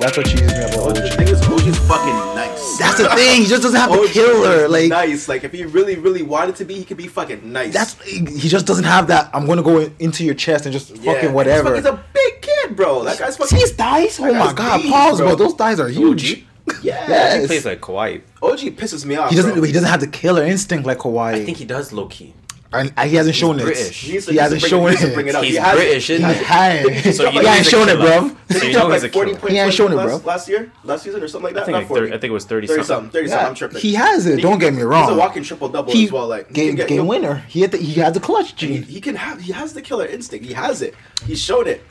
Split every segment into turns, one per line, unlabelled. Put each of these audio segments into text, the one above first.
That's what cheeses me about
Oh, the
OG.
thing is, OG's fucking nice.
That's the thing. He just doesn't have the
OG
killer.
is
Like
nice. Like if he really, really wanted to be, he could be fucking nice.
that's he just doesn't have that. I'm gonna go in, into your chest and just
Yeah,
fucking whatever.
He's, fucking- he's a big kid, bro. That guy's
See
fucking.
his thighs? Oh
That
my god,
beast,
pause, bro.
bro.
Those thighs are huge.
Yeah,
He
Yes.
plays like Kawhi.
OG pisses me off.
He doesn't.
Bro.
He doesn't have the killer instinct like Kawhi.
I think he does low key.
And, and he hasn't shown it.
British.
He, to-
He
he
hasn't
needs to bring-
shown
he needs to
it.
bring it.
He's
He has-
British,
He
isn't he?
has.
So
he
know
ain't shown it, bro.
So you
He
know
dropped
he's a
like 40
killer.
points
He ain't shown it,
last,
bro.
Last year, last season or something like that.
I think
Not
like
40.
30, I think it was 30
30
something.
something. 30 something. I'm tripping.
He has it. Don't get me wrong.
He's a walking triple double
He
as well. Like
game
can get-
game winner. He had the, he has the clutch gene.
he can have. He has the killer instinct. He has it. He's shown it.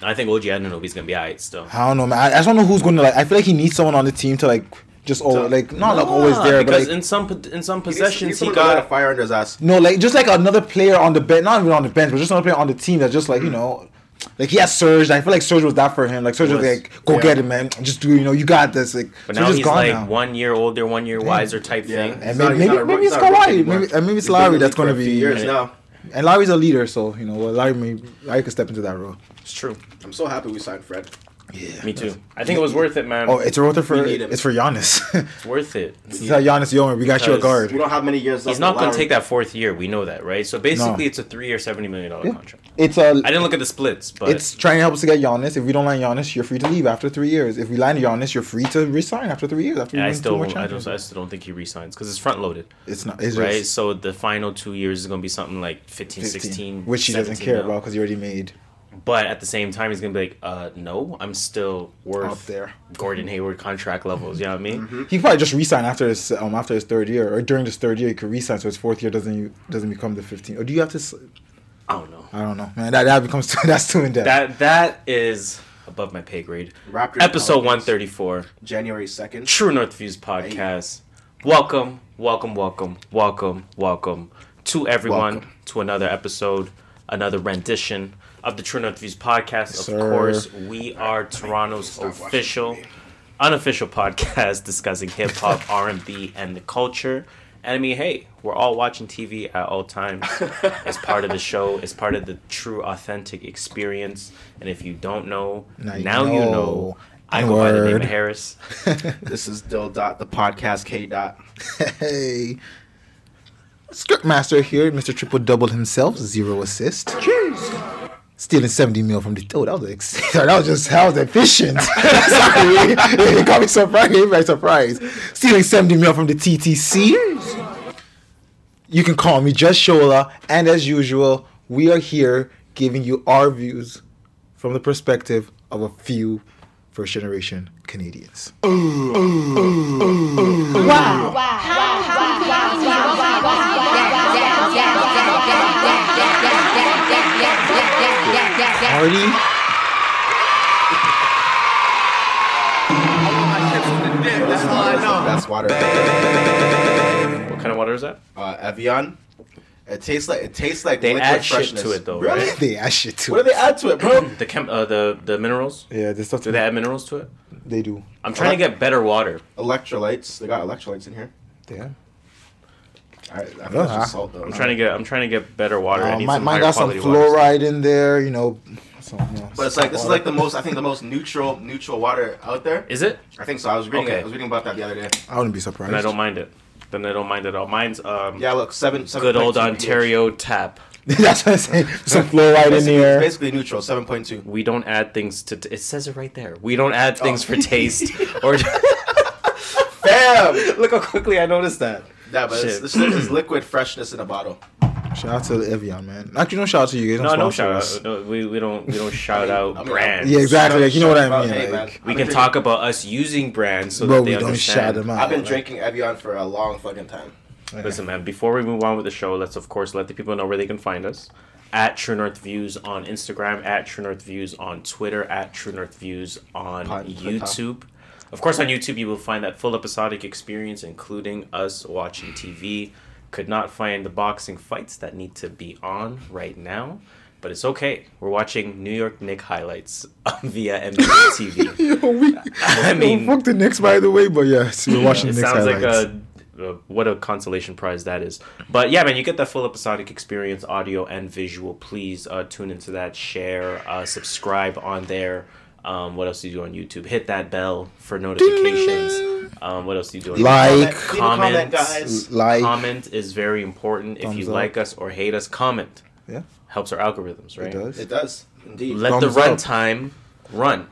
I think OG Anunoby's gonna be alright still.
I don't know, man. I, I just don't know who's going to like. I feel like he needs someone on the team to like just
To-
like not like always
Nah,
there, but
because
like
in some in some
He
possessions
needs
he
someone to a fire under his ass.
no like just like another player on the bench, not even on the bench, but just another player on the team that's just like you hmm. know. Like he has Serge, I feel like Serge was that for him. Like Serge was
Was.
like, "Go
Yeah.
get it, man. Just do, you know, you got this." Like,
But now
is
he's
gone
like
now.
one year older, one year wiser type
Yeah.
thing.
And maybe
not- he's
maybe,
a
maybe it's
he's not a rookie
Kawhi, maybe and maybe it's
He's been in
Lowry that's going to
for a few
be.
years now.
And Lowry's a leader, so you know, well, Larry may Larry could step into that role.
It's true.
I'm so happy we signed Fred.
Yeah,
Me too. I think it was worth it, man.
Oh, it's worth it for
We
it's for Giannis.
It's worth it.
it's not Giannis Yomer. We got you a guard.
We don't have many years left.
He's not going to take that fourth year. We know that, right? So basically,
No.
it's a three-year, seventy million dollar
Yeah.
contract.
It's a
I didn't look at the splits, but
it's trying to help us to get Giannis. If we don't land Giannis, you're free to leave after three years. If we land Giannis, you're free to resign after three years. After
and
you
I
two
still,
more
I don't. I still don't think he resigns because it's front loaded,
It's not. It's
right?
just
So the final two years is going to be something like 15,
15,
16,
which he doesn't care
mil.
about because he already made
But at the same time, he's going to be like, uh, no, I'm still worth
up there.
Gordon Hayward contract levels. You know what I mean?
Mm-hmm.
He could probably just resign after his um after his third year or during this third year he could resign so his fourth year doesn't doesn't become the 15 or do you have to? s-
I don't know.
I don't know, man. That that becomes too, that's too in depth.
That that is above my pay grade.
Raptors
Episode
Pelicans,
one thirty four.
January second.
True North Views podcast. Welcome, welcome, welcome, welcome, welcome to everyone
Welcome.
to another episode, another rendition of the True North Views podcast.
Yes,
of
sir.
course, we are Toronto's official, unofficial podcast discussing hip hop, R and B, and the culture. And I mean, hey, we're all watching TV at all times. As part of the show, as part of the true, authentic experience. And if you don't know,
Now
now,
you
you know.
know.
I go by the name of Harris.
This is Dill Dot, the podcast K Dot.
hey. Scriptmaster here, Mr. Triple Double himself, zero assist. Cheers. Stealing 70 mil from the. Oh, that was ex- that was just was efficient. sorry, it got me me surprised. Stealing 70 mil from the TTC. You can call me Just Shola, and as usual, we are here giving you our views from the perspective of a few first generation Canadians. Party.
That's all I know. That's water.
What kind of water is that?
Uh, Evian. It tastes like it tastes like
They
liquid
add shit to it, though,
Really?
right?
They add shit to it.
What do they add to it, bro?
The chem, uh, the the minerals.
Yeah, this stuff.
Do they add minerals to it?
They do.
I'm trying to get better water.
Electrolytes. They got electrolytes in here.
Yeah.
I, I think that's just salt though.
I'm trying to get I'm trying to get better water. I
Uh,
need
mine
some
mine got some
quality water.
fluoride in there, you know. Some, you know,
But it's like this is like the most I think the most neutral neutral water out there.
Is it?
I think so. I was reading
Okay.
it. I was reading about that the other day.
I wouldn't be surprised.
And I don't mind it. Then I don't mind it at all. Mine's um
Yeah, look, seven. seven
good old
0.2 pH.
Ontario tap.
That's what I'm saying. Some fluoride in
Basically,
there.
it's basically neutral, seven point two.
We don't add things to. It says it right there. We don't add things
Oh.
for taste or.
Bam!
Look how quickly I noticed that.
Yeah, but it's,
Shit.
this is liquid freshness in a bottle.
Shout out to Evian, man. Actually, no shout out to you guys.
No, no shout
us.
out. No, we, we don't we don't shout out
I mean,
brands.
Yeah, exactly. Like, you know what I mean,
Hey,
like-
We
I've
can
been
talk about us using brands so
But
that
we
they
don't
understand.
shout them out.
I've been
like-
drinking Evian for a long fucking time.
Listen, man, before we move on with the show, let's of course let the people know where they can find us. At True North Views on Instagram, at True North Views on Twitter, at True North Views on
On Twitter.
YouTube. Of course, on YouTube, you will find that full episodic experience, including us watching TV. Could not find the boxing fights that need to be on right now, but it's okay. We're watching New York Nick highlights via NBA TV.
Yo, we,
I mean,
fuck the Knicks, by the way, but yes, you're watching
it
Knicks
sounds like a, uh, what a consolation prize that is. But yeah, man, you get that full episodic experience, audio and visual. Please uh, tune into that, share, uh, subscribe on there. Um, what else do you do on YouTube? Hit that bell for notifications. Um, what else do you do? On
Like,
Leave comment,
comment,
guys.
Like,
comment is very important. If you
up.
like us or hate us, comment.
yeah,
Helps our algorithms, right?
it does.
It does indeed.
Let the
Thumbs up.
runtime run.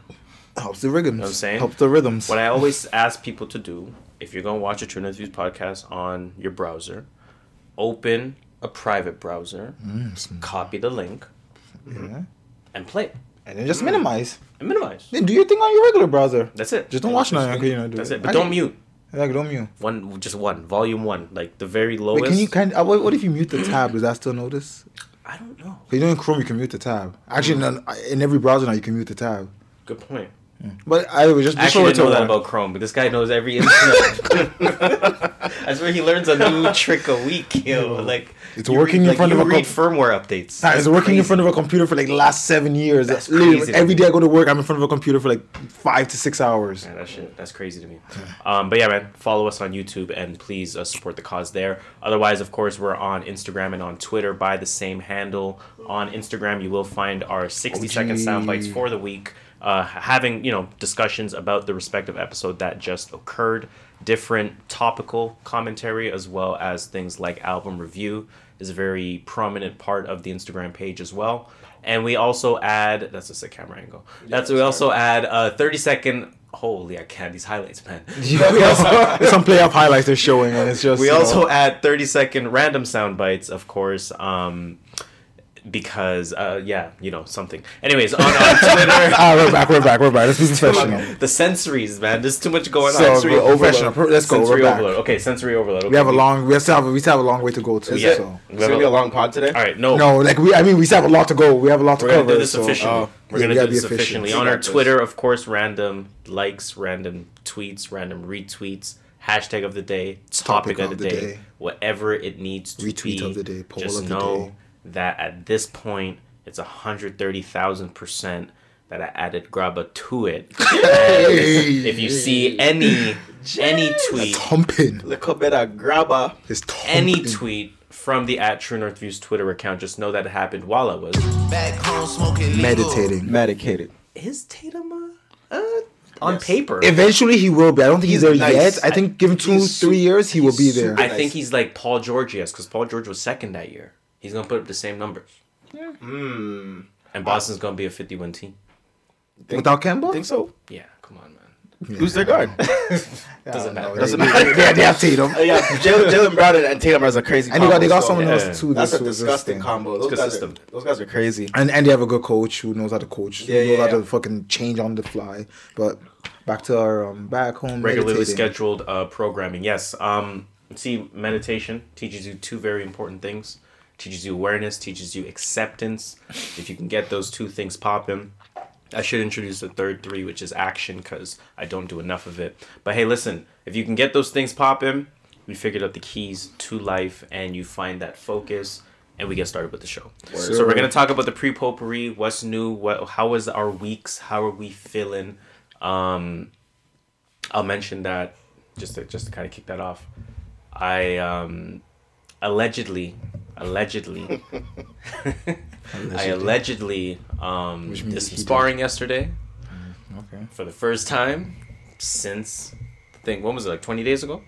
Helps the rhythms.
what I'm saying?
Helps the rhythms.
What I always ask people to do, if you're gonna watch a True Views podcast on your browser, open a private browser,
Mm, some-
copy the link,
yeah.
and play it.
And then just minimize.
And minimize.
Then do your thing on your regular browser.
That's it.
Just don't watch nothing. You know, do
That's
it.
it. But
I
don't
can-
mute.
Like, don't mute.
One, just one, volume one, like the very lowest.
Wait, can you kind? Uh, what, if you mute the tab? Does that still notice?
I don't know.
you know in Chrome you can mute the tab. Actually, in, in every browser now you can mute the tab.
Good point.
But I was just,
I actually didn't know that about Chrome, but this guy knows every internet. I swear he learns a new trick a week, yo. Like
It's
you
working
read,
in
like,
front
you
of a
read
com-
firmware updates.
Nah, it's working in front of a computer for like the last seven years.
That's crazy
every day I go to work, I'm in front of a computer for like five to six hours.
Yeah, that shit, that's crazy to me. Um, but yeah, man, follow us on YouTube and please uh, support the cause there. Otherwise, of course, we're on Instagram and on Twitter by the same handle. On Instagram, you will find our 60 second sound bites for the week, uh, having you know discussions about the respective episode that just occurred, different topical commentary as well as things like album review is a very prominent part of the Instagram page as well. And we also add that's just a camera angle. That's we also add a 30 second. Holy, I can't these highlights, man.
we also, there's some playoff highlights they're showing, and it's just
We
you know,
also add 30 second random sound bites, of course, um, because, uh, yeah, you know, something. Anyways, on, on Twitter,
ah, we're back, we're back, we're back. Let's be professional.
the sensories, man. There's too much going
So
on.
Sensory
we're
overload.
professional. Let's go.
sensory
We're back.
overload. Okay, sensory overload. Okay,
We have a long. We still have. We still have a long way to go too.
Yeah.
So.
It's gonna be
a-
a long pod today.
All right, no.
No, like we. I mean, we still have a lot to go. We have a lot to
We're gonna
cover.
do this
so-
officially.
Oh,
We're
yeah,
gonna
we
do
gotta
this
efficient.
officially on our. Twitter. Of course, random likes, random tweets, random retweets, hashtag of the day, topic, of, the, day, whatever it needs to
Retweet
be.
of the day, poll
just
of the
know
day.
That at this point, it's hundred thirty thousand percent that I added Grabba to it. And if you see any any tweet,
Thumping.
Little bit of Grabba.
It's thumping.
any tweet from the at True North Views Twitter account, just know that it happened while I was.
Back home smoking legal.
meditating.
Medicated.
Is Tatum uh, uh, on
Yes.
paper?
Eventually, he will be. I don't think he's,
He's
there
nice.
yet. I think given two, three years, he will be there.
super
I think he's like Paul George, yes, because Paul George was second that year. He's gonna put up the same numbers, Yeah.
Hmm.
and Boston's gonna be a fifty-one team.
Think,
Without Kemba,
think so.
Yeah, come on, man.
Who's their guard?
Doesn't matter.
Doesn't matter.
They, they have Tatum.
Uh, yeah, Jaylen, Jaylen Brown and, and Tatum are a crazy.
And they got they got someone
yeah.
else too.
That's a
this was this
disgusting combo. Those guys, are, those guys are crazy.
And and they have a good coach who knows how to coach.
Yeah,
who
yeah,
knows how to fucking change on the fly. But back to our um, back home
Regularly
meditating.
scheduled uh, programming. Yes. Um, see, meditation teaches you two very important things. Teaches you awareness. Teaches you acceptance. If you can get those two things popping. I should introduce the third three, which is action, because I don't do enough of it. But hey, listen, if you can get those things popping, we figured out the keys to life, and you find that focus, and we get started with the show. So we're gonna talk about the pre-potpourri, what's new, what, how was our weeks, how are we feeling? Um, I'll mention that just to just to kind of kick that off. I um, allegedly, allegedly, I allegedly um, did some
he did.
sparring yesterday
Okay.
for the first time since I think when was it like 20 days ago?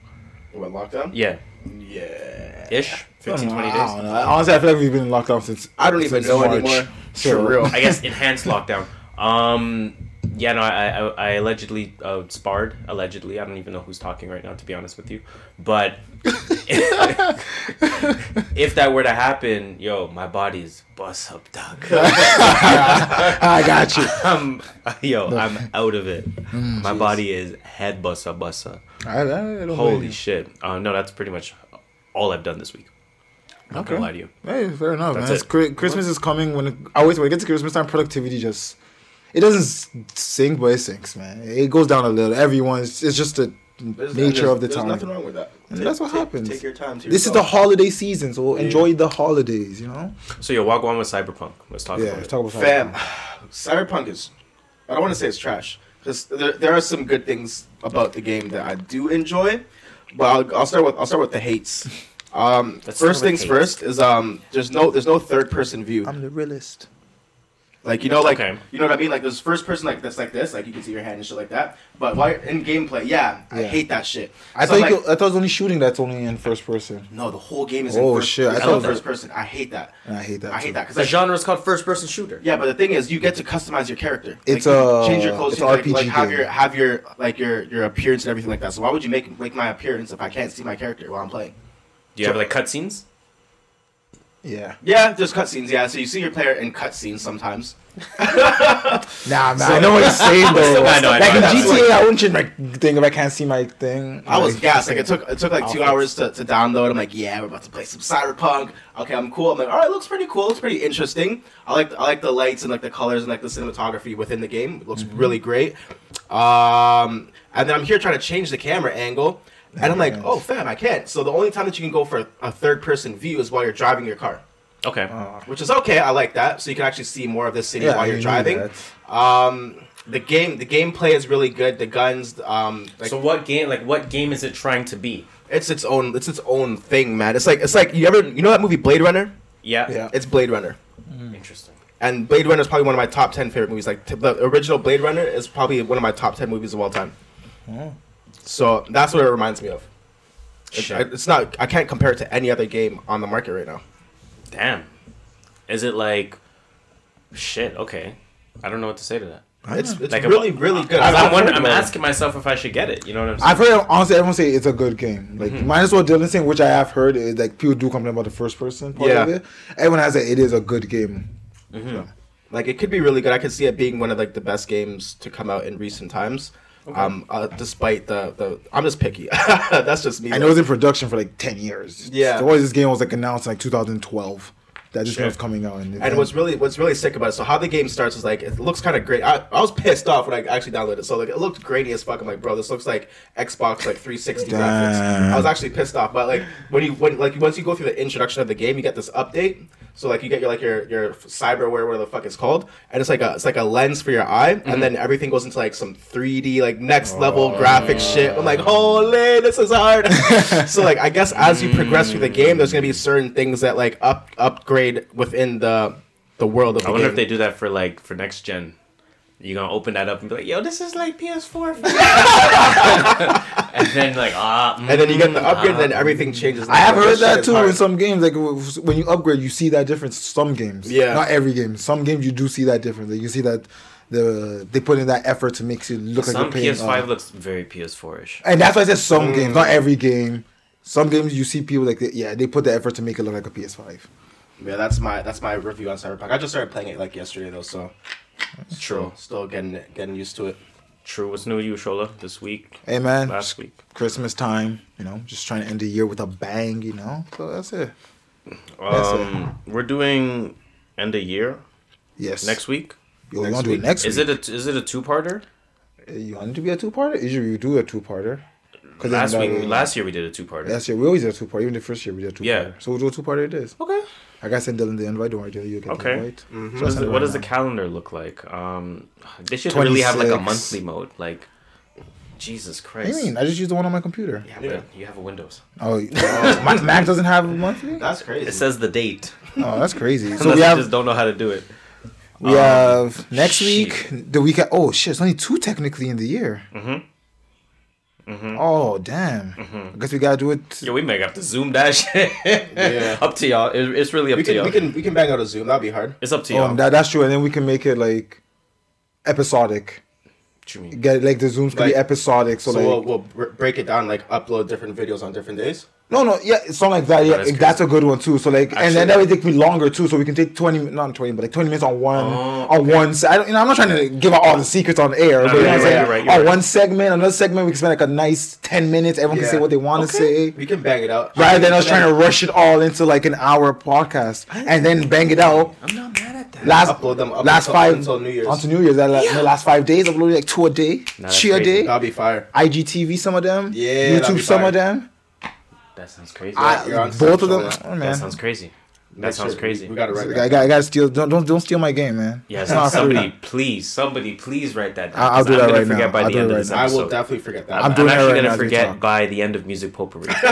What lockdown?
Yeah,
Yeah.
ish, 15, 20
I
days.
don't know. Honestly, I feel like we've been in lockdown since.
I don't even know
March.
anymore.
So,
For real.
I guess enhanced lockdown. Um, yeah, no, I, I, I allegedly uh, sparred. Allegedly, I don't even know who's talking right now, to be honest with you. But if that were to happen, yo, my body's bust up, dog.
I got you.
I'm, yo, I'm out of it.
Mm,
my body is head bussa bussa.
I, I
Holy shit! Uh, no, that's pretty much all I've done this week. I'm Not gonna lie to you.
Hey, fair enough,
That's
man.
It.
Christmas is coming. When it, I always when it gets to Christmas time, productivity just it doesn't sink, but it sinks, man. It goes down a little. Everyone's it's just the
There's-
nature
there's-
of the
there's
time.
nothing wrong with that.
And that's what
take,
happens.
Take your time. To
This is the holiday season, so enjoy the holidays. You know.
So yo, walk on with Cyberpunk. Let's talk
Yeah.
about it.
Talk about
Fam, Cyberpunk is. I don't want to say it's trash because there, there are some good things about the game that I do enjoy, but I'll, I'll start with I'll start with the hates. Um, first things
hates.
first is um there's no there's no third person view.
I'm the realist.
Like you know, like
Okay.
you know what I mean. Like there's first person like that's like this, like you can see your hand and shit like that. But while you're in gameplay, yeah, I
Yeah.
hate that shit.
I
So,
thought you
like,
I thought it was only shooting that's only in first person.
no, the whole game is
Oh,
in first,
shit, I thought
in
it
first person. I hate that.
And I hate that.
I hate
too.
that because
The
like,
genre is called first person shooter.
Yeah, but the thing is, you get to customize your character.
It's
like, you
a- uh,
change your clothes,
it's
you
a
like, like
RPG
have
game.
your have your like your your appearance and everything like that. So why would you make make my appearance if I can't see my character while I'm playing?
Do you have like cutscenes?
Yeah.
Yeah, there's cutscenes. Yeah, so you see your player in cutscenes sometimes.
Nah, man. I know what you're saying though.
I know, I know,
like in
I know.
GTA, I wouldn't change my thing if I can't see my thing.
I was
Like,
gassed. Like it took it took like two hours to, to download. I'm like, yeah, we're about to play some Cyberpunk. Okay, I'm cool. I'm like, all right, looks pretty cool. Looks pretty interesting. I like I like the lights and like the colors and like the cinematography within the game. It looks
Mm-hmm.
really great. Um, and then I'm here trying to change the camera angle, and I'm like, oh fam, I can't. So the only time that you can go for a third person view is while you're driving your car.
Okay.
Oh.
which is okay. I like that, so you can actually see more of the city
Yeah,
while
you
you're driving. Um, the game, the gameplay is really good. The guns, um, like
so what game? Like what game is it trying to be?
it's its own, it's its own thing, man. It's like it's like you ever, you know that movie Blade Runner?
Yeah.
Yeah.
It's Blade Runner,
Interesting.
and Blade Runner is probably one of my top ten favorite movies. Like t- the original Blade Runner is probably one of my top ten movies of all time.
Oh.
So that's what it reminds me of. It- I- it's not. I can't compare it to any other game on the market right now.
Damn. Is it like shit? Okay. I don't know what to say to that.
It's it's
Like a-
really really good.
I'm,
I've
I'm, wondering, I'm asking myself if I should get it. You know what I'm saying?
I've heard honestly everyone say it's a good game. Like
Mm-hmm.
minus what Dylan's saying, which I have heard is like people do complain about the first person part of it. Everyone has said it is a good game.
Like it could be really good. I could see it being one of like the best games to come out in recent times. Um, uh, despite the the, I'm just picky. That's just me.
I know it was in production for like ten years.
Yeah.
So always this game was like announced in like 2012 that just
Sure.
game was coming out. And,
And what's really what's really sick about it, so how the game starts is like it looks kind of great. I, I was pissed off when I actually downloaded it. So like it looked grainy as fuck. I'm like, bro, this looks like Xbox like 360 graphics. I was actually pissed off. But like when you when like once you go through the introduction of the game, you get this update. So like you get your like your your cyberware, whatever the fuck it's called, and it's like a it's like a lens for your eye, and mm-hmm. then everything goes into like some 3D like next level oh. graphic shit. I'm like, holy, this is hard. so like I guess as you progress through the game, there's gonna be certain things that like up upgrade within the the world of the
I wonder
game.
if they do that for like for next gen. You gonna open that up and be like, "Yo, this is like PS4," and then like ah,
and then you get the
mm,
upgrade, and then
ah.
everything changes.
I have heard that too in some games. Like when you upgrade, you see that difference. Some games,
Yeah.
not every game. Some games you do see that difference. Like you see that the they put in that effort to make it look like
Some
you're paying.
PS5
uh,
looks very PS4ish.
and that's why I said some
Mm.
games, not every game. Some games you see people like, they, yeah, they put the effort to make it look like a PS5.
Yeah, that's my that's my review on Cyberpunk. I just started playing it like yesterday though, so it's
True,
still still getting getting used to it.
true. What's new with you, Shola, this week,
Hey man,
last week?
Christmas time, you know, just trying to end the year with a bang, you know. So that's it. That's it.
Um, we're doing end of year
Yes.
next week.
Yo, you
next
want to do it
week.
next
Is
week?
it a is it a two parter?
You want it to be a two parter? Usually we do a two parter.
Last week, last year we did a two parter.
Last year we always did a two parter. Even the first year we did a two
Yeah.
So we'll do a two parter. It is.
Okay.
I got send Dylan the invite. Don't worry, Dylan, you get
Okay.
the invite.
Mhm.
So
What, does the,
it
what
right
does the calendar look like? Um, they should really have like a monthly mode. Like, Jesus
What
Christ.
do you mean? I just used the one on my computer.
Yeah,
Yeah.
but you have a Windows.
Oh, my Mac doesn't have a monthly.
That's crazy.
It says the date.
Oh, that's crazy.
So
So we
we
have
just don't know how to do it.
we
Um,
have next
shit.
week the week. Oh shit! It's only two technically in the year.
Mm-hmm. Mm-hmm.
Oh damn! I guess we gotta do it.
Yeah, we may have to zoom that shit.
Yeah.
Up to y'all. It, it's really up
we
to
can
y'all.
we can we can bang out a Zoom. That'd be hard.
It's up to y'all.
Um, that, that's true, and then we can make it like episodic.
What you mean?
Get like the zooms could
Like-
be episodic. So,
So,
like
we'll, we'll break it down, like upload different videos on different days.
No, no, yeah, it's something like that. Oh, yeah,
that's
that's, a good one too. So like, and then that would take me longer too. So we can take twenty, not twenty, but like twenty minutes on one,
Oh,
on one. se- I don't, you know, I'm not trying to give out all the secrets on air,
No,
but you know
you're
what I'm
right,
saying?
you're right,
on oh,
right.
one segment, another segment, we can spend like a nice ten minutes. Everyone can say what they want to
Okay.
say.
We can bang it out.
Right Rather than us trying to rush it all into like an hour podcast and then bang it out.
I'm not mad at that.
Last
Upload them up
last
until-
five
until New Year's.
Onto New Year's. That,
Yeah.
the last five days, uploaded like two a day,
Nah, that's
a day.
That'll be fire.
IGTV, some of them.
Yeah,
YouTube, some of them.
That sounds crazy.
I,
you're
both of them.
Snapchat.
Oh,
that sounds crazy. That
Make
sounds
sure-
crazy.
We got to write
I,
that.
got, I gotta steal. Don't, don't don't steal my game, man.
Yeah,
It's
so
not free.
somebody, please, somebody, please write that down.
I'll- I'll
'cause
do
I'm
that right
forget
now.
by
I'll
the
do
end
it
of
right
this
now.
I will definitely forget that.
I'm
I'm,
doing it
actually
right
gonna
now
forget by the end of music potpourri.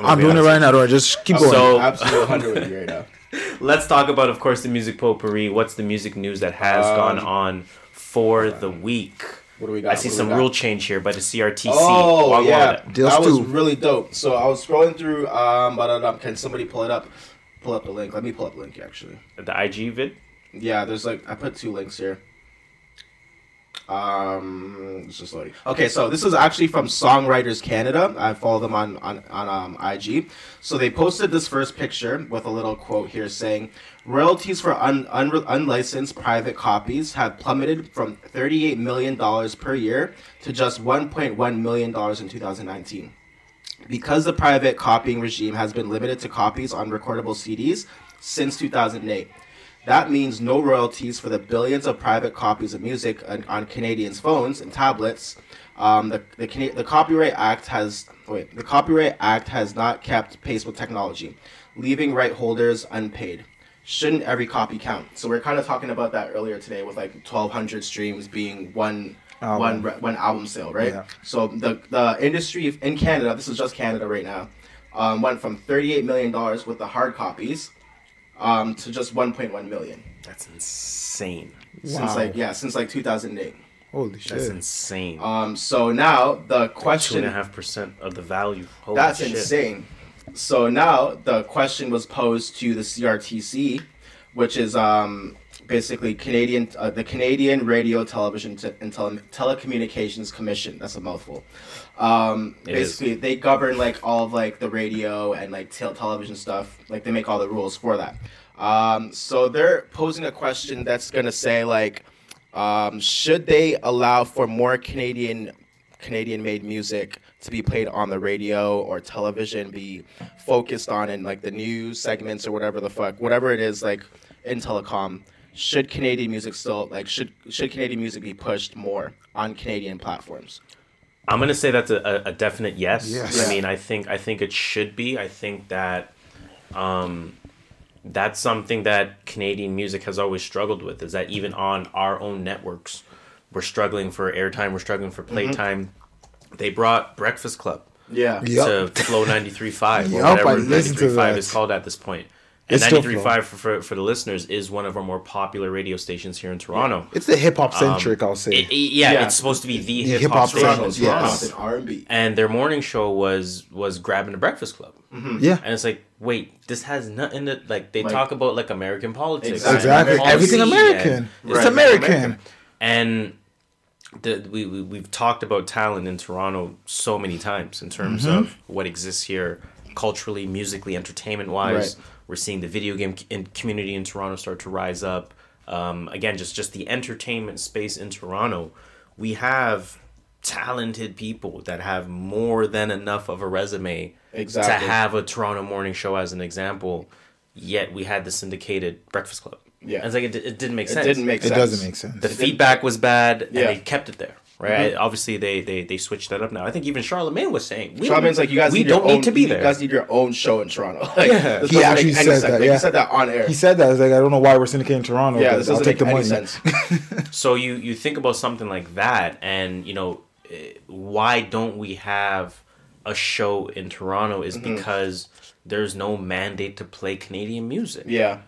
I'm doing it right now. Don't. Just keep going.
So-
absolutely 100 with you right now.
let's talk about, of course, the music potpourri. What's the music news that has
Um,
gone on for the week?
What do we got?
I see
What
some rule change here by the CRTC.
Oh
Wagwan
yeah,
it.
Deals
that was really dope. So I was scrolling through. Um, ba-da-dum. can somebody pull it up? Pull up the link. Let me pull up the link actually.
the IG vid.
Yeah, there's like I put two links here. Um, it's just like okay. So this is actually from Songwriters Canada. I follow them on on on um, IG. So they posted this first picture with a little quote here saying, "Royalties for un, un, unlicensed private copies have plummeted from 38 million dollars per year to just 1.1 million dollars in 2019." Because the private copying regime has been limited to copies on recordable CDs since 2008. That means no royalties for the billions of private copies of music on, on Canadians' phones and tablets. Um, the the, the Copyright Act has wait the Copyright Act has not kept pace with technology, leaving right holders unpaid. Shouldn't every copy count? So we're kind of talking about that earlier today with like 1,200 streams being one
Album.
one one album sale, right?
Yeah.
So the the industry in Canada, this is just Canada right now, um, went from 38 million dollars with the hard copies um, to just 1.1 million
That's insane.
since
Wow.
like yeah since like 2008
Holy shit.
That's insane.
um so now the question
and a half percent of the value. Holy
that's
shit.
insane so now the question was posed to the crtc which is um basically canadian uh, the canadian radio television Te- and Tele- telecommunications commission that's a mouthful um
It is.
basically they govern like all of like the radio and like tel- television stuff. Like they make all the rules for that. Um so they're posing a question that's gonna say like um should they allow for more canadian canadian made music to be played on the radio or television be focused on in like the news segments or whatever the fuck whatever it is like in telecom? Should canadian music still like should should canadian music be pushed more on canadian platforms
I'm gonna say that's a, a, a definite yes.
Yes.
I mean, I think I think it should be. I think that um, that's something that Canadian music has always struggled with. Is that even on our own networks, we're struggling for airtime. We're struggling for playtime. They brought Breakfast Club
yeah
Yep.
to Flow 93.5 or
Yup, I
whatever
listened to
93.5
that.
is called at this point. And
It's
93.5 for, for, for the listeners is one of our more popular radio stations here in Toronto.
It's the hip hop centric, I'll say.
Um, It- it- yeah,
Yeah.
it's supposed to be the
The
hip hop
hip-hop
station in Toronto.
yes.
and r&b
And their morning show was was grabbing the Breakfast Club,
yeah.
and it's like, wait, this has nothing to like. They
Like-
talk about like American politics,
Exactly.
Exactly.
policy,
Everything
and-
American. It's
Right.
American.
and the, we, we we've talked about talent in Toronto so many times in terms
Mm-hmm.
of what exists here culturally, musically, entertainment wise.
Right.
We're seeing the video game community in Toronto start to rise up. Um, again, just just the entertainment space in Toronto. We have talented people that have more than enough of a resume
Exactly.
to have a Toronto morning show as an example. Yet we had the syndicated Breakfast Club.
Yeah.
And it's like it, it didn't make
it
sense
didn't make
It
sense
doesn't make sense.
the feedback was bad and
Yeah.
They kept it there right obviously they, they they switched that up now i think even charlemagne was saying we
Charlemagne's like you guys
we
need
don't
your
need
own,
to be
you
there
guys need your own show in Toronto. Like,
Yeah.
He actually
make
said
sense.
that,
Like,
yeah.
He said that on air.
He said that. It's like, I don't know why we're syndicating Toronto.
yeah, this
I'll
doesn't
take
make
the
any
money.
sense.
so you you think about something like that and you know eh, why don't we have a show in toronto is
Mm-hmm.
because there's no mandate to play canadian music
Yeah,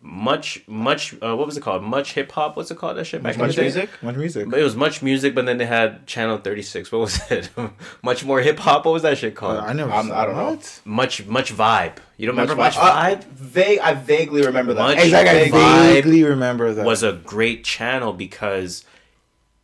much much uh, what was it called much hip hop what's it called that shit back in
much
the day?
music.
Much music.
But it was much music, but then they had Channel 36. What was it? much more hip hop. What was that shit called?
I never.
I'm- I don't know.
Much much vibe. You don't
Much
remember much
vibe.
vibe?
Uh, vague. I vaguely remember that.
Much
Exactly. I
vaguely
remember that.
was a great channel because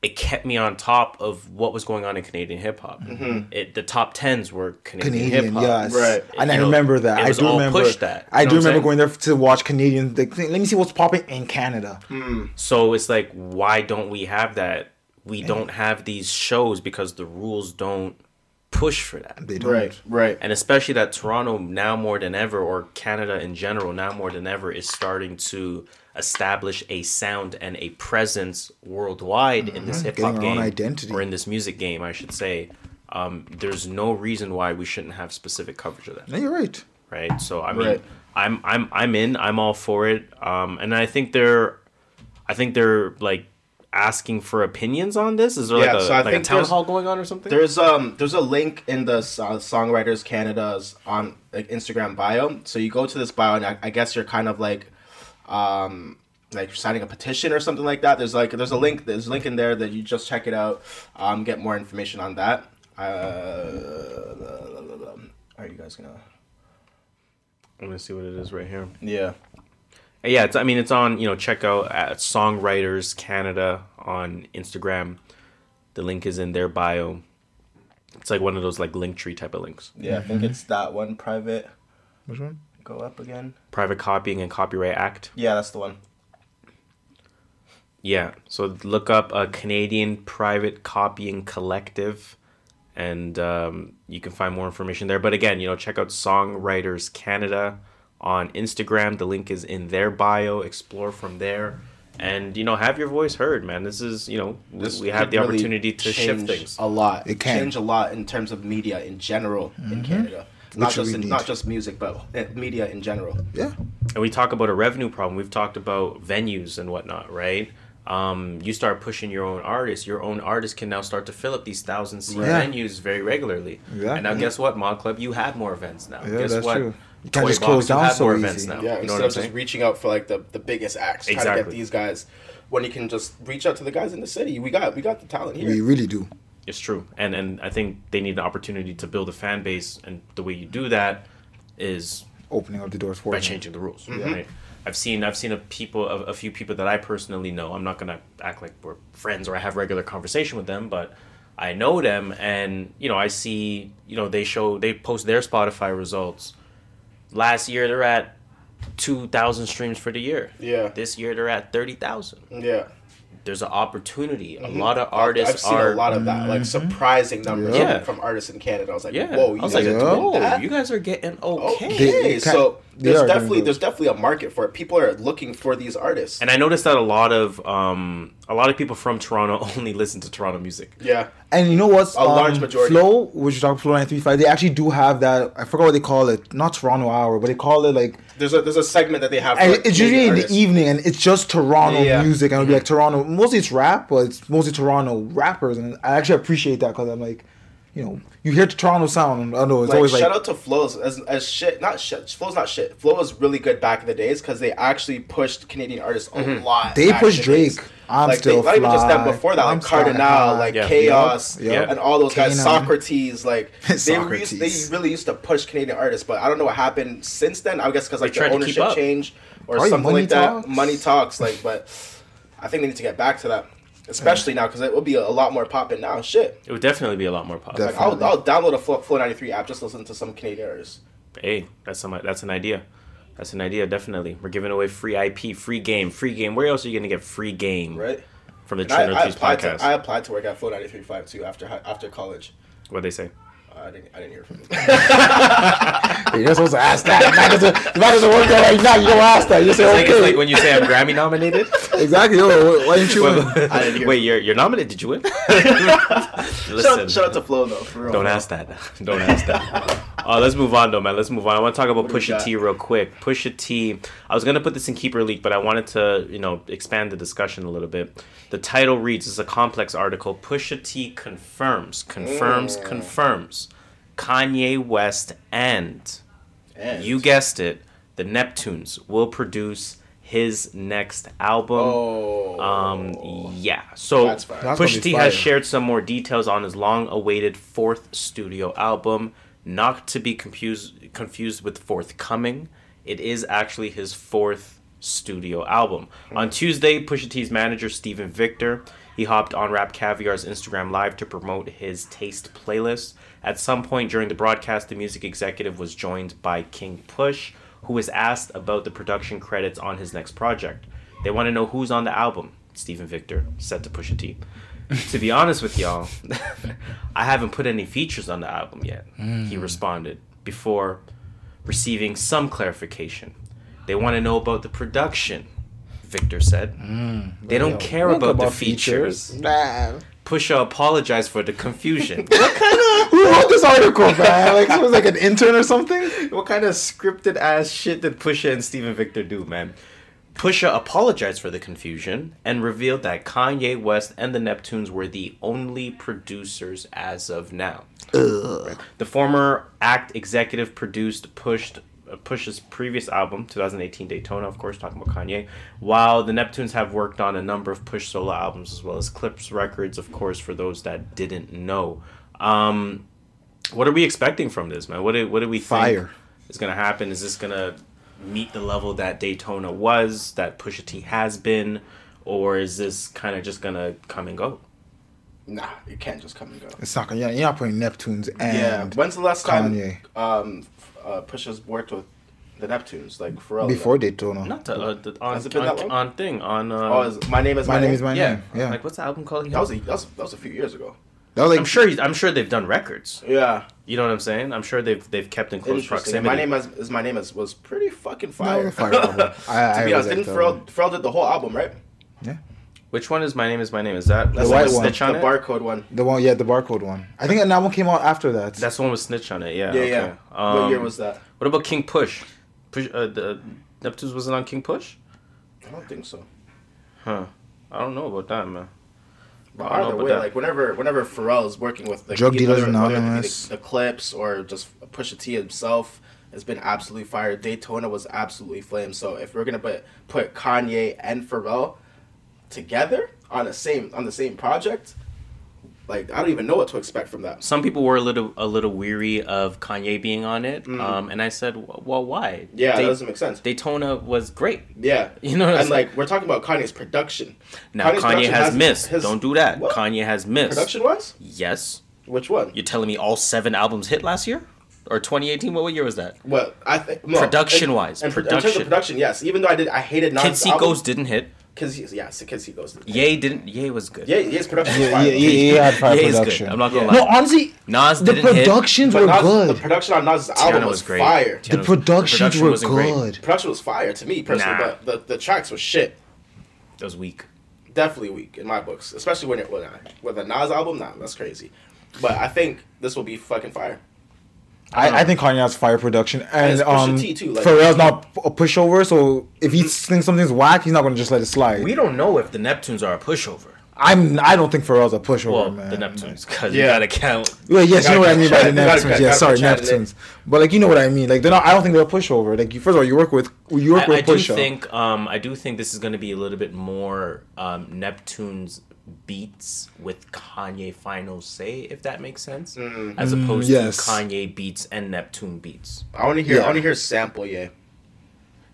it kept me on top of what was going on in Canadian hip hop. Mm-hmm. It the top tens were Canadian, hip hop.
yes.
Right.
And I
know,
remember that.
it
I do
all
remember.
pushed that.
I
You know
do remember
saying?
going there to watch Canadian. The thing. Let me see what's popping in Canada. Mm.
So it's like, why don't we have that? We don't have these shows because the rules don't push for that.
They don't.
Right, right.
and especially that Toronto now more than ever, or Canada in general now more than ever, is starting to establish a sound and a presence worldwide in this hip hop
Mm-hmm. Getting our own
game
identity.
or in this music game, I should say. Um, there's no reason why we shouldn't have specific coverage of that,
No, you're right.
right? So I mean,
Right.
I'm I'm I'm in. I'm all for it. Um, and I think they're, I think they're like asking for opinions on this. Is there
Yeah,
like a
so I
like a
think
town
there's-
hall going on or something?
There's um there's a link in the uh, Songwriters Canada's on like Instagram bio. So you go to this bio and I, I guess you're kind of like um, like signing a petition or something like that. There's like there's a link there's a link in there that you just check it out. Um, get more information on that. Uh, are you guys gonna?
I'm gonna see what it is right here.
Yeah.
Yeah, it's, I mean, it's on, you know, check out at Songwriters Canada on Instagram. The link is in their bio. It's like one of those like link tree type of links.
Yeah, I think it's that one private.
Which one?
Go up again.
Private Copying and Copyright Act.
Yeah, that's the one.
Yeah, so look up a Canadian Private Copying Collective, and um, you can find more information there. But again, you know, check out Songwriters Canada on Instagram. The link is in their bio. Explore from there, and you know, have your voice heard, man. This is you know,
This
we have the
really
opportunity to shift things.
a lot.
It can.
change a lot in terms of media in general in Canada. Not just in,
need.
not just music, but uh, media in general.
Yeah.
and we talk about a revenue problem. We've talked about venues and whatnot, right? Um, you start pushing your own artists. Your own artists can now start to fill up these thousand seat
Right.
venues very regularly.
Exactly.
And now, guess what, Mod Club? You have more events now.
Yeah,
guess
that's
what?
true. You can't
Toy
just
Box,
close
you
down
have
so
more
easy.
events now.
Yeah,
you know
instead
what
of
I'm
just
saying?
reaching out for like the, the biggest acts, trying to
Exactly.
get these guys, when you can just reach out to the guys in the city. We got we got the talent here.
We really do.
It's true, and and I think they need an opportunity to build a fan base, and the way you do that is
Opening up the doors for
by
them.
changing the rules. Mm-hmm. Right? I've seen I've seen a people a, a few people that I personally know. I'm not gonna act like we're friends or I have regular conversation with them, but I know them, and you know I see you know they show they post their Spotify results. Last year they're at two thousand streams for the year.
Yeah.
This year they're at thirty thousand.
yeah,
There's an opportunity. A mm-hmm. lot of artists
I've seen
are.
a lot of that, like mm-hmm. surprising numbers
Yeah.
from artists in Canada. I was like,
yeah,
whoa, you
I was
guys
like,
are doing
oh,
that?
you guys are getting okay.
Okay,
They-
so there's definitely there's definitely a market for it. People are looking for these artists.
And I noticed that a lot of um, a lot of people from Toronto only listen to Toronto music.
yeah,
And you know what's
A large um, majority.
Flow, which you talk Flow 935, they actually do have that. I forgot what they call it. Not Toronto Hour, but they call it like.
There's a there's a segment that they have. For
And
like,
it's usually in the evening, and it's just Toronto
Yeah.
music, and it'll be like mm-hmm. Toronto. Mostly it's rap, but it's mostly Toronto rappers, and I actually appreciate that because I'm like, you know, you hear the Toronto sound. I know it's
Like,
always
shout
like shout
out to Flows as as shit. Not shit. Flow's not shit. Flow was really good back in the days because they actually pushed Canadian artists a lot.
They pushed
in the days.
Drake. I'm
like,
still
they, not even just them before that,
I'm
like
sky
Kardinal,
high.
like
Yeah.
k-os,
Yep, yep.
and all those guys. Saukrates, like they,
Saukrates.
Used, they really used to push Canadian artists, but I don't know what happened since then. I guess because like
They
the ownership
up.
change or
Probably
something
money
like that. Money talks, like, but I think they need to get back to that, especially now because it will be a, lot more popping now. Shit.
It would definitely be a lot more popular.
Like, I'll. I'll download a Flow, Flow 93 app just listen to some Canadian artists.
Hey, that's some that's an idea. That's an idea. Definitely, we're giving away free IP, free game, free game. Where else are you gonna get free game?
Right.
From the
And I, I,
Trinity
applied
podcast.
to, I applied to work at Flow 93.5 too after after college.
What'd they say?
I didn't I didn't hear from them.
you're supposed to ask that. The man doesn't, the man doesn't work there right now. You don't ask that. You say
It's like,
okay.
it's like when you say I'm Grammy nominated.
exactly. Yo, why didn't you? win?
I didn't hear
Wait, you're you're nominated? Did you win?
shout,
Listen,
out, shout out to Flow though. For real.
Don't ask that. Don't ask that. Uh, let's move on though, man. Let's move on. I want to talk about
What
Pusha? T real quick. Pusha T. I was gonna put this in Keeper Leak, but I wanted to, you know, expand the discussion a little bit. The title reads: "This is a complex article. Pusha T confirms, confirms,
Mm.
confirms, Kanye West and
And-
you guessed it, the Neptunes will produce his next album."
Oh.
Um, yeah. So. Pusha T has shared some more details on his long-awaited fourth studio album, not to be confused confused with forthcoming. It is actually his fourth studio album. On Tuesday, Pusha T's manager Steven Victor he hopped on Rap Caviar's Instagram Live to promote his taste playlist. At some point during the broadcast, the music executive was joined by King Push, who was asked about the production credits on his next project. They want to know who's on the album. Steven Victor said to Pusha T. to be honest with y'all, I haven't put any features on the album yet. He mm. responded before receiving some clarification. They want to know about the production. Victor said. Mm. they don't care
Think
about, the features.
Nah.
Pusha apologized for the confusion.
What kind of who wrote this article, man? Like, it was like an intern or something.
what kind of scripted ass shit did Pusha and Steven Victor do, man? Pusha apologized for the confusion and revealed that Kanye West and the Neptunes were the only producers as of now. The former act executive produced pushed Push's previous album, 2018 Daytona, of course, talking about Kanye. While the Neptunes have worked on a number of Push solo albums as well as Clipse Records, of course, for those that didn't know. Um, what are we expecting from this, man? What do, what do we
Fire.
think is going to happen? Is this going to meet the level that Daytona was, that Pusha T has been, or is this kind of just going to come and go?
Nah, it can't just come and go.
It's not gonna. Yeah, you're not putting Neptunes and
yeah. When's the last time
Kanye.
um, uh, Pusha's worked with the Neptunes? Like Pharrell.
before
like,
Daytona.
Not to, uh, the, on,
Has it been that
on,
long?
on thing, on. Uh,
Oh, is, my name is
my name is my
yeah.
name. Yeah,
Like, what's the album called?
That was, a, that was that was a few years ago.
that was like
I'm sure. He's, I'm sure they've done records.
Yeah.
You know what I'm saying? I'm sure they've they've kept in close proximity.
My name is, is my name is was pretty fucking
No,
fire.
fire. I-
to
I
be honest, didn't Pharrell. Pharrell did the whole album, right?
Yeah,
Which one is my name is my name? Is that
That's
white
the,
one.
Snitch on
the
it?
barcode one.
the one. Yeah, the barcode one. I think that one came out after that.
That's the one with Snitch on it. Yeah.
Yeah,
okay.
yeah.
Um,
what year was that?
What about King Push? Push uh, the Neptunes wasn't on King Push?
I don't think so.
Huh. I don't know about that, man.
But
I don't know
either
about
way,
that.
like whenever whenever Pharrell is working with like
Drug
either-
Dealers
whether it be
Anonymous.
the, the Clipse or just Pusha T himself has been absolutely fire. Daytona was absolutely flame. So if we're gonna put put Kanye and Pharrell together on the same on the same project, like I don't even know what to expect from that.
Some people were a little a little weary of Kanye being on it, um, and I said, "Well, why?
Yeah,
Day-
that doesn't make sense.
Daytona was great.
Yeah,
You know what I'm
and like we're talking about Kanye's production.
Now
Kanye's
Kanye
production
has missed.
his-
Don't do that.
What?
Kanye has missed.
Production wise,
Yes.
which one?
You're telling me all seven albums hit last year, or 2018? What, what year was that?
What I think no,
Production-wise,
and, and in terms
production.
of production, yes. Even though I did, I hated
Kid See
album,
Goes didn't hit.
Kids, yeah, so Kids See Ghosts.
Ye didn't. Ye was good.
Yeah, yes, production.
yeah,
was
yeah, yeah, yeah, had fire
Ye is good.
production.
I'm not gonna
Yeah.
lie.
No, honestly,
Nas
the
didn't hit.
productions
But
were
Nas,
good.
the production on Nas' album
Tiana
was,
was great.
fire.
Tiana
The
was-
productions
production
were
wasn't great.
Production was fire to me personally,
Nah.
but the, the tracks were shit.
That was weak.
Definitely weak in my books, especially when it with, with a Nas album. Nah, that's crazy. But I think this will be fucking fire.
I, I think Kanye has fire production, and
it's Pusha
um,
T, too, like-
Pharrell's not a pushover. So if he thinks something's whack, he's not gonna just let it slide.
We don't know if the Neptunes are a pushover.
I'm. I don't think Pharrell's a pushover,
Well,
man.
the Neptunes, because
Yeah.
you gotta count.
Well, yes, you know what I mean by the
Gotta- gotta-
Neptunes.
gotta
Yeah, sorry,
Chad in it.
Neptunes. But like, you know what I mean. Like, they're not. I don't think they're a pushover. Like, you, first of all, you work with you work
I,
with
I do think um, I do think this is going to be a little bit more um, Neptune's beats with Kanye final say, if that makes sense, mm-hmm. as mm, opposed
yes.
to Kanye beats and Neptune beats.
I want to hear. I want to hear sample. Yeah.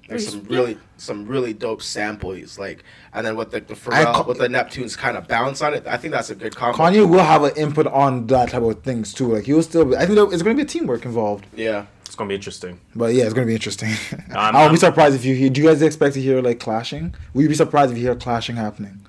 There's some really, some really dope samples, like, and then with the, the Pharrell,
ca-
with the Neptunes kind of balance on it. I think that's a good combo.
Kanye will have an input on that type of things too. Like, he will still. Be, I think there- it's gonna be a teamwork involved.
Yeah.
It's going to be interesting.
But yeah, it's gonna be interesting.
I'm-
I'll
I'm-
be surprised if you hear. Do you guys expect to hear like clashing? Will you be surprised if you hear clashing happening?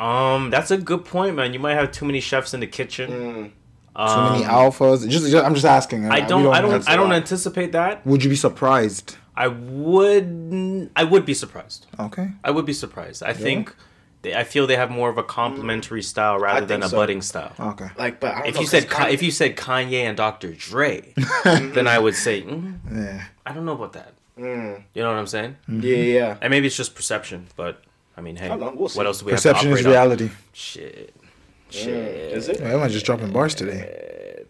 Um, that's a good point, man. You might have too many chefs in the kitchen.
Mm.
Too
Um,
many alphas. Just, just- I'm just asking.
I
We
don't. I don't.
that's a
I don't
lot.
anticipate that.
Would you be surprised?
I would. I would be surprised.
Okay.
I would be surprised. I think. They, I feel they have more of a complementary style rather than a
so.
budding style.
Okay.
Like, but I don't
If
know,
you said
'cause
Ka-
Kanye-
if you said Kanye and Dr. Dre, then I would say mm,
Yeah.
I don't know about that.
Mm.
You know what I'm saying?
yeah, yeah.
And maybe it's just perception, but I mean, hey,
don't we'll see.
what else do we
Perception
have
is
to operate on?
reality.
Shit,
Mm.
shit.
Is it?
Yeah, am I just dropping bars today?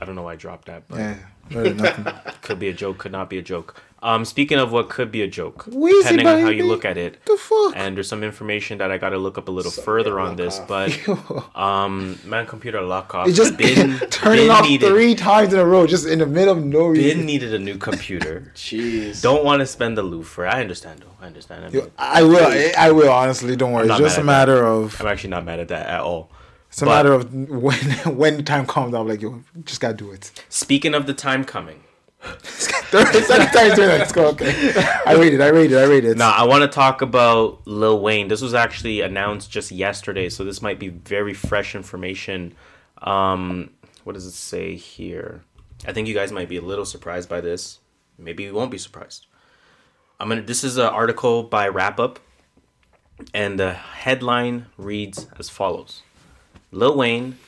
I don't know why I dropped that, but
Yeah. Better
could be a joke, could not be a joke. Um, speaking of what could be a joke,
Weezy,
depending on how you look at it,
the fuck?
and there's some information that I got to look up a little
So,
further on this,
lock
but um, man, computer lock off.
It just
Bin-
turning
Bin
off
needed-
three times in a row, just in the middle of no
Bin
reason.
needed a new computer.
Jeez.
Don't want to spend the loot for. I understand though. I understand. I mean,
Yo, I will. I- I will. Honestly, don't worry. It's just a
mad at
matter of.
I'm actually not mad at that at all.
It's a
but-
matter of when when the time comes. I'm like, yo, just gotta do it.
Speaking of the time coming,
Third, second time doing it. Go. Okay. I rated. I rated. I rated.
now I want to talk about Lil Wayne. This was actually announced just yesterday, so this might be very fresh information. Um, what does it say here? I think you guys might be a little surprised by this. Maybe you won't be surprised. I'm gonna. This is an article by Rap-Up, and the headline reads as follows: Lil Wayne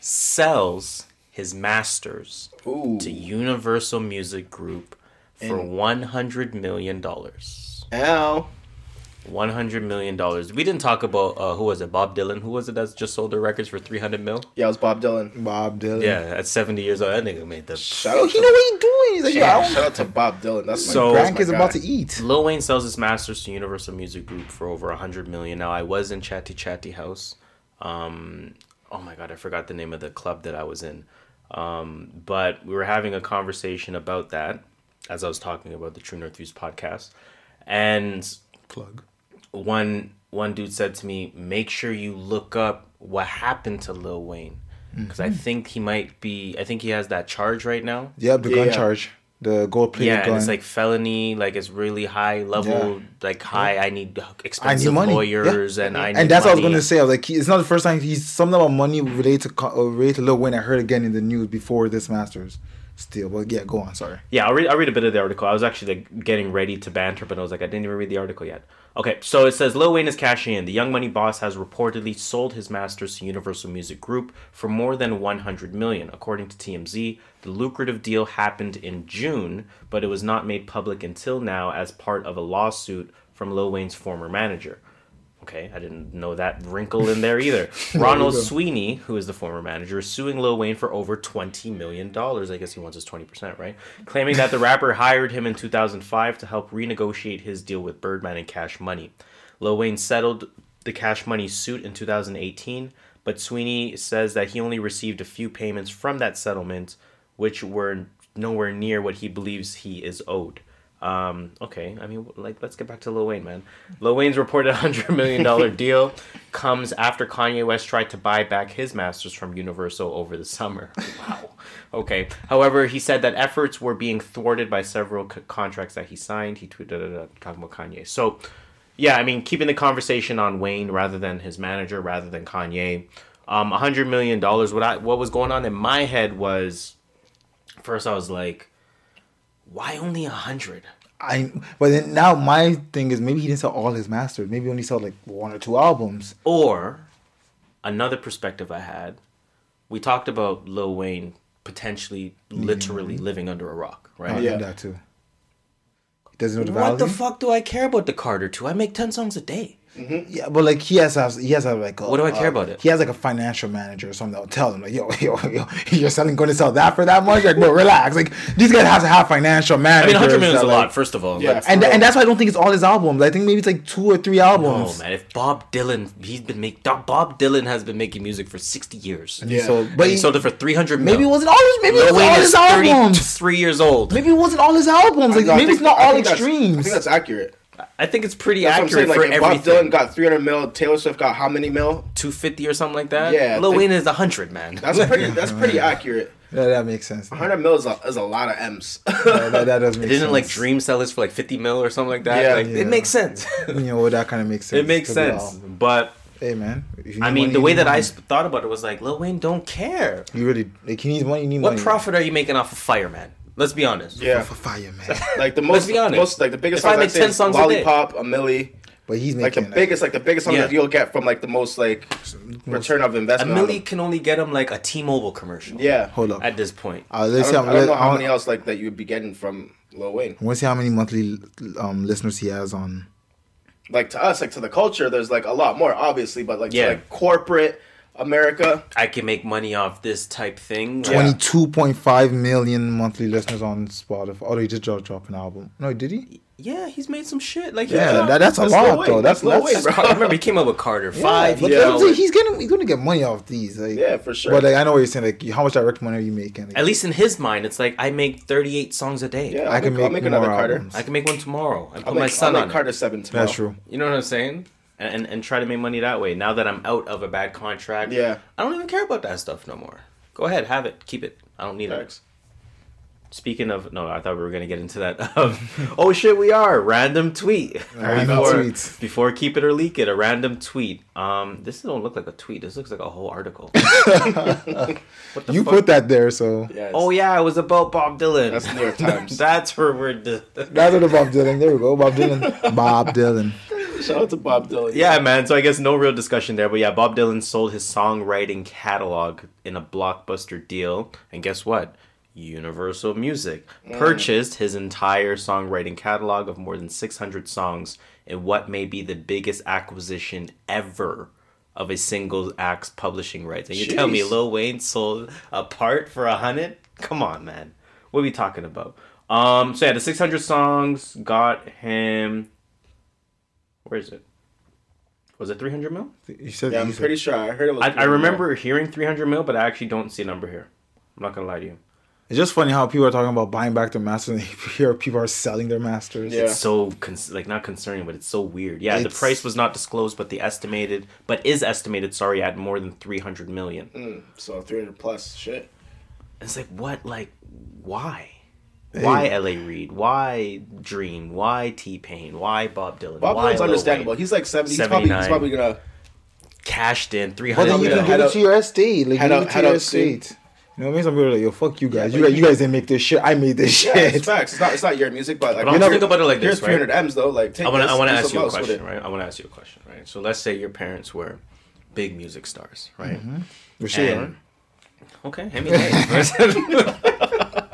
sells his masters
Ooh.
to Universal Music Group for
And-
one hundred million dollars.
Ow.
One hundred million dollars. We didn't talk about uh, who was it? Bob Dylan. Who was it that's just sold their records for three hundred mil?
Yeah, it was Bob Dylan.
Bob Dylan.
Yeah, at seventy years old, that nigga made the.
Shout
Yo,
out
he
to,
know what he doing. He's like,
yeah,
yeah,
shout out to Bob Dylan. That's my,
So-
that's my
grandkids
guy.
about to eat.
Lil Wayne sells his masters to Universal Music Group for over a hundred million. Now I was in Chatty Chatty House. Um, oh my god, I forgot the name of the club that I was in. Um, but we were having a conversation about that as I was talking about the True North Views podcast, and
Plug.
one one dude said to me, "Make sure you look up what happened to Lil Wayne." Because I think he might be. I think he has that charge right now.
Yep, the gun
Yeah.
charge. The gold plated
Yeah,
gun.
and it's like felony, like it's really high level,
Yeah.
like high. I need expensive
money.
lawyers, and I need
and that's what I was gonna say. I was like, it's not the first time he's something about money related to related to Lil Wayne. I heard again in the news before this Masters. Still, but yeah, go on. Sorry.
Yeah, I'll read, I'll read a bit of the article. I was actually like getting ready to banter, but I was like, I didn't even read the article yet. Okay, so it says Lil Wayne is cashing in. The Young Money boss has reportedly sold his masters to Universal Music Group for more than 100 million, according to TMZ. The lucrative deal happened in June, but it was not made public until now as part of a lawsuit from Lil Wayne's former manager. Okay, I didn't know that wrinkle in there either. Ronald. Sweeney, who is the former manager, is suing Lil Wayne for over $20 million. I guess he wants his 20%, right? Claiming that the rapper hired him in 2005 to help renegotiate his deal with Birdman and Cash Money. Lil Wayne settled the Cash Money suit in 2018, but Sweeney says that he only received a few payments from that settlement, which were nowhere near what he believes he is owed. Um, okay, I mean, like, let's get back to Lil Wayne, man. Lil Wayne's reported $100 million deal comes after Kanye West tried to buy back his masters from Universal over the summer. Wow. Okay. However, he said that efforts were being thwarted by several c- contracts that he signed. He tweeted it talking about Kanye. So, yeah, I mean, keeping the conversation on Wayne rather than his manager, rather than Kanye. Um, $100 million. What, I, what was going on in my head was first I was like, why only a hundred?
I but then now my thing is maybe he didn't sell all his masters. Maybe he only sold like one or two albums.
Or another perspective I had, we talked about Lil Wayne potentially literally living under a rock,
I
right?
Yeah.
that too. He doesn't know the
What
value.
the fuck do I care about the Carter two? I make ten songs a day.
Yeah, but like he has to have, he has to have like a,
What do I care
uh,
about it?
He has like a financial manager or something that'll tell him like, yo, yo, yo, you're selling going to sell that for that much? Like, bro, relax. Like these guys have to have financial
I mean, hundred million is a
like-
lot. First of all,
Yeah.
Let's-
And and that's why I don't think it's all his albums. I think maybe it's like two or three
Oh
albums.
man, if Bob Dylan, he's been make Bob Dylan has been making music for sixty years.
And he
Yeah.
sold,
But
but
he
he,
sold it for three hundred.
maybe it wasn't all his. Maybe it was
Wayne
all his albums.
thirty-three years old.
Maybe it wasn't all his albums. Like maybe
think-
it's not
I
all
think that's- I think that's accurate.
I think it's pretty
That's what I'm
accurate
saying. Like,
for
if Bob. Dylan got 300 mil, Taylor Swift got how many mil?
two fifty or something like that.
Yeah, I
Lil
think-
Wayne is hundred, man.
That's pretty. That's pretty accurate.
Yeah, that makes sense.
100 mil is a, is a lot of M's.
Yeah, that, that does make
Didn't
sense.
like Dream sell this for like fifty mil or something like that?
Yeah.
like
Yeah.
it makes sense.
You know, that kind of makes sense.
it makes sense. But
Hey man,
I mean,
money,
the way that I
money.
sp- thought about it was like, Lil Wayne don't care.
you really like he needs money. You need
What
money.
profit are you making off of Fireman? Let's be honest.
yeah.
for fire, man.
Like the most,
be honest.
most like the biggest
If I
songs
make
I'd
10
is
songs a day.
Lollipop, a Milli.
But he's making
Like the
making
biggest, like the biggest song
Yeah.
that you'll get from like the most like return of investment. on
milli can only get him like a T-Mobile commercial.
Yeah.
Hold up.
At this point,
Uh,
I
let's see.
don't,
How,
I don't know how many else like that you would be getting from Lil Wayne.
want to see how many monthly um, listeners he has on.
Like to us, like to the culture, there's like a lot more, obviously, but like
Yeah.
to like corporate America,
I can make money off this type thing.
Yeah.
Twenty-two point five million monthly listeners on Spotify. Oh, he just dropped, dropped an album. No, did he?
Yeah, he's made some shit. Like
Yeah,
yeah,
that, that's a lot
Lil
though. That's,
That's Lil
that's,
Wayne, bro.
I remember he came up with Carter Five.
But
he
Yeah.
came
I'm
out
saying
with-
he's getting he's gonna get money off these. Like,
yeah, for sure.
But like I know what you're saying. Like how much direct money are you making? Like,
At least in his mind, it's like I make 38 songs a day.
yeah,
I
I'll
can
make, I'll
make
make another
more
Carter.
albums.
I can make one tomorrow and
I'll
put my
make,
son
I'll
on
make
it.
Carter seven tomorrow.
that's true.
You know what I'm saying? And, and and try to make money that way. Now that I'm out of a bad contract,
Yeah.
I don't even care about that stuff no more. Go ahead, have it, keep it. I don't need it. Speaking of, no, I thought we were gonna get into that. Um, oh shit, we are random tweet.
Random
before,
tweets.
before keep it or leak it, a random tweet. Um, this don't look like a tweet. This looks like a whole article. what the
You
fuck?
put that there, so
Yeah,
Oh yeah, it was about Bob Dylan.
That's New York Times.
That's where we're. d-
that's what the Bob Dylan. There we go, Bob Dylan. Bob Dylan.
Shout out to Bob Dylan.
Yeah, man. So I guess no real discussion there, but yeah, Bob Dylan sold his songwriting catalog in a blockbuster deal, and guess what? Universal Music purchased his entire songwriting catalog of more than 600 songs in what may be the biggest acquisition ever of a single act's publishing rights. And you tell me Lil Wayne sold a part for a hundred? Come on, man. What are we talking about? Um, so yeah, the 600 songs got him. Where is it? Was it 300 mil?
You said,
Yeah, I'm
said-
pretty sure I heard it was.
I, I remember hearing 300 mil, but I actually don't see a number here. I'm not gonna lie to you.
It's just funny how people are talking about buying back their masters, and here people are selling their masters.
Yeah.
It's so cons- like not concerning, but it's so weird. Yeah, the price was not disclosed, but the estimated, but is estimated, sorry, at more than 300 million.
Mm, so 300 plus shit.
It's like what, like, why? Why L.A. Reid? Why Dream? Why T Pain? Why Bob Dylan?
Bob Dylan's understandable.
Wayne?
He's like 70. He's probably, he's probably gonna.
cashed in three hundred.
But then you can
million.
give it to your estate. Like
head
give
up-
it to
head
your estate. You know what I mean? Some people are like, yo, fuck you guys.
but
you guys,
you-
you guys didn't make this shit. I made this
Yeah,
shit.
it's facts. It's not. It's not your music, but like
But I'm
here's-
think about it like
here's
this, right?
300 M's though. Like take
I want to.
this,
I want to ask you a
something else with
question, right? I want to ask you a question, right? So let's say your parents were big music stars, right? Mm-hmm.
For sure.
And- Okay, hit me.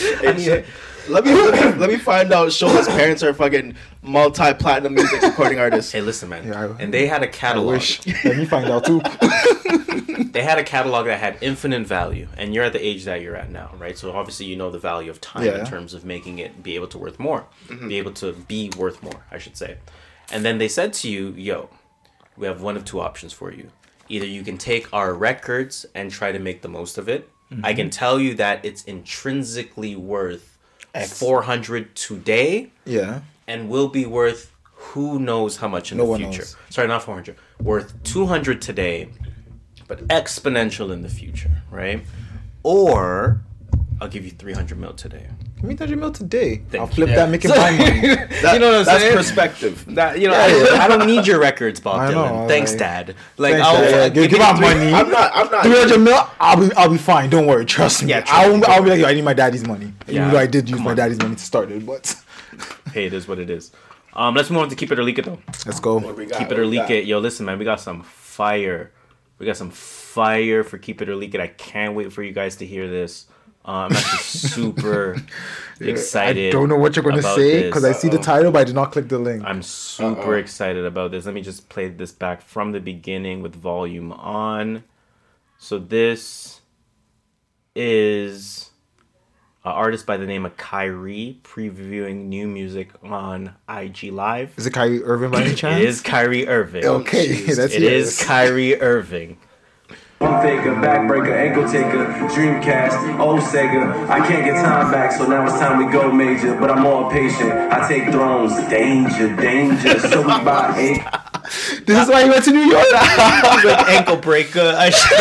hey.
And he- uh, let me let me let me find out. Shola's parents are fucking multi-platinum music recording artists.
hey, listen, man.
Yeah, I-
and they had a catalog.
wish. Let me find out too.
they had a catalog that had infinite value and you're at the age that you're at now right so obviously you know the value of time
Yeah.
in terms of making it be able to worth more mm-hmm. be able to be worth more i should say and then they said to you yo we have one of two options for you either you can take our records and try to make the most of it i can mm-hmm. tell you that it's intrinsically worth 400 today
yeah.
and will be worth who knows how much in
No
the future.
knows.
Sorry, not 400. Worth 200 today, but exponential in the future, right? Or I'll give you 300 mil today.
Give me 300 mil today.
Thank
I'll
you.
flip
Yeah.
that, make it my money.
That-
you know what I'm
that's
saying?
That's perspective.
That you know,
Yeah,
I,
yeah.
I don't need your records, Bob
I know,
Dylan. Thanks,
like-
Dad. Like,
Thanks,
I'll
Dad. Yeah, give-
give
give out money.
I'm not. I'm not.
300 mil, I'll be, I'll be fine. Don't worry. Trust me.
Yeah, trust
I
me.
won't, I'll be like, yo, I need my daddy's money.
Yeah,
Even though I did use my daddy's money to start it, but
Hey, it is what it is. Um, let's move on to keep it or leak it though.
let's go.
Got?
Keep it or leak
got?
it. Yo, listen, man, we got some fire. We got some fire for keep it or leak it. I can't wait for you guys to hear this. Uh, I'm actually super excited.
I don't know what you're going to say because I see the title, but I did not click the link.
I'm super
Uh-oh.
excited about this. Let me just play this back from the beginning with volume on. So this is an artist by the name of Kyrie previewing new music on IG Live.
Is it Kyrie Irving by any chance?
It is Kyrie Irving.
Okay,
Jeez.
that's
It is
yes.
Kyrie Irving.
One faker, backbreaker, ankle taker, Dreamcast, old Sega. I can't get time back, so now it's time we go major. But I'm more patient. I take thrones, danger, danger. So we buy eight.
This is why he went to New York.
like ankle breaker. I should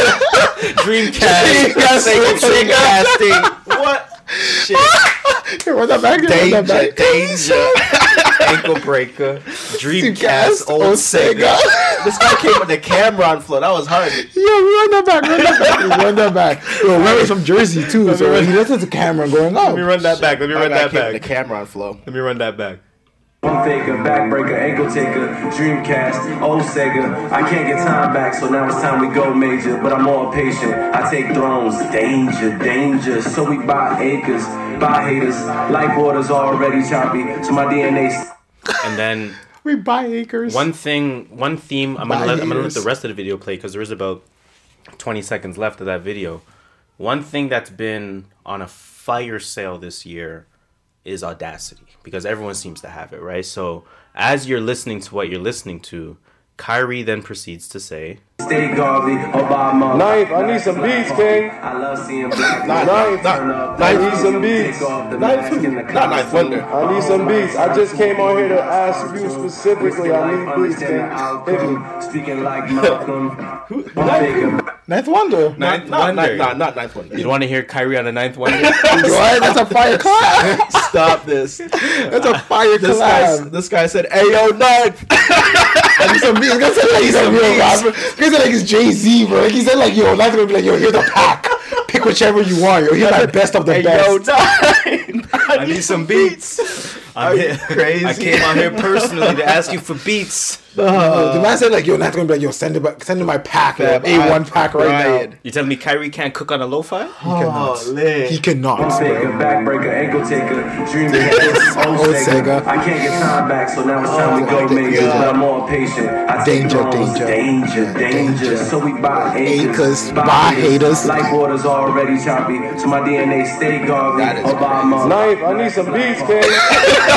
Dreamcast.
Dreamcast.
Dreamcasting. What? Shit.
Here, run that back. Run that back.
Danger. ankle breaker. Dreamcast. Old
old
Sega.
This guy came with the camera on flow. That was hard.
Yo, run that back, run that back, run that back. Yo, was from Jersey too, so
run-
he listens to camera going, oh.
Let me run that back. Let me run that
back. the
back.
camera on flow.
Let me run that back.
One faker, backbreaker, ankle taker, Dreamcast, old Sega. I can't get time back, so now it's time we go major. But I'm more patient. I take thrones, danger, danger. So we buy acres, buy haters. Life waters already choppy, so my DNA.
And then
We buy acres.
one thing, one theme. I'm gonna let, I'm gonna let the rest of the video play because there is about 20 seconds left of that video. One thing that's been on a fire sale this year is Audacity because everyone seems to have it, right? So as you're listening to what you're listening to, Kyrie then proceeds to say,
Stay Garvey, Obama.
Ninth, I need some beats, King.
I love seeing black
Ninth,
turn up.
I need some beats.
Take off the
Ninth,
mask and the
Not Ninth Wonder.
I need some beats. I just came on here to ask you specifically. I need beats, King. Hit.
Speaking like Malcolm. One faker,
Ninth Wonder.
Ninth
Not,
Wonder.
not, not, not ninth one.
"You want to hear Kyrie on the ninth one?"
What? That's a fire collab.
Stop this.
That's a fire
This guy, this guy said, "Hey yo, ninth."
I need some beats. He's gonna say like he's a real rapper. He's gonna say like he's Jay Z, bro. Like he said like yo, Ninth gonna be like yo, here's the pack. Pick whichever you want, yo. Here's my best of the
Hey
best.
yo, ninth.
I need some beats. I'm
Are you
here-
crazy?
I came out here personally to ask you for beats.
Uh, the man said like, "Yo, not gonna be like, yo, send it back, send him my pack,
Fam,
a one
I'm
pack right now."
crying.
You telling me Kyrie can't cook on a lo-fi?
He cannot.
lit.
He cannot. Bro.
backbreaker, ankle taker, dream old
Old
Sega.
Sega.
I can't get time back, so now it's time to go
Oh,
major. But I'm more patient. I
Danger, danger.
danger, danger.
danger.
So we buy acres,
Acres, buy haters.
Life water's already choppy, so my DNA stay garbage. Obama.
Knife, I need some beats, King.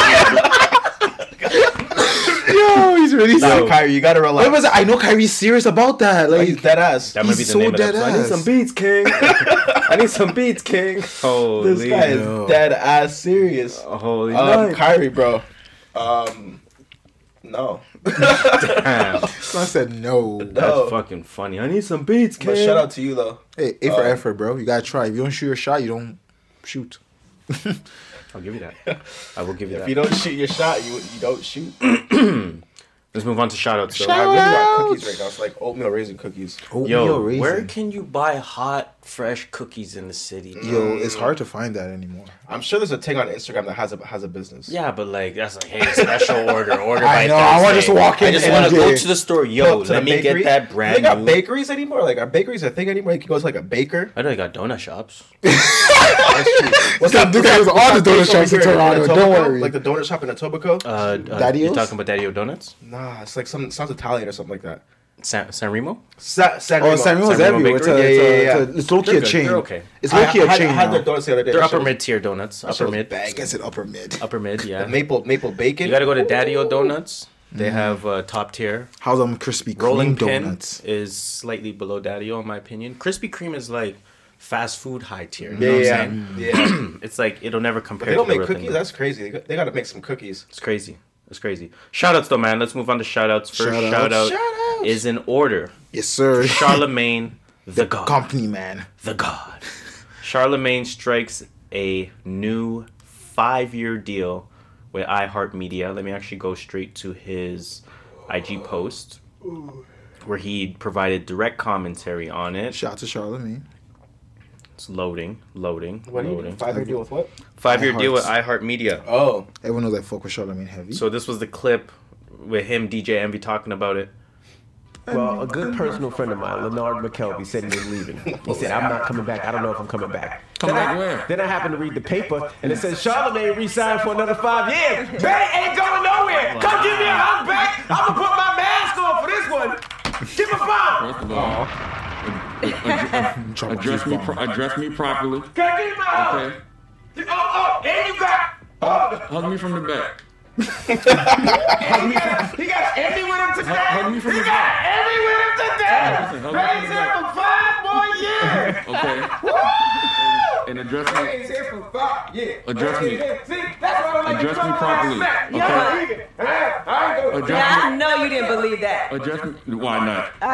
Yo, he's really
Nah,
so.
Kyrie, you gotta relax.
What was it? I know Kyrie's serious about that.
Like,
Like,
he's dead ass.
That might be the
so
name of the
dead.
I need some beats, King. I need some beats, King. Holy,
This guy
Yo.
is dead ass serious.
holy
Um,
night.
Kyrie, bro. Um, no.
Damn,
I said no.
that's
No.
fucking funny. I need some beats, King.
But shout out to you though.
Hey, A for
Uh,
effort, bro. You gotta try. If you don't shoot your shot, you don't shoot.
I'll give you that. I will give you
If
that.
If you don't shoot your shot, you you don't shoot.
Let's move on to shout outs.
I really want cookies right now. It's like oatmeal raisin cookies.
Yo,
raisin.
where can you buy hot, fresh cookies in the city?
Yo, it's hard to find that anymore.
I'm sure there's a thing on Instagram that has a has a business.
Yeah, but like that's like, hey, special order, order
I
by
know, I wanna just walk in
I just want to go to the store. Yo,
Go to the
let me
bakery.
get that brand.
They
brand
got
new.
bakeries anymore? Like are bakeries a thing anymore? Like you go to like a baker.
I know they got donut shops.
What's
that- this guy was all the donut shops in Toronto, don't worry.
Like the donut shop in Etobicoke?
Uh, uh,
Daddy-O's?
you talking about Daddy O Donuts?
nah, it's like some sounds Italian or something like that.
San, San Remo?
Sa- San
Oh,
Remo.
San Remo's
San Remo
everywhere. It's, a,
Bakery?
it's,
Yeah,
a,
yeah, yeah.
it's, a, it's low key a chain.
They're okay.
It's
I,
low key
I
a
had,
chain
I had
now.
their donuts the other day.
They're
That
upper mid tier donuts. Upper mid.
I guess it upper mid.
Upper mid, yeah.
The maple maple bacon.
You gotta go to Daddy O Donuts. They have uh, top tier.
How's them Krispy
Rolling
Kreme
Pin
donuts?
is slightly below Daddy O in my opinion. Krispy Kreme is like fast food high tier. You
Yeah,
know what
yeah,
I'm saying?
Mm, yeah.
It's like it'll never compare.
they don't
to the
make cookies.
thing.
That's crazy. They got, they got to make some cookies.
It's crazy. It's crazy. Shout outs though, man. Let's move on to shout outs. First
Shout-outs.
shout out
Shout-outs.
is in order.
Yes, sir.
Charlamagne the God.
Company man.
the God. Charlamagne strikes a new five year deal with iHeartMedia. Let me actually go straight to his IG post where he provided direct commentary on it.
Shout out to Charlamagne.
It's loading, loading,
What do you
loading.
Five year deal with what?
Five year deal with iHeartMedia.
Oh,
Everyone knows I fuck with Charlamagne heavy.
So this was the clip with him, DJ Envy, talking about it.
Well, a good personal friend of mine, Lenard McKelvey, said he was leaving. He said, I'm not coming back. I don't know if I'm coming back.
Come
then
back
I,
where?
Then I happened to read the paper, and it says Charlamagne re-signed for another five years. Bay ain't going nowhere. Come give me a hug back. I'm going to put my mask on for this one. Give me five.
First of all, ad- ad- address me, pro- address me properly.
Come give me my hug.
Okay,
Oh, oh, and you got... Oh,
hug me from the back.
he got, he got Envy with him today.
hug me from
he
the
got
back.
Envy with him today.
Listen, hug me
Raise
from the
him
back.
for five more years.
Okay,
Woo!
And address me.
Raise him for five years.
Address me.
See, that's what I'm like
Address me properly, okay?
Yeah, I believe it. I ain't gonna-
Address
I
me.
know you didn't believe that.
Address me. Why not?
I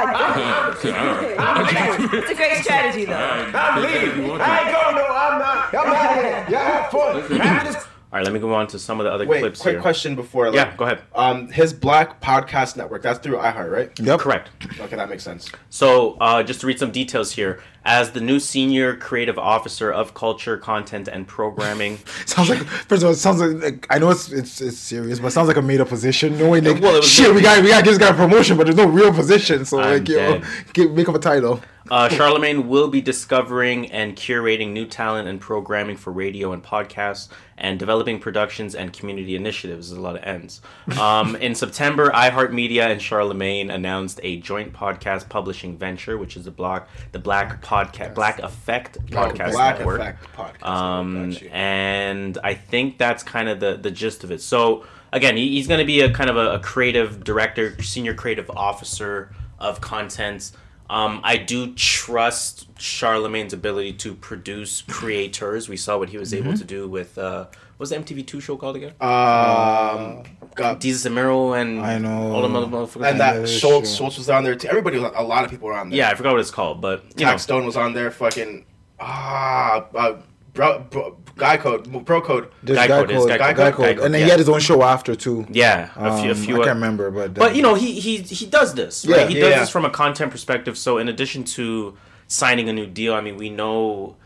Alright.
It's a great strategy, though.
I'm leaving. I ain't going no. I'm not. I'm out here. Y'all have fun. After this
All right, let me go on to some of the other
wait.
clips
Quick
here.
question before. Like,
Yeah, go ahead.
Um, his Black Podcast Network. That's through iHeart, right?
Yep.
Correct.
Okay, that makes sense.
So, uh, just to read some details here, as the new senior creative officer of culture, content, and programming,
Sounds like first of all, it sounds like, like I know it's it's it's serious, but it sounds like a made up position. Knowing like
Well,
shit,
gonna
we got we got to give this guy a promotion, but there's no real position. So
I'm
like yo,
dead.
get, make up a title.
Uh, Charlamagne will be discovering and curating new talent and programming for radio and podcasts, and developing productions and community initiatives. There's a lot of ends. Um, in September, iHeartMedia and Charlamagne announced a joint podcast publishing venture, which is the block the Black Podcast Black Effect Podcast
Black
Network.
Effect Podcast.
um, and I think that's kind of the the gist of it. So again, he, he's going to be a kind of a, a creative director, senior creative officer of content. Um, I do trust Charlamagne's ability to produce creators. We saw what he was able to do with uh, what was the MTV Two show called again?
Um, got
Jesus Amaro and
I know.
all the motherfuckers.
and that
that's Schulz.
Schulz was on there. Too. Everybody, was, a lot of people were on there.
yeah, I forgot what it's called, but you know,
Taxstone was on there. Fucking ah, uh, bro, bro, guy code, pro code.
There's
Guy
guy
Code
code,
Guy
guy
Code,
code,
Guy Code,
and then
yeah.
he had his own show after too.
yeah, a few, a
Um,
few.
I
uh,
can't remember, but
But you know, he he he does this, right?
Yeah.
he does
Yeah.
this from a content perspective. So in addition to signing a new deal, I mean, we know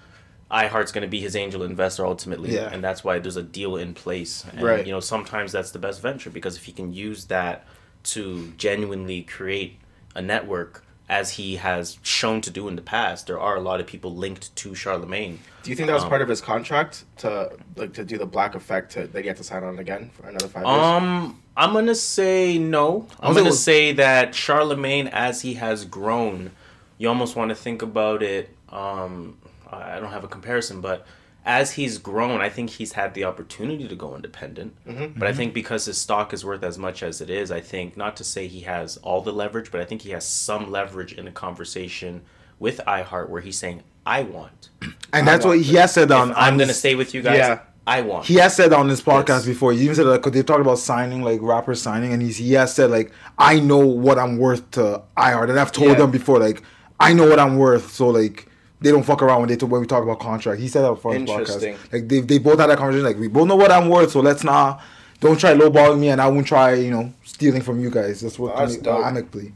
iHeart's going to be his angel investor ultimately,
Yeah.
and that's why there's a deal in place. And,
Right.
You know, sometimes that's the best venture because if he can use that to genuinely create a network as he has shown to do in the past. There are a lot of people linked to Charlamagne.
Do you think that was
Um,
part of his contract to like to do the black effect to that he had to sign on again for another five years?
Um, I'm gonna say no. I'm gonna say that Charlamagne, as he has grown, you almost want to think about it. Um, I don't have a comparison, but as he's grown, I think he's had the opportunity to go independent.
Mm-hmm.
But I think because his stock is worth as much as it is, I think not to say he has all the leverage, but I think he has some leverage in a conversation with iHeart where he's saying, "I want.
And that's what he has said on.
I'm gonna
his-
stay with you guys.
Yeah.
I want."
He has said on his podcast
Yes.
before. He even said because they talked about signing like rappers signing, and he's he has said like I know what I'm worth to iHeart, and I've told
Yeah.
them before like I know what I'm worth, so like they don't fuck around when they talk, when we talk about contract. He said that for his podcast. Like they they both had that conversation. Like we both know what I'm worth, so let's not don't try lowballing me, and I won't try you know stealing from you guys. That's what
That's dope.
amicably.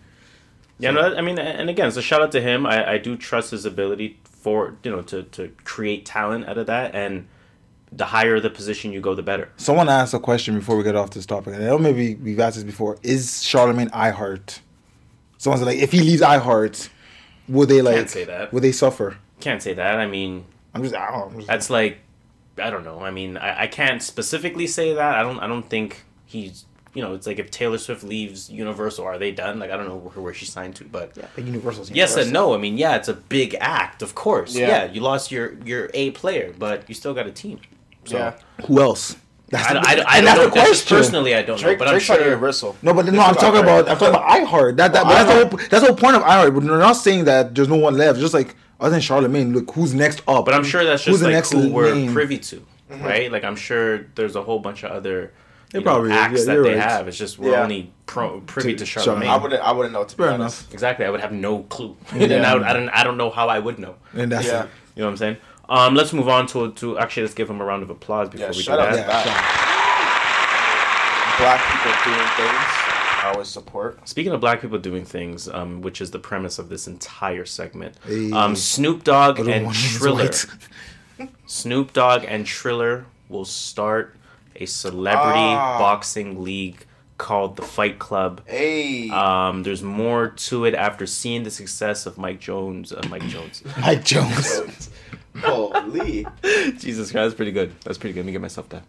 Yeah, no, I mean, and again, so shout out to him. I, I do trust his ability for you know to to create talent out of that, and the higher the position you go, the better.
Someone asked a question before we get off this topic, and I know maybe we've asked this before. Is Charlamagne iHeart? Someone said like if he leaves iHeart, would they like Can't
say that.
would they suffer?
Can't say that. I mean,
I'm just I don't know. I'm just-
that's like, I don't know. I mean, I, I can't specifically say that. I don't. I don't think he's. You know, it's like if Taylor Swift leaves Universal, are they done? Like I don't know where, where she signed to, but
But Universal's
yes and no. I mean, yeah, it's a big act, of course.
Yeah.
Yeah, you lost your your A player, but you still got a team. So,
yeah.
Who else? That's
I,
the-
I, I,
and
don't
that's
know.
the
That's
question.
personally, I don't
Drake,
know, but I'm
Drake's on
sure.
Universal.
No, but no, I'm talking about I'm talking about iHeart. That, that but that's the whole that's the whole point of iHeart. But we're not saying that there's no one left. Just like other than Charlamagne, look who's next up.
But I'm sure that's
Who's
just
the next
who we're
name?
privy to, mm-hmm. right? Like I'm sure there's a whole bunch of other
It
you know,
probably
acts
Yeah,
that they
right.
have. It's just we're
Yeah.
only pro- privy
To
to
Charlamagne.
Charlamagne.
I wouldn't. I wouldn't know. To be
Fair
honest.
enough.
Exactly, I would have no clue, and I, would, I don't. I don't know how I would know.
And that's
Yeah.
it.
You know what I'm saying? Um, let's move on to to actually let's give him a round of applause before
Yeah.
we
Shout
do
out to
that.
that. Black people doing things. I always support.
Speaking of black people doing things, um, which is the premise of this entire segment,
Hey.
um, Snoop Dogg and
one
Triller. Snoop Dogg and Triller will start a celebrity
Ah.
boxing league called the Fight Club.
Hey.
Um, there's more to it after seeing the success of Mike Jones. Uh, Mike Jones.
Mike Jones.
Holy.
Jesus Christ, that's pretty good. That's pretty good. Let me get myself that.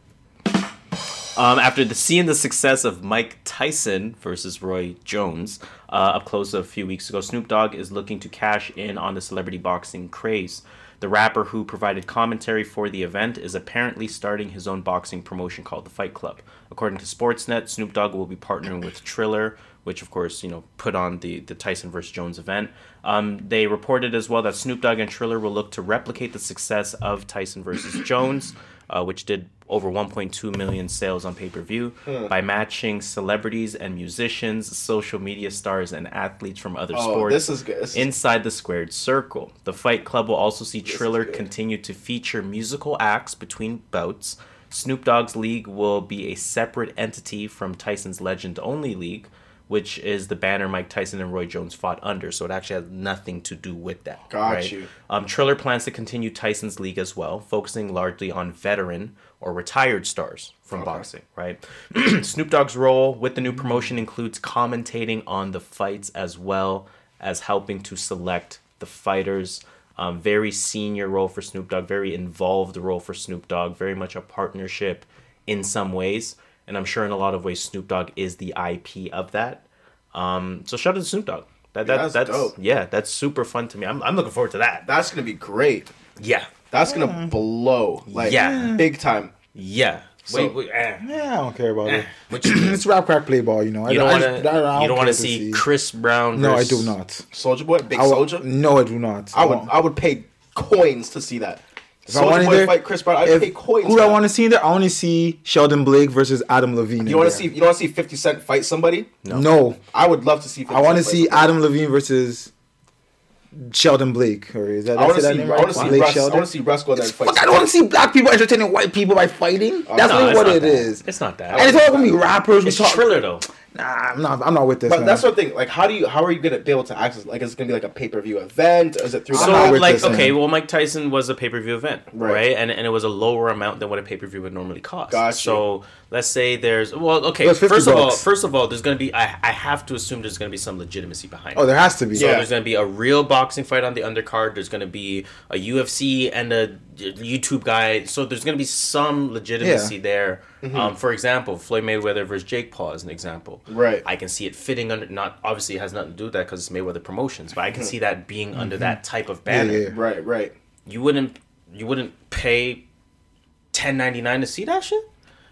Um, after the, seeing the success of Mike Tyson versus Roy Jones uh, up close a few weeks ago, Snoop Dogg is looking to cash in on the celebrity boxing craze. The rapper who provided commentary for the event is apparently starting his own boxing promotion called the Fight Club. According to Sportsnet, Snoop Dogg will be partnering with Triller, which of course you know put on the the Tyson versus Jones event. Um, they reported as well that Snoop Dogg and Triller will look to replicate the success of Tyson versus Jones, uh, which did over 1.2 million sales on pay per view, by matching celebrities and musicians, social media stars, and athletes from other
Oh,
sports
this is good. This
inside the squared circle. The Fight Club will also see Triller continue to feature musical acts between bouts. Snoop Dogg's league will be a separate entity from Tyson's Legend Only League, which is the banner Mike Tyson and Roy Jones fought under. So it actually has nothing to do with that.
Got you.
Um, Triller plans to continue Tyson's league as well, focusing largely on veteran or retired stars from boxing, right? Snoop Dogg's role with the new promotion includes commentating on the fights as well as helping to select the fighters. Um, very senior role for Snoop Dogg, very involved role for Snoop Dogg, very much a partnership in some ways. And I'm sure in a lot of ways, Snoop Dogg is the IP of that. Um, so shout out to Snoop Dogg. That, that,
that's
that's,
dope.
yeah, that's super fun to me. I'm, I'm looking forward to that.
That's gonna be great.
Yeah.
That's gonna blow. Like
Yeah.
big time.
Yeah.
So-
wait, wait. Eh.
Yeah, I don't care about it.
What you,
it's rap crack play ball, you know.
you don't
I
want to.
I- I
You don't want to
to
see Chris Brown.
No, I do not.
Soldier Boy, Big Soldier.
No, I do not.
I would.
Oh.
I would pay coins to see that.
If I want
Soldier
in
Boy
there,
fight Chris Brown. I'd
if-
pay coins.
Who do I want to see in there? I want to see Shelton Blake versus Adam Levine.
You want to see? You want to see Fifty Cent fight somebody?
No.
I would love to see. 50
I want to see
somebody.
Adam Levine versus Shelton Blake. Or is that,
I want to
that's
see.
that
I want to see.
Blake
Russ, I want to see Russ go there and fight.
Fuck, I don't want to see black people entertaining white people by fighting. Uh, that's
No,
not what
not
it
that.
is.
It's not that.
And it's all gonna be rappers. We
It's
talk.
Triller though.
Nah, I'm not. I'm not with this.
But
man.
that's one thing. Like, how do you? How are you gonna be able to access? Like, is it gonna be like a pay per view event? Is it through?
I'm
So
the
with
like
this,
okay,
man.
well Mike Tyson was a pay per view event,
Right.
right? And and it was a lower amount than what a pay per view would normally cost.
Got you.
So let's say there's well, okay.
That's 50
First of all, first of all, there's gonna be I, I have to assume there's gonna be some legitimacy behind.
Oh,
it.
there has to be.
So
Yeah.
there's gonna be a real boxing fight on the undercard. There's gonna be a UFC and a YouTube guy. So there's gonna be some legitimacy
Yeah.
there.
Mm-hmm.
Um, for example, Floyd Mayweather versus Jake Paul is an example.
Right.
I can see it fitting under. Not obviously it has nothing to do with that because it's Mayweather Promotions, but I can see that being under that type of banner.
Yeah.
Right, right.
You wouldn't you wouldn't pay ten ninety nine to see that shit.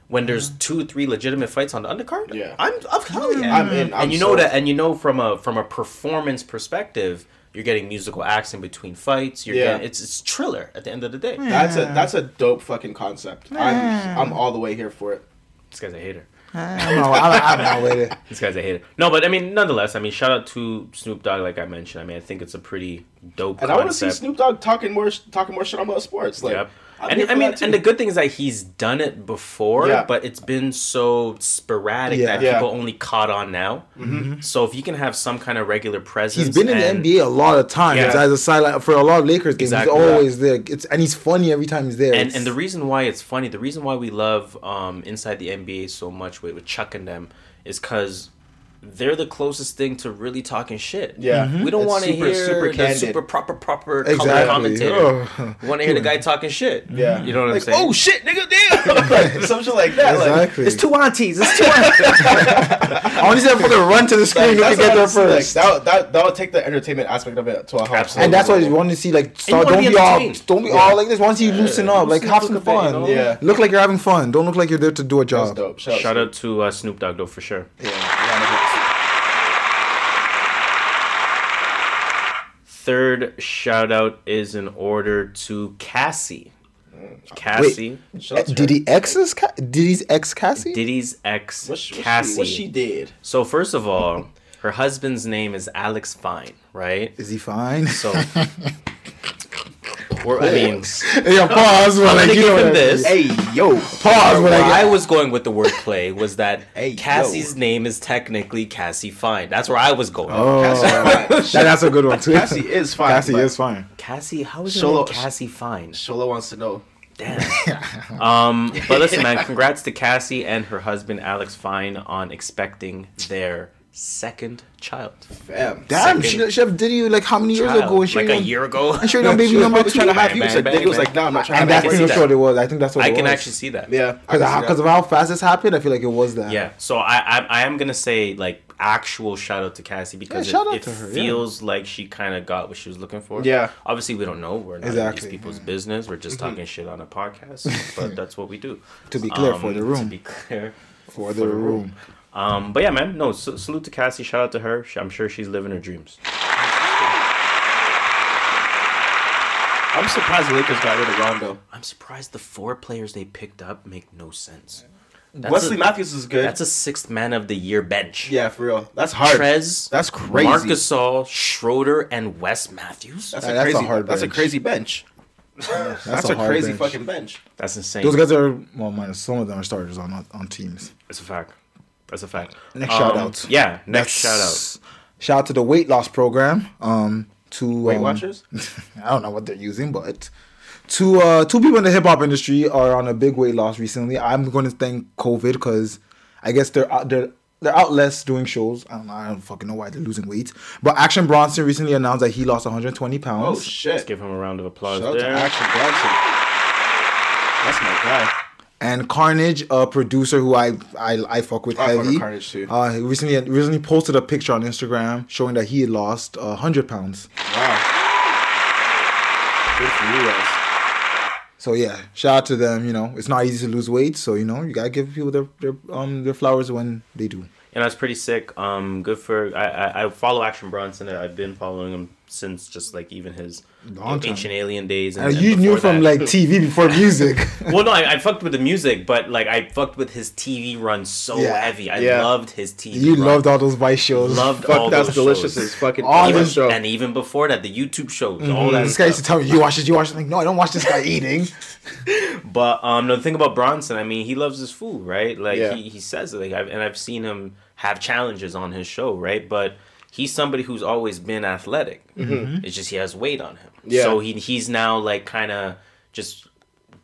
When there's two, three legitimate fights on the undercard,
Yeah.
I'm, I'm hell yeah.
I'm in. I'm
and you know
sold.
that, and you know from a from a performance perspective, you're getting musical acts in between fights. You're
Yeah.
getting it's it's triller at the end of the day.
That's a that's a dope fucking concept. I'm I'm all the way here for it.
This guy's a hater.
I'm not, I'm, I'm not with it.
This guy's a hater. No, but I mean, nonetheless, I mean, shout out to Snoop Dogg, like I mentioned. I mean, I think it's a pretty dope
And I want to see. Snoop Dogg talking more talking more shit about sports. Like,
Yep.
I'm
And I mean, and the good thing is that he's done it before,
Yeah.
but it's been so sporadic
Yeah.
that
Yeah.
people only caught on now. Mm-hmm. So if you can have some kind of regular presence,
He's been in the NBA a lot of times
Yeah.
as a sideline for a lot of Lakers games.
Exactly.
He's always there. It's and he's funny every time he's there.
And, and the reason why it's funny, the reason why we love um, Inside the NBA so much with, with Chuck and them is because they're the closest thing to really talking shit.
Yeah. Mhm.
We don't want to
super-
hear
super
the
candid.
super proper, proper
Exactly.
commentator.
Oh.
We want to hear the guy talking shit.
Yeah.
You know what
like,
I'm saying?
Oh shit, nigga, damn. like, some shit like that. Like,
Exactly.
it's two aunties. It's two aunties.
I want to see that run to the screen.
Like,
to get there
I'm like,
first.
that, that, that would take the entertainment aspect of it to a whole
Absolutely.
and that's why you want to see like start, don't
be
be all don't be all like this. Once you loosen up, like have some
a bit, you
fun.
Yeah.
Look like you're having fun. Don't look like you're there to do a job.
dope. Shout,
Shout out to uh, Snoop Dogg though for sure.
Yeah, round of applause.
Third shout out is in order to Cassie. Cassie,
Shout out to
Did
her.
he ex's Ca- did he's ex Cassie?
Diddy's ex
What she, what
Cassie.
she, what she did?
So first of all, her husband's name is Alex Fine, right?
Is he fine?
So, we're, I mean,
yeah, pause. But
I'm
like you
give
know
him
what
this.
Hey, yo.
Pause. But
where I
like,
was going with the wordplay was that
Hey, yo.
Cassie's name is technically Cassie Fine. That's where I was going.
oh, that, that's a good one too.
Cassie is fine.
Cassie is fine.
Cassie, how is her
Solo-
name Cassie Fine?
Shola wants to know.
Damn. um, but listen, man, congrats to Cassie and her husband Alex Fine on expecting their second child.
Fam.
Damn,
Second
she, Chef Diddy like how many years ago? and she
like a year ago.
And she on baby
She was
number
probably
two.
trying to have
Bang,
you.
bang,
So
bang,
Diddy was like, nah, I'm not trying
And
to have
that's
can
you.
see
pretty
that.
sure it was. I think that's what
I
it
can
was.
actually see that.
Yeah.
because
I can see
because of how fast this happened, I feel like it was that.
Yeah, so I, I I am gonna say like actual shout out to Cassie because
shout
it, it
to her, yeah.
feels like she kind of got what she was looking for.
Yeah.
obviously we don't know. We're not in
Exactly,
these people's
yeah.
business. We're just mm-hmm. talking shit on a podcast, but that's what we do.
To be clear, for the
um,
room.
To be clear.
For the room.
Um, but yeah, man, no, s- salute to Cassie. Shout out to her. Sh- I'm sure she's living her dreams.
I'm surprised the Lakers got rid of Rondo.
I'm surprised the four players they picked up make no sense. That's
Wesley
a,
Matthews is good.
That's a sixth man of the year bench.
yeah, for real. That's hard.
Trez,
That's crazy.
Marcus Gasol, Schroeder, and Wes Matthews.
That's,
That's
a
a
crazy.
hard
that's a
bench.
crazy bench. That's, a,
hard
crazy
bench.
fucking bench.
That's insane.
Those guys are well, minus some of them are starters on on teams.
That's a fact. That's a fact.
Next
Um,
shout out.
Yeah, next
That's-
shout out.
Shout out to the weight loss program. Um, to
Weight
um,
Watchers.
I don't know what they're using, but two uh two people in the hip hop industry are on a big weight loss recently. I'm going to thank COVID because I guess they're out they're they're out less doing shows. I don't know. I don't fucking know why they're losing weight. But Action Bronson recently announced that he lost 120
Oh
pounds.
Let's
shit!
give him a round of applause
Shout out to
there.
Action Bronson. That's my guy.
And Carnage, a producer who I I, I fuck with
I fuck with. Carnage too.
Uh, he recently recently posted a picture on Instagram showing that he had lost uh, 100 pounds.
Wow. Good for you guys.
So yeah, shout out to them. You know, it's not easy to lose weight, so you know you gotta give people their their um their flowers when they do.
And know, it's pretty sick. Um, good for I, I. I follow Action Bronson. I've been following him since just like even his
Long.
Ancient Alien days. And,
And
and
you knew from
that.
like TV before music.
well, no, I, I fucked with the music, but like I fucked with his TV run so
Yeah.
heavy. I
Yeah.
loved his TV.
you
run.
loved all those Vice shows.
loved
Fuck,
all
that's
those
delicious.
shows.
Fucking
All this
show.
and even before that, the YouTube shows, all that.
This guy used to tell me, "You watch this, you watch this." Like, no, I don't watch this guy eating.
But um, no, the thing about Bronson, I mean, he loves his food, right? Like
Yeah.
he, he says it, like, I've, and I've seen him have challenges on his show, right? But he's somebody who's always been athletic. It's just he has weight on him,
Yeah.
So he he's now like kind of just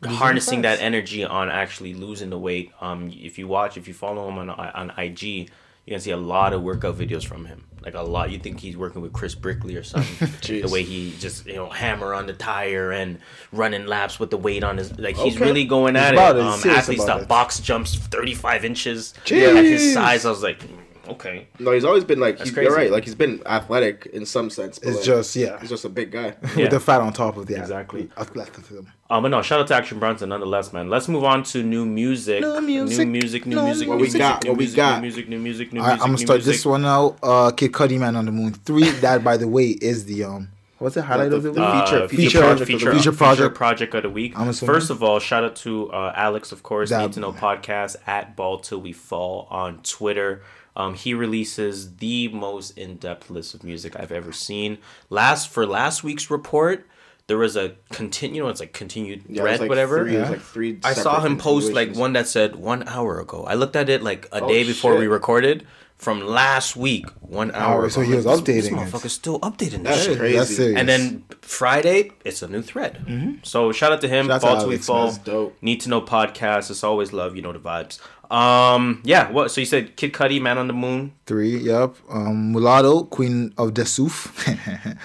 harnessing that energy on actually losing the weight. Um, if you watch, if you follow him on on IG, you can see a lot of workout videos from him. Like a lot, you think he's working with Chris Brickley or something. the way he just you know hammer on the tire and running laps with the weight on his like he's
Okay.
really going
He's
at
about
it.
it. He's
Um, athletes that box jumps thirty five inches
Jeez.
at his size. I was like, mm, okay.
No, he's always been like
That's
he's,
crazy.
you're right. Like he's been athletic in some sense. But
It's
like,
just yeah,
he's just a big guy.
Yeah.
with the fat on top of the
Exactly.
athleticism.
Um, but no, shout out to Action Bronson nonetheless, man. Let's move on to new music.
New music,
New music, new
new
music,
What we
music,
got,
new
what we
music,
got.
New music, new music, new
All right,
music.
I'm gonna start
music.
this one out. Uh, Kid Cudi, Man on the Moon three. That, by the way, is the um, what's the highlight of the,
the
week?
feature-
Uh,
feature
feature,
project of the
feature,
week.
Feature
feature
project.
project of the week.
I'm assuming.
First of all, shout out to uh, Alex, of course.
That-
Need to know podcast at Ball Till We Fall on Twitter. Um, he releases the most in-depth list of music I've ever seen. Last for last week's report, there was a continue. You know, it's like continued
Yeah, it
thread,
was like
whatever.
Three, it was like three
I saw him post like one that said one hour ago. I looked at it like a
Oh,
day before we recorded from last week. One hour.
so
ago.
he was
Like,
updating it.
This motherfucker's still updating this
That's
shit.
crazy.
That's serious.
And then Friday, it's a new thread. So shout out to him.
Shout out to
Fall to we fall.
Dope.
Need to know podcast. It's always love. You know the vibes. Um, yeah. What? So you said Kid Cudi, Man on the Moon.
three. Yep. Um, Mulatto, Queen of the Souf,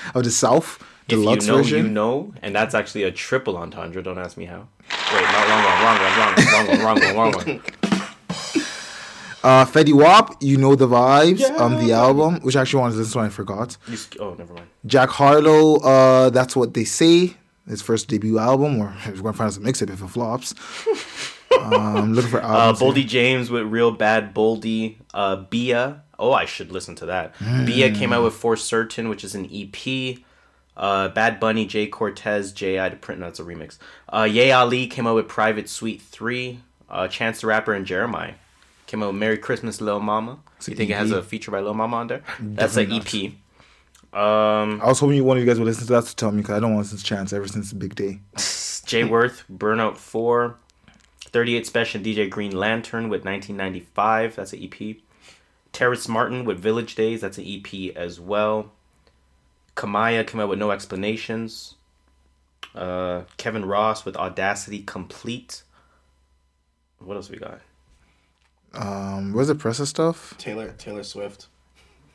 of the South,
If
deluxe
you know,
version.
you know, and that's actually a triple entendre. Don't ask me how. Wait, no, wrong one, wrong one, wrong one, wrong one, wrong one, wrong one.
Uh, Fetty Wap, you know the vibes. Yeah. Um, the album, which I actually to listen to, I forgot.
You oh, never mind.
Jack Harlow, uh, that's what they say. His first debut album, or we're gonna find out some mixtape if it flops. Um, looking for
Uh,
albums. here.
Boldy James with Real Bad Boldy. Uh, Bia. Oh, I should listen to that. Bia came out with For Certain, which is an EP. Uh, Bad Bunny, Jhay Cortez, J.I. to print. That's a remix. Uh, Ye Ali came out with Private Suite 3. Uh, Chance the Rapper and Jeremiah came out with Merry Christmas, Lil Mama. So You think it has a feature by Lil Mama on there? That's an EP. Um,
I was hoping one of you guys would listen to that to tell me because I don't want to listen to Chance ever since big day.
Jay Worth, Burnout 4, 38 Spesh DJ Green Lantern with 1995, that's an EP. Terrace Martin with Village Days, that's an EP as well. Kamaiyah came out with No Explanations. Uh, Kevin Ross with Audacity Complete. What else we got?
Um, where's the Pressa stuff?
Taylor Taylor Swift.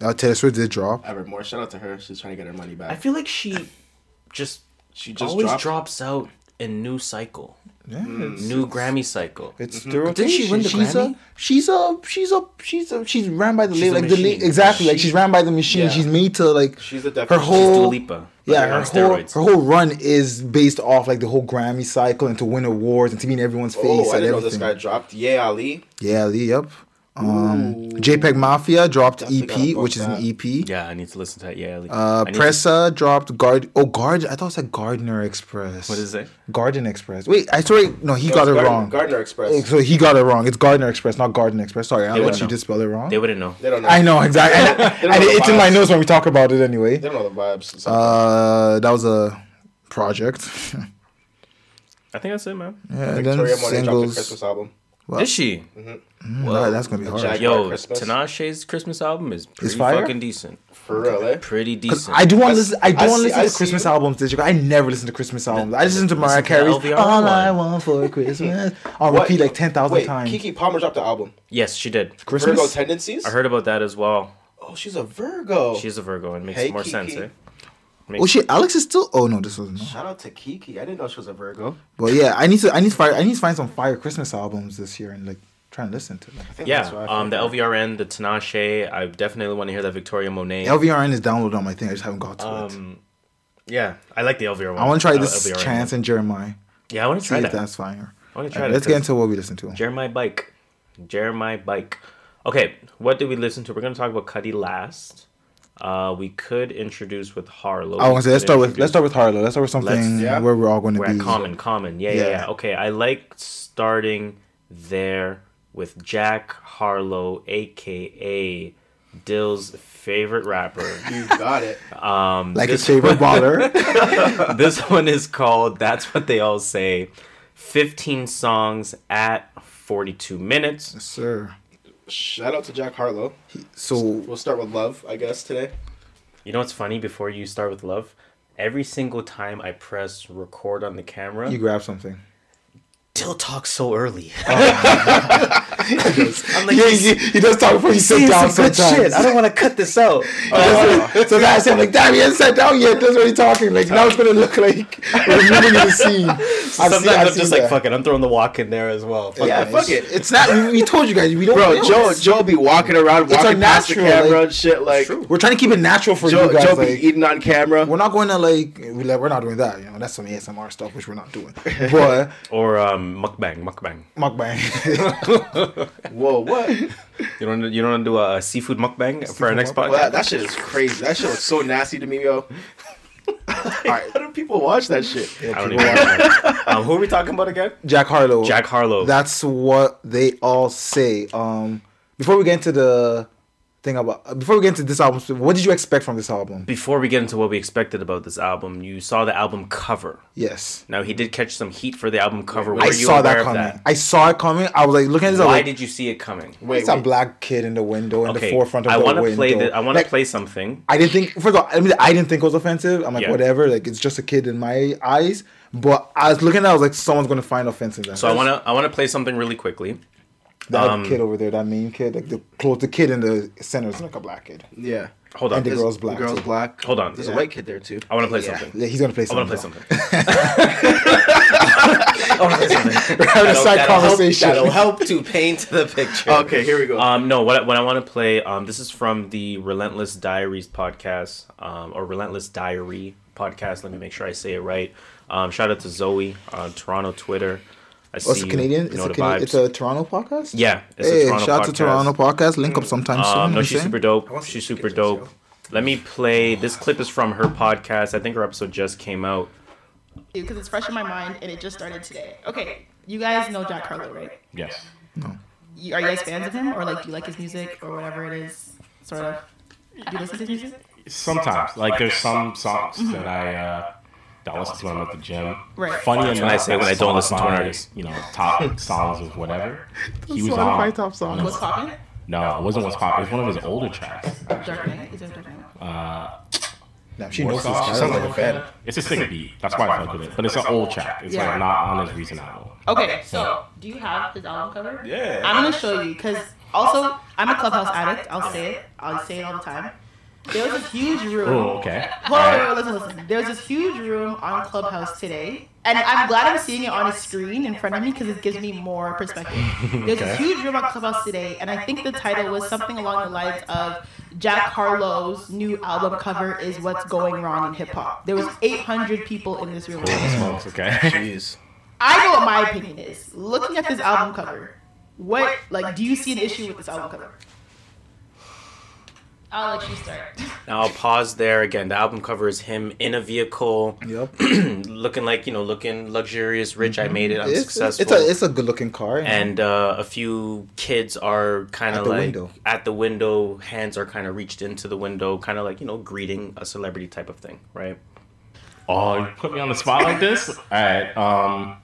Uh, Taylor Swift did drop.
Evermore. Shout out to her. She's trying to get her money back.
I feel like she just,
She just
always
dropped.
drops out in new cycle,
Yeah, mm. it's,
new Grammy cycle.
it's mm-hmm. the
Didn't she win the
she's
Grammy?
a she's a she's a she's a she's ran by the
She's
label
a
like the la-
machine.
exactly like she's ran by the machine.
Yeah.
She's made to like
She's the
her
definition.
whole
Dua Lipa,
yeah her
on
whole
steroids.
her whole run is based off like the whole Grammy cycle and to win awards and to be in everyone's face
Oh, I didn't know this guy dropped. Yeah, Ali.
Yeah, Ali. Yep. Um, JPEG Mafia dropped
Definitely
EP, which is an. EP.
Yeah, I need to listen to that. Yeah,
Uh,
I need to-
Pressa dropped Guard. Oh, Guard. I thought it said Gardner Express.
What is it?
Garden Express. Wait, I sorry. No, he
No,
got it
Gardner-
wrong.
Gardner Express.
So he got it wrong. It's Gardner Express, not Garden Express. Sorry, I
They
let you
know.
just spell it wrong.
They wouldn't know.
They don't know.
I know exactly, and, and
know the
it's in my
vibes.
notes when we talk about it anyway.
They don't know the vibes.
Uh, that was a project.
I think that's it, man.
yeah,
Victoria
then
Monet dropped a
singles.
Christmas album.
What?
Is she?
Mm, that- that's gonna be hard.
Jack-
Yo,
Christmas.
Tinashe's Christmas album is pretty
fire?
fucking decent.
For real, eh?
Pretty
'Cause
decent.
I do want to
I
listen. I do
see-
want to listen
I
to
see
Christmas
you.
albums this year. I never listen to Christmas albums. I just listen to Mariah
listen to
Carey's
LVR
"All I
one.
Want for Christmas" on
What?
repeat like ten thousand
Wait,
times.
Keke Palmer dropped the album.
yes, she did.
Christmas.
Virgo Tendencies.
I heard about that as well.
Oh, she's a Virgo.
She's a Virgo and makes
Hey,
more
Keke.
sense,
Oh shit, Alex is still. Oh no, this wasn't. No.
Shout out to Keke. I didn't know she was a Virgo.
But yeah, I need to. I need to fire. I need to find some fire Christmas albums this year and like try and listen to them.
I think
Yeah,
that's what I
um, the. LVRN, the Tinashe. I definitely want to hear that Victoria Monet.
LVRN is downloaded on my thing. I just haven't got to it.
um, yeah, I like the LVRN.
I want to try this
LVRN
Chance and Jeremiah.
Yeah, I want to
See
try
if
that.
that's fire.
I want to try
Alright,
that.
let's get into what we listen to.
Jeremiah Bike. Jeremiah Bike. Okay, what did we listen to? We're gonna talk about Cudi last. Uh, we could introduce with Harlow.
I want to say let's start with
introduce-
let's start with Harlow. Let's start with something
yeah.
where we're all going to
We're
be.
at common, common. Yeah, yeah,
Yeah.
yeah. Okay, I like starting there with Jack Harlow, aka Dill's favorite rapper.
You got it.
Um,
Like his
this,
favorite baller.
this one is called "That's What They All Say." Fifteen songs at forty-two minutes.
Yes, sir.
Shout out to Jack Harlow.
So
We'll start with love, I guess, today.
You know what's funny? Before you start with love, every single time I press record on the camera,
you grab something.
Still talks so early.
I'm like, he, he, he does talk before he sits
Saying
down
some good
sometimes.
shit. I don't want to cut this out.
so that's him. Like, damn, he hasn't sat down yet. That's what he's talking. Like, now it's gonna look like we're moving the scene. I've
Sometimes
seen- I've
I'm
seen
just like,
that.
fuck it. I'm throwing the walk in there as well. Fuck
Yeah,
it.
fuck it. It's not. We, we told you guys. We don't.
Bro,
we don't-
Joe, Joe be walking around,
It's our
walking past the camera
like-
and shit. Like
We're trying to keep it natural for
Joe,
you guys.
Joe be eating on camera.
we're not going to like. we like- We're not doing that. You know, that's some ASMR stuff which we're not doing. But
Or um, mukbang, mukbang.
mukbang.
Whoa, what?
You don't you don't want to do a seafood mukbang for our next
mukbang?
podcast?
Well, that, that shit is crazy. That shit looks so nasty to me, yo. How do people watch that shit?
I don't even know. um, who are we talking about again?
Jack Harlow.
Jack Harlow.
That's what they all say. Um, before we get into the thing about, before we get into this album, what did you expect from this album?
Before we get into what we expected about this album, you saw the album cover.
Yes,
Now he did catch some heat for the album cover. Were
I
you
saw that
of
coming. I saw it coming. I was like looking at this. I
Why
like,
did you see it coming?
Wait,
it's a black kid in the window in
Okay,
the forefront of
I
the
want to
window.
play the, I want to
Like,
play something.
I didn't think. First of all, I mean, I didn't think it was offensive. I'm like,
Yeah.
whatever. Like, it's just a kid in my eyes. But I was looking at, it, I was like, someone's gonna find offensive that.
So I want to I want to play something really quickly.
That
um,
kid over there, that mean kid, like the close, the kid in the center is like a black kid.
Yeah.
Hold on.
And the
Is-
girl's black.
Girl's
too.
black.
Hold on.
There's
Yeah.
a white kid there too.
I want to play
Yeah,
something.
yeah, he's gonna play
I
something.
want to play something. I want to play something.
We're having a side
That'll help-
conversation.
That'll help to paint the picture.
Okay, here we go.
Um, no, what, I- what I want to play, um, this is from the Relentless Diaries podcast, um, or Relentless Diary podcast. Let me make sure I say it right. Um, shout out to Zoe on Toronto Twitter. I see
Oh, it's a Canadian.
you
It's a,
the
Cana- it's a Toronto podcast.
yeah, it's
Hey,
a Toronto
shout out to
podcast.
Toronto podcast. Link up sometime soon.
Um, no,
I'm
she's
saying.
super dope.
want to see
She's super dope. Let me play. This clip is from her podcast. I think her episode just came out.
because it's fresh in my mind and it just started today. Okay, you guys know Jack Harlow, right?
Yes.
You, are you guys fans of him, or like do you like his music or whatever it is? Sort of. Do you listen to his music?
Sometimes, like there's some songs that I uh, that I listen to when I'm at the gym.
Right.
Funny
That's
enough,
when I say when I don't listen to an artist.
You know, top songs of whatever. He was
Spotify
on.
top song.
What's poppin'?
No, it wasn't what's pop. It was one of his older tracks.
Dark Knight. Is it Dark Knight?
Uh,
Damn, she knows this
songs?
Sounds like a fan.
it's a sick beat. That's why I fuck with it. But it's an old track. It's
Yeah.
like not on his recent album.
Okay, so do you have his album cover?
Yeah.
I'm gonna show you because also I'm a Clubhouse addict. I'll say it. I'll say it all the time. There was this huge room.
Oh, okay.
Hold on, wait, wait, listen, listen. There was this huge room on Clubhouse today, and I'm glad I'm seeing it on a screen in front of me because it gives me more perspective. There's this
Okay.
huge room on Clubhouse today, and I think the title was something along the lines of Jack Harlow's new album cover is what's going wrong in hip hop. There was 800 people in this room.
Smokes, okay.
Jeez.
I know what my opinion is. Looking at this album cover, what like do you see an issue with this album cover? I'll let you start.
Now I'll pause there again. The album cover is him in a vehicle,
Yep.
looking like you know, looking luxurious, rich. I made it. I'm
It's,
successful.
it's a it's a good looking car. you
and uh, a few kids are kind of like
window.
at the window. Hands are kind of reached into the window, kind of like you know, greeting a celebrity type of thing, right?
Oh, you put me on the spot like this? All right. Um,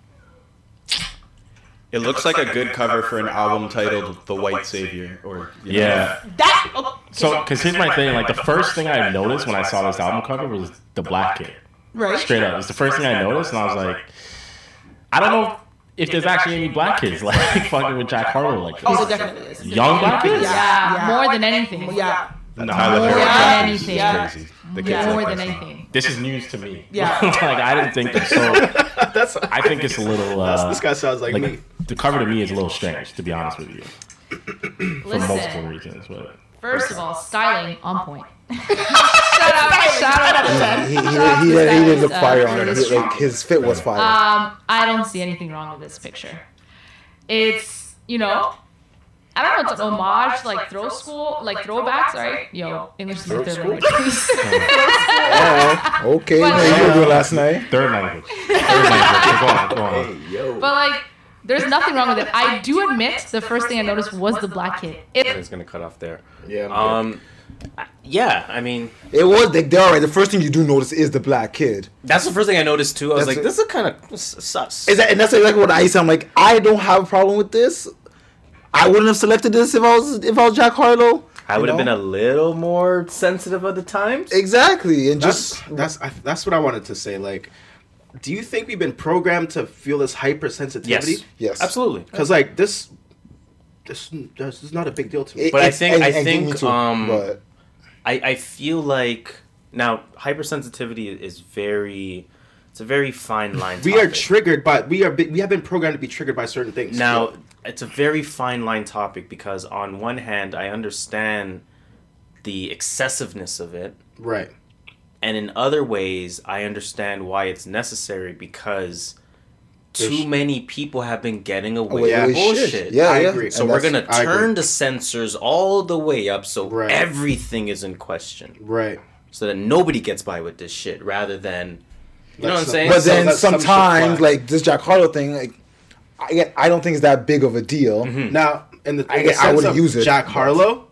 It looks like a good cover for an album titled "The White Savior." Or you know,
yeah.
That oh,
So, because here's my thing. Like, the first thing I noticed when I saw this album cover was the black kid.
right.
Straight up. It's the first thing I noticed, and I was like, I don't know if there's actually any black kids like fucking with Jack Harlow like
Oh,
this.
there definitely is.
Young black kids?
Yeah,
Yeah, more than anything.
Yeah.
No,
Tyler
More
Perry.
than
Yeah.
anything.
Yeah.
Crazy. The kids
Yeah, more than anything.
This is news to me.
Yeah.
like I didn't think that. So
That's.
I think it's a little. Uh,
this guy sounds like,
like
me.
the cover to me is a little strange, to be honest with you, for multiple reasons. But
first of all, styling on point. shout out, shout out.
he, he, he, he, he didn't look fire on it. He- like his fit was fire.
Um, I don't see anything wrong with this picture. It's you know, I don't know. It's an homage, like throw school, like throwbacks, right? Yo, English is my third language,
oh, okay.
But-
What you were doing last night?
third language. Third language. Go on, go on.
Yo.
but like, there's nothing wrong with it. I do admit the first thing I noticed was the black kid. It,
It's gonna cut off there.
Yeah.
Um, yeah. I mean,
It was like they're all right. The first thing you do notice is the black kid.
that's the first thing I noticed too. I was
That's
like,
it.
this is kind of sus.
Is that and that's exactly what I said. I'm like, I don't have a problem with this. I wouldn't have selected this if I was if I was Jack Harlow.
I would have been a little more sensitive of the times.
exactly and
That's
just
that's I, that's what I wanted to say. Like, do you think we've been programmed to feel this hypersensitivity?
Yes. Yes. Absolutely.
Because like this, this, this is not a big deal to me.
but I think
and-
I
and give
think
too,
um
but-
I I feel like now hypersensitivity is very it's a very fine line.
we are triggered by we are we have been programmed to be triggered by certain things.
Now, it's a very fine line topic because on one hand, I understand the excessiveness of it,
right?
And in other ways, I understand why it's necessary because too
There's-
many people have been getting oh, away
Away
with
with
bullshit.
Yeah,
I
yeah.
agree.
So
And
we're gonna turn the censors all the way up so
Right.
everything is in question.
Right.
So that nobody gets by with this shit rather than you know what I'm saying?
But
So
then
let some
sometimes, like this Jack Harlow thing, like I I don't think it's that big of a deal.
Mm-hmm.
Now, in the,
I
the
guess I
sense
wouldn't
of
use it,
Jack Harlow,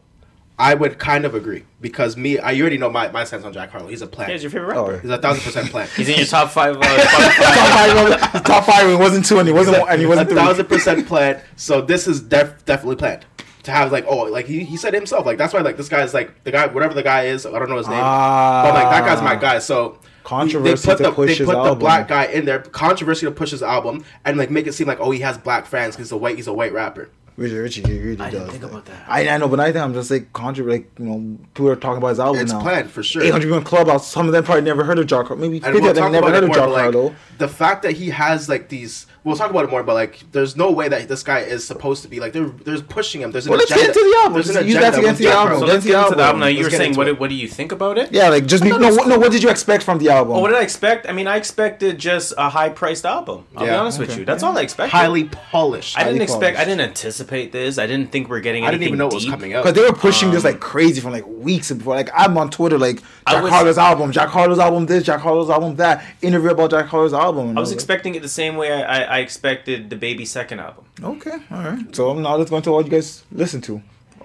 I would kind of agree because me, I you already know my, my sense on Jack Harlow. He's a plant.
He's your favorite
Oh,
rapper.
He's a thousand percent plant.
He's in your top five. Uh, top
top five, wasn't- top five, it wasn't two, and he wasn't, one- and he wasn't
a
three.
thousand percent plant. So this is def- definitely planned. To have like oh like he, he said himself like that's why like this guy's like the guy whatever the guy is I don't know his name but like that guy's my guy so
Controversy
they put
to
the
push
they
his
put the black guy in there controversy to push his album and like make it seem like oh he has black fans because he's a white he's a white rapper
Richie, Richie, he really
I
does.
didn't think about that.
I, I know, but I think I'm just like contra like you know people are talking about his album
It's
now.
planned, for sure.
800 people in clubhouse. Some of them probably never heard of Jack Harlow. Maybe
and
50
we'll
of them never
about
heard
it
of
more
Jack
but, like,
Harlow.
the fact that he has like these we'll talk about it more but like there's no way that this guy is supposed to be like they're there's pushing him there's an
Well, let's
agenda
get into the album.
there's an
Just
agenda
that to get into the album.
So let's get into
the
the album.
album.
Now you were saying what
it.
do- what do you think about it?
Yeah, like just be, no, what- no. What did you expect from the album?
Oh, what did I expect? I mean, I expected just a high priced album. I'll be
Yeah.
honest with you. That's all I expected.
highly polished
I didn't expect. I didn't anticipate this. I didn't think we're getting.
I didn't even know it was coming out
Because they were pushing this
Um,
like crazy from like weeks before. Like I'm on Twitter, like Jack
was-
Harlow's album, Jack Harlow's album, this, Jack Harlow's album, that. Interview about Jack Harlow's album.
I was
like,
expecting it the same way I, I, I expected the baby second album.
Okay, all right. So now let's go into what you guys listen to.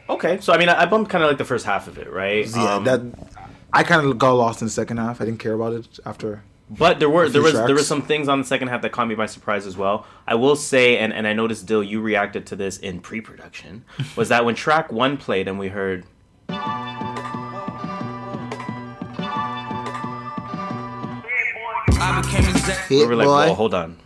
Okay, so I mean, I, I bumped kind of like the first half of it, right?
Yeah,
Um,
that I kind of got lost in the second half. I didn't care about it after.
But there were there
few
was there
tracks.
was some things on the second half that caught me by surprise as well. I will say, and, and I noticed Dill, you reacted to this in pre-production, was that when track one played and we heard
I became exec-
we were like,
boy.
"Whoa, hold on."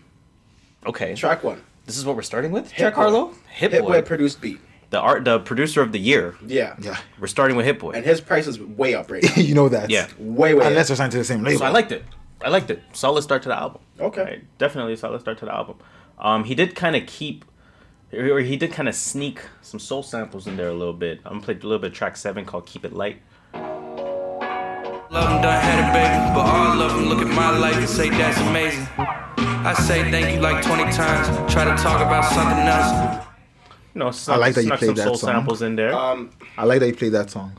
Okay,
track one
this is what we're starting with.
Hit
Jack
Boy.
Harlow, Hit,
Hit
Boy,
Boy produced beat
the art, the producer of the year.
yeah
Yeah,
We're starting with Hit Boy.
and his price is way up right now
you know that.
Yeah.
way way
Unless
up.
they're signed to the same label.
So I liked it. I liked it. Solid start to the album.
Okay.
Right, Definitely a solid start to the album. Um, he did kind of keep, or he did kind of sneak some soul samples in there a little bit. I'm gonna play a little bit of track seven called "Keep It Light."
Love Love 'em done had it, baby. But all of them look at my life and say that's amazing. I say thank you like 20 times. Try to talk about something else.
You know, snuck,
like that you played that
soul
song.
samples in there.
Um,
I like that you played that song.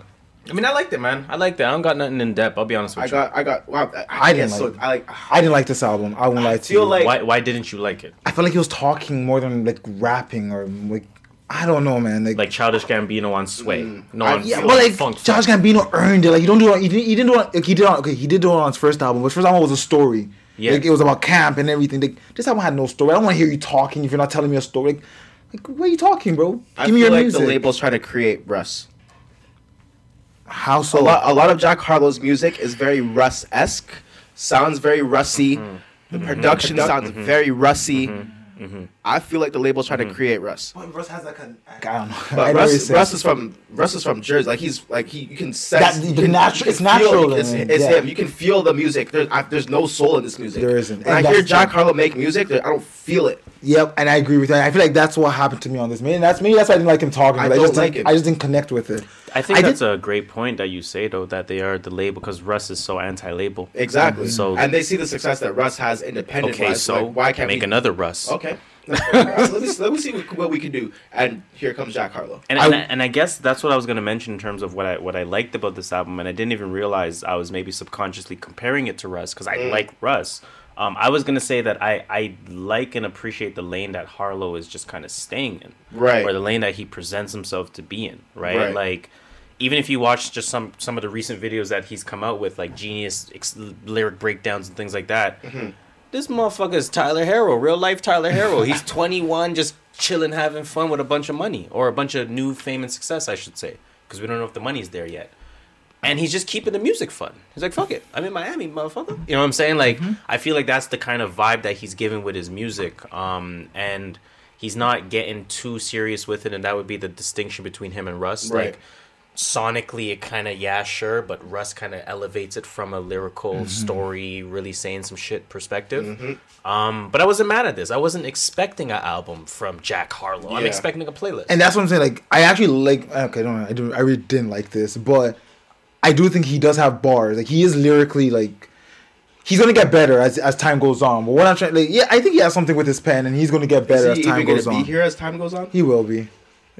I mean, I liked it, man. I liked it. I don't got nothing in depth. I'll be honest with you.
I
you.
got I got wow I,
I didn't like
so, I like
I didn't like this album. I won't lie to
feel
you.
like-
why? Why didn't you like it?
I felt like he was talking more than like rapping or like I don't know, man. Like,
Like Childish Gambino on Sway. Mm. No,
I-
on
yeah, but like
Funk.
Josh Gambino earned it. Like you don't do it. He didn't. He didn't do it. Like, he did it on. Okay, he did do it on his first album. But his first album was a story.
Yeah.
Like it was about camp and everything. Like this album had no story. I don't want to hear you talking if you're not telling me a story. Like, like what are you talking, bro?
I
me
feel
your
like
music.
the label's trying to create Russ.
How so?
A lot, a lot of Jack Harlow's music is very Russ esque. Sounds very Russy. Mm-hmm. The production mm-hmm. sounds mm-hmm. very Russy. I feel like the label's trying to mm-hmm. create Russ.
But Russ has like a. I don't know. I
But
know
Russ,
it's-
Russ is from Russ is from Jersey. Like he's like he you can sense
That-
you
the
can-
natu-
you can
it's natural
feel, It's,
in him,
it's
yeah.
him. You can feel the music. There's I, there's no soul in this music.
There isn't.
When
And
I hear
John
Carlo make music, I don't feel it.
Yep, and I agree with that. I feel like that's what happened to me on this. Maybe that's maybe that's why I didn't like him talking.
I
but I, just
don't like
didn't,
it.
I just didn't connect with it.
I think
I
that's
did-
a great point that you say though that they are the label because Russ is so anti-label.
Exactly.
So
and they see the success that Russ has independent.
okay, so
like, why can't
make
we?
another Russ?
Okay. Let me let me see what, what we can do. And here comes Jack Harlow.
And, and, I, and I guess that's what I was gonna mention in terms of what I what I liked about this album, and I didn't even realize I was maybe subconsciously comparing it to Russ because I
Mm.
like Russ. Um, I was gonna say that I, I like and appreciate the lane that Harlow is just kind of staying in,
Right.
Or the lane that he presents himself to be in, right?
Right.
Like, even if you watch just some some of the recent videos that he's come out with, like genius ex- lyric breakdowns and things like that,
Mm-hmm.
This motherfucker is Tyler Harrow, real life Tyler Harrow. He's 21, just chilling, having fun with a bunch of money or a bunch of new fame and success, I should say, because we don't know if the money's there yet. and he's just keeping the music fun. He's like, "Fuck it, I'm in Miami, motherfucker." You know what I'm saying? Like, I feel like that's the kind of vibe that he's giving with his music, um, and he's not getting too serious with it, and that would be the distinction between him and Russ.
Right.
Like, sonically, it kind of yeah, sure, but Russ kind of elevates it from a lyrical story, really saying some shit perspective. Um, but I wasn't mad at this. I wasn't expecting an album from Jack Harlow. I'm expecting a playlist.
And that's what I'm saying. Like, I actually like. Okay, don't. I don't I really didn't like this, but I do think he does have bars. Like, he is lyrically like. He's gonna get better as as time goes on. But what I'm trying, to like, yeah, I think he has something with his pen, and he's gonna get better
Is
as time
even
goes
gonna
on.
be here as time goes on?
He will be.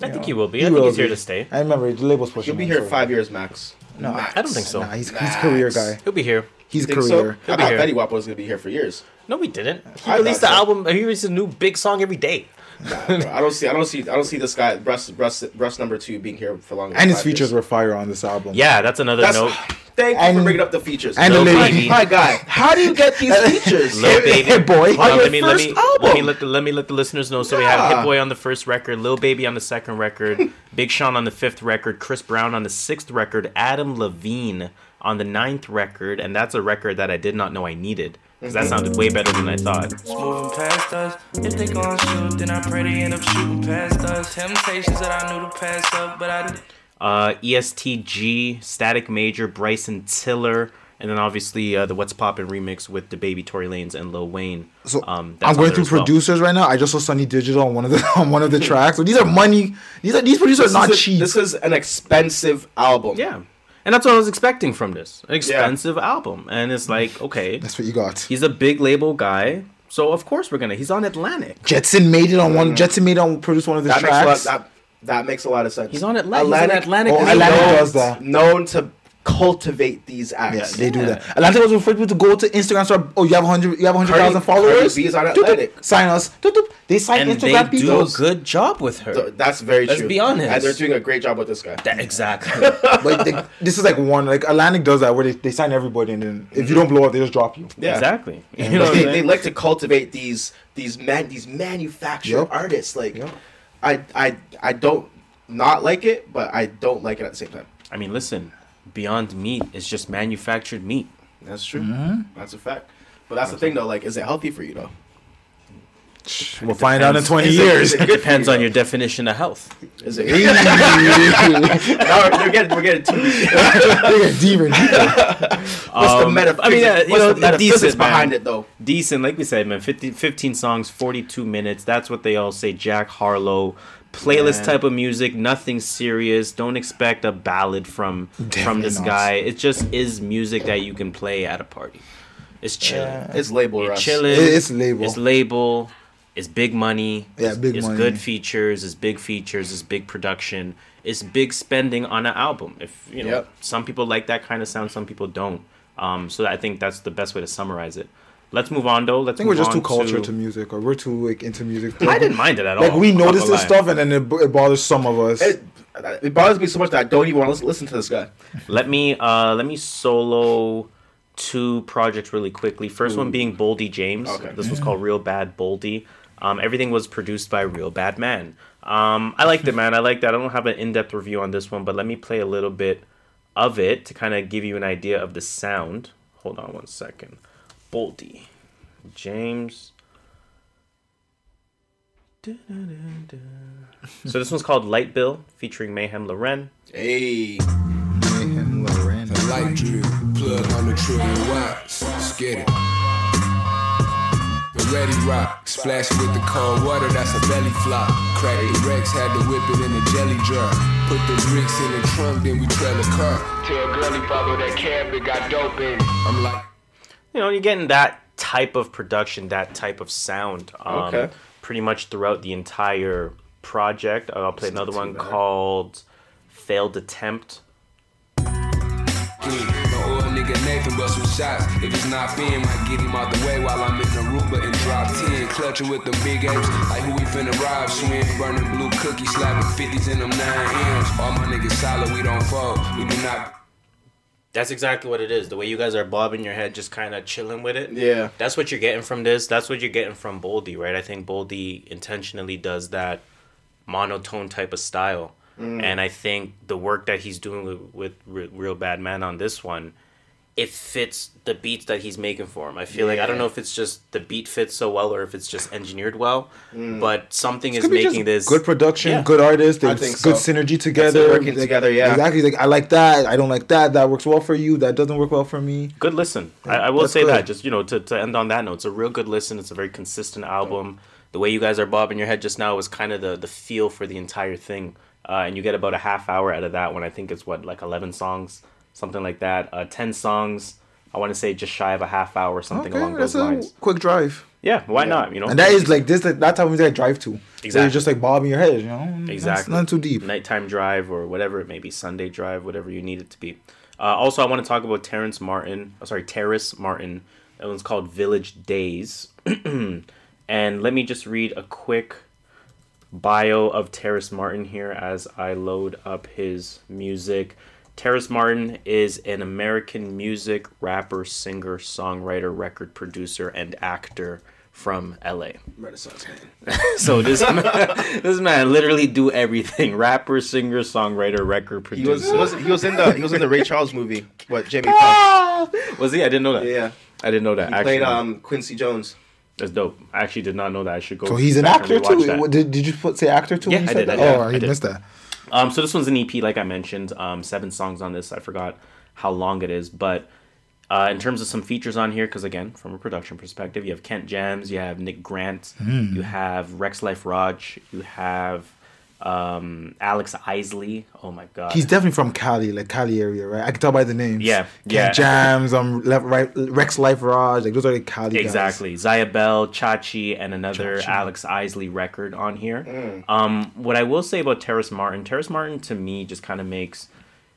I think he will be.
He
I think
will
he's here
be.
to stay.
I remember the label's pushing.
He'll be
him,
here
so-
five years max.
No,
I don't think so.
Nah, he's he's career guy.
He'll be here.
He's
Think so?
career.
I
He'll be
thought
here.
Fetty Wap was gonna be here for years.
No, we didn't. He
I
released the
thought so.
album. He released a new big song every day.
Nah, bro, I don't see. I don't see. I don't see this guy, Russ, Russ, Russ number two, being here for longer. than
And his features
years.
were fire on this album.
Yeah, that's another
That's,
note.
Thank you for bringing up the features.
and
the
my,
lady.
my guy, how do you get these features?
Lil Baby.
Hey, boy.
On,
On your
let me let me
album.
let me let the let me let the listeners know. So we have Hit Boy on the first record, Lil Baby on the second record, Big Sean on the fifth record, Chris Brown on the sixth record, Adam Levine on the ninth record, and that's a record that I did not know I needed because that sounded way better than I thought.
It's moving past us. If they gon' shoot, then I pray they end up shooting past us. Temptations that I knew to pass up, but I
Uh, EST Gee, Static Major, Bryson Tiller, and then obviously uh, the What's Poppin' remix with the Baby Tory Lanez and Lil Wayne.
So
um, that's
I'm going through
as well.
producers right now. I just saw Sonny Digital on one of the on one of the tracks. So these are money. These are these producers
This
are not
a-
cheap.
This is an expensive album.
Yeah. And that's what I was expecting from this. An expensive album. And it's like, mm. okay,
That's what you got.
he's a big label guy. So of course we're gonna he's on Atlantic.
Jetson made it on one. Mm. Jetson made it on produced one of the
That makes lot.
tracks.
That, that makes a lot of sense.
He's on Atlantic. He's on Atlantic.
Oh, Atlantic
known-
does that.
known to cultivate these acts.
Yeah, they do that. Atlantic was the first people to go to Instagram. Start, oh, you have hundred, you have hundred thousand
Cardi- Cardi
followers.
B is on
Doop, doop.
Atlantic.
Sign us. Doop, doop. They sign
And
Instagram
they do
people.
a good job with her.
Th- That's very
Let's
true.
be honest.
And they're doing a great job with this guy.
That- exactly.
Like they, this is like one. Like Atlantic does that where they, they sign everybody and then if you mm-hmm. don't blow up, they just drop you.
Yeah.
exactly. You know
they, they like to cultivate these these man these manufactured
Yep.
artists. Like,
Yep.
I I I don't not like it, but I don't like it at the same time.
I mean, listen, Beyond Meat is just manufactured meat.
That's true.
Mm-hmm.
That's a fact. But that's the thing, though. Like, is it healthy for you, though?
We'll find out in twenty
Is
years.
is it
It depends
you,
on your definition of health.
Is it? no, we're getting we're getting too.
They get deeper and deeper.
What's the
Um,
metaphysics?
I mean, yeah, you
what's
know,
the metaphysics
decent, man.
behind it, though?
decent like we said man 50, 15 songs 42 minutes that's what they all say jack harlow playlist
Man.
type of music nothing serious. Don't expect a ballad from from
Definitely
this
not.
guy. It just is music that you can play at a party. It's chilling
It's label
it's
Russ.
chilling.
It's label.
it's label. It's big money.
Yeah,
it's,
big
it's
money.
good features. It's big features. It's big production. It's big spending on an album. If you know
Yep.
some people like that kind of sound some people don't. Um so i think that's the best way to summarize it let's move on though let's
I think we're just too
on
cultured to music, or we're too like into music.
I didn't mind it at all.
Like we
I'm
notice this
lie.
stuff, and then it, it bothers some of us.
It, it bothers me so much that I don't even want to listen to this guy.
Let me uh let me solo two projects really quickly. First one being Boldy James.
Okay.
This was called Real Bad Boldy. Um, everything was produced by Real Bad Man. Um, I liked it, man. I like that. I don't have an in-depth review on this one, but let me play a little bit of it to kind of give you an idea of the sound. Hold on one second. Boldy James. So this one's called Light Bill featuring Mayhem Lauren.
Hey, Mayhem Lauren.
The light drip, plug on the trillion watts. Get it. The ready rock, splash with the cold water, that's a belly flop. Crack the Rex, had to whip it in a jelly jar. Put the bricks in the trunk, then we trail the car. Tell girlie bubble that cab, it got dope in it. I'm like,
you know, you're getting that type of production, that type of sound. Um,
Okay.
Pretty much throughout the entire project. I'll play another one called "Failed Attempt."
no old nigga Nathan, but some shots. If it's not fin, might get him out the way while I'm in Aruba and drop 10. Clutching with the big apes, like who we finna rob, swim. Burning blue cookies, slapping 50s in them 9 M's. All my niggas solid, we don't fold. We do not
That's exactly what it is. The way you guys are bobbing your head, just kind of chilling with it.
Yeah.
That's what you're getting from this. That's what you're getting from Boldy, right? I think Boldy intentionally does that monotone type of style.
Mm.
and I think the work that he's doing with, with Real Bad Man on this one, it fits the beats that he's making for him. I feel like I don't know if it's just the beat fits so well or if it's just engineered well,
Mm.
but something
It
is
could be
making this
good production,
Yeah.
good artist,
I
there's good
so.
synergy
That's
together.
working
Like,
together, yeah.
Exactly. Like I like that. I don't like that. That works well for you. That doesn't work well for me.
good listen. I, I will
That's
say
good.
that just you know to, to end on that note, it's a real good listen. It's a very consistent album. The way you guys are bobbing your head just now was kind of the the feel for the entire thing, uh, and you get about a half hour out of that one. I think it's what like eleven songs, something like that. Uh, Ten songs. I want to say just shy of a half hour, or something
Okay,
along
that's
those
a
lines.
quick drive.
Yeah, why not? You know,
And that is like this. Like, that's how we I drive to.
Exactly.
So you're just like bobbing your head. You know.
Exactly.
Not too deep.
Nighttime drive or whatever it may be, Sunday drive, whatever you need it to be. Uh, also, I want to talk about Terrence Martin. Oh, sorry, Terrace Martin. That one's called Village Days. and let me just read a quick bio of Terrace Martin here as I load up his music. Terrace Martin is an American music rapper, singer, songwriter, record producer, and actor from LA.
Renaissance man.
so this man, this man literally do everything: rapper, singer, songwriter, record
He was,
producer.
he was he was in the he was in the Ray Charles movie. What Jamie Foxx?
Was he? I didn't know that.
Yeah,
I didn't know that.
he
actually,
played um Quincy Jones.
that's dope. I actually did not know that. I should go.
So he's an actor too. Did, did you put, say actor too?
Yeah,
when you
I
said
did, I
that?
did,
Oh,
I
I
did.
missed that.
Um, so this one's an EP, like I mentioned. Um, seven songs on this. I forgot how long it is, but uh, in terms of some features on here, because again, from a production perspective, you have Kent Jamz, you have Nick Grant,
Hmm.
you have Rex Life Raj, you have um, Alex Isley. Oh my god,
He's definitely from Cali, like Cali area, right? I can tell by the names.
Yeah, yeah.
Jamz, um, left, right, Rex Life Raj, like those are the Cali guys.
Exactly. Zyah Belle, Chachi, and another
Chachi.
Alex Isley record on here.
Mm.
Um, what I will say about Terrace Martin, Terrace Martin to me just kind of makes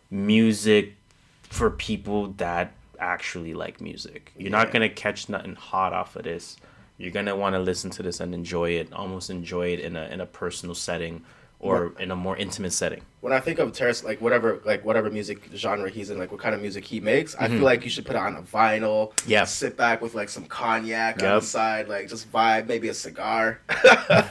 music for people that actually like music. You're not gonna catch nothing hot off of this. You're gonna want to listen to this and enjoy it, almost enjoy it in a in a personal setting or in a more intimate setting.
When I think of Terrace, like whatever, like whatever music genre he's in, like what kind of music he makes, I
Mhm.
feel like you should put it on a vinyl.
Yeah.
Sit back with like some cognac on the side, like just vibe, maybe a cigar.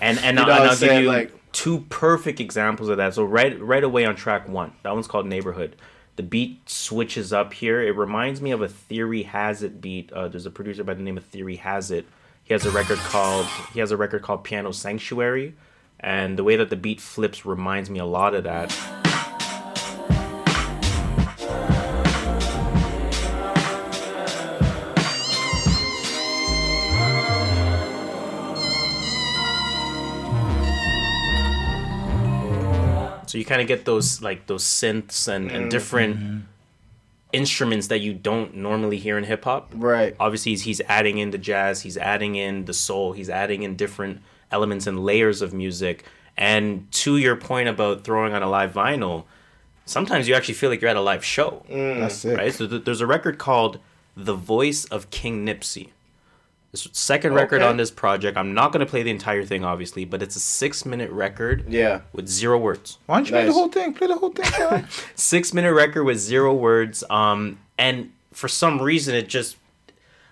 and and,
You
I'll,
know
and
what I'm
I'll give you
Like-
two perfect examples of that. So right right away on track one, that one's called Neighborhood. The beat switches up here. It reminds me of a Theory Hazit beat. Uh, there's a producer by the name of Theory Hazit. He has a record called he has a record called Piano Sanctuary, and the way that the beat flips reminds me a lot of that. So you kind of get those like those synths and, and mm-hmm. different instruments that you don't normally hear in hip hop.
Right.
Obviously, he's, he's adding in the jazz, he's adding in the soul, he's adding in different elements and layers of music. And to your point about throwing on a live vinyl, sometimes you actually feel like you're at a live show.
That's it.
Right? So th- there's a record called "The Voice of King Nipsey." This second record
Okay.
on this project. I'm not going to play the entire thing, obviously, but it's a six minute record.
Yeah.
With zero words.
Why don't you play the whole thing? Play the whole thing.
Six minute record with zero words. Um, and for some reason, it just.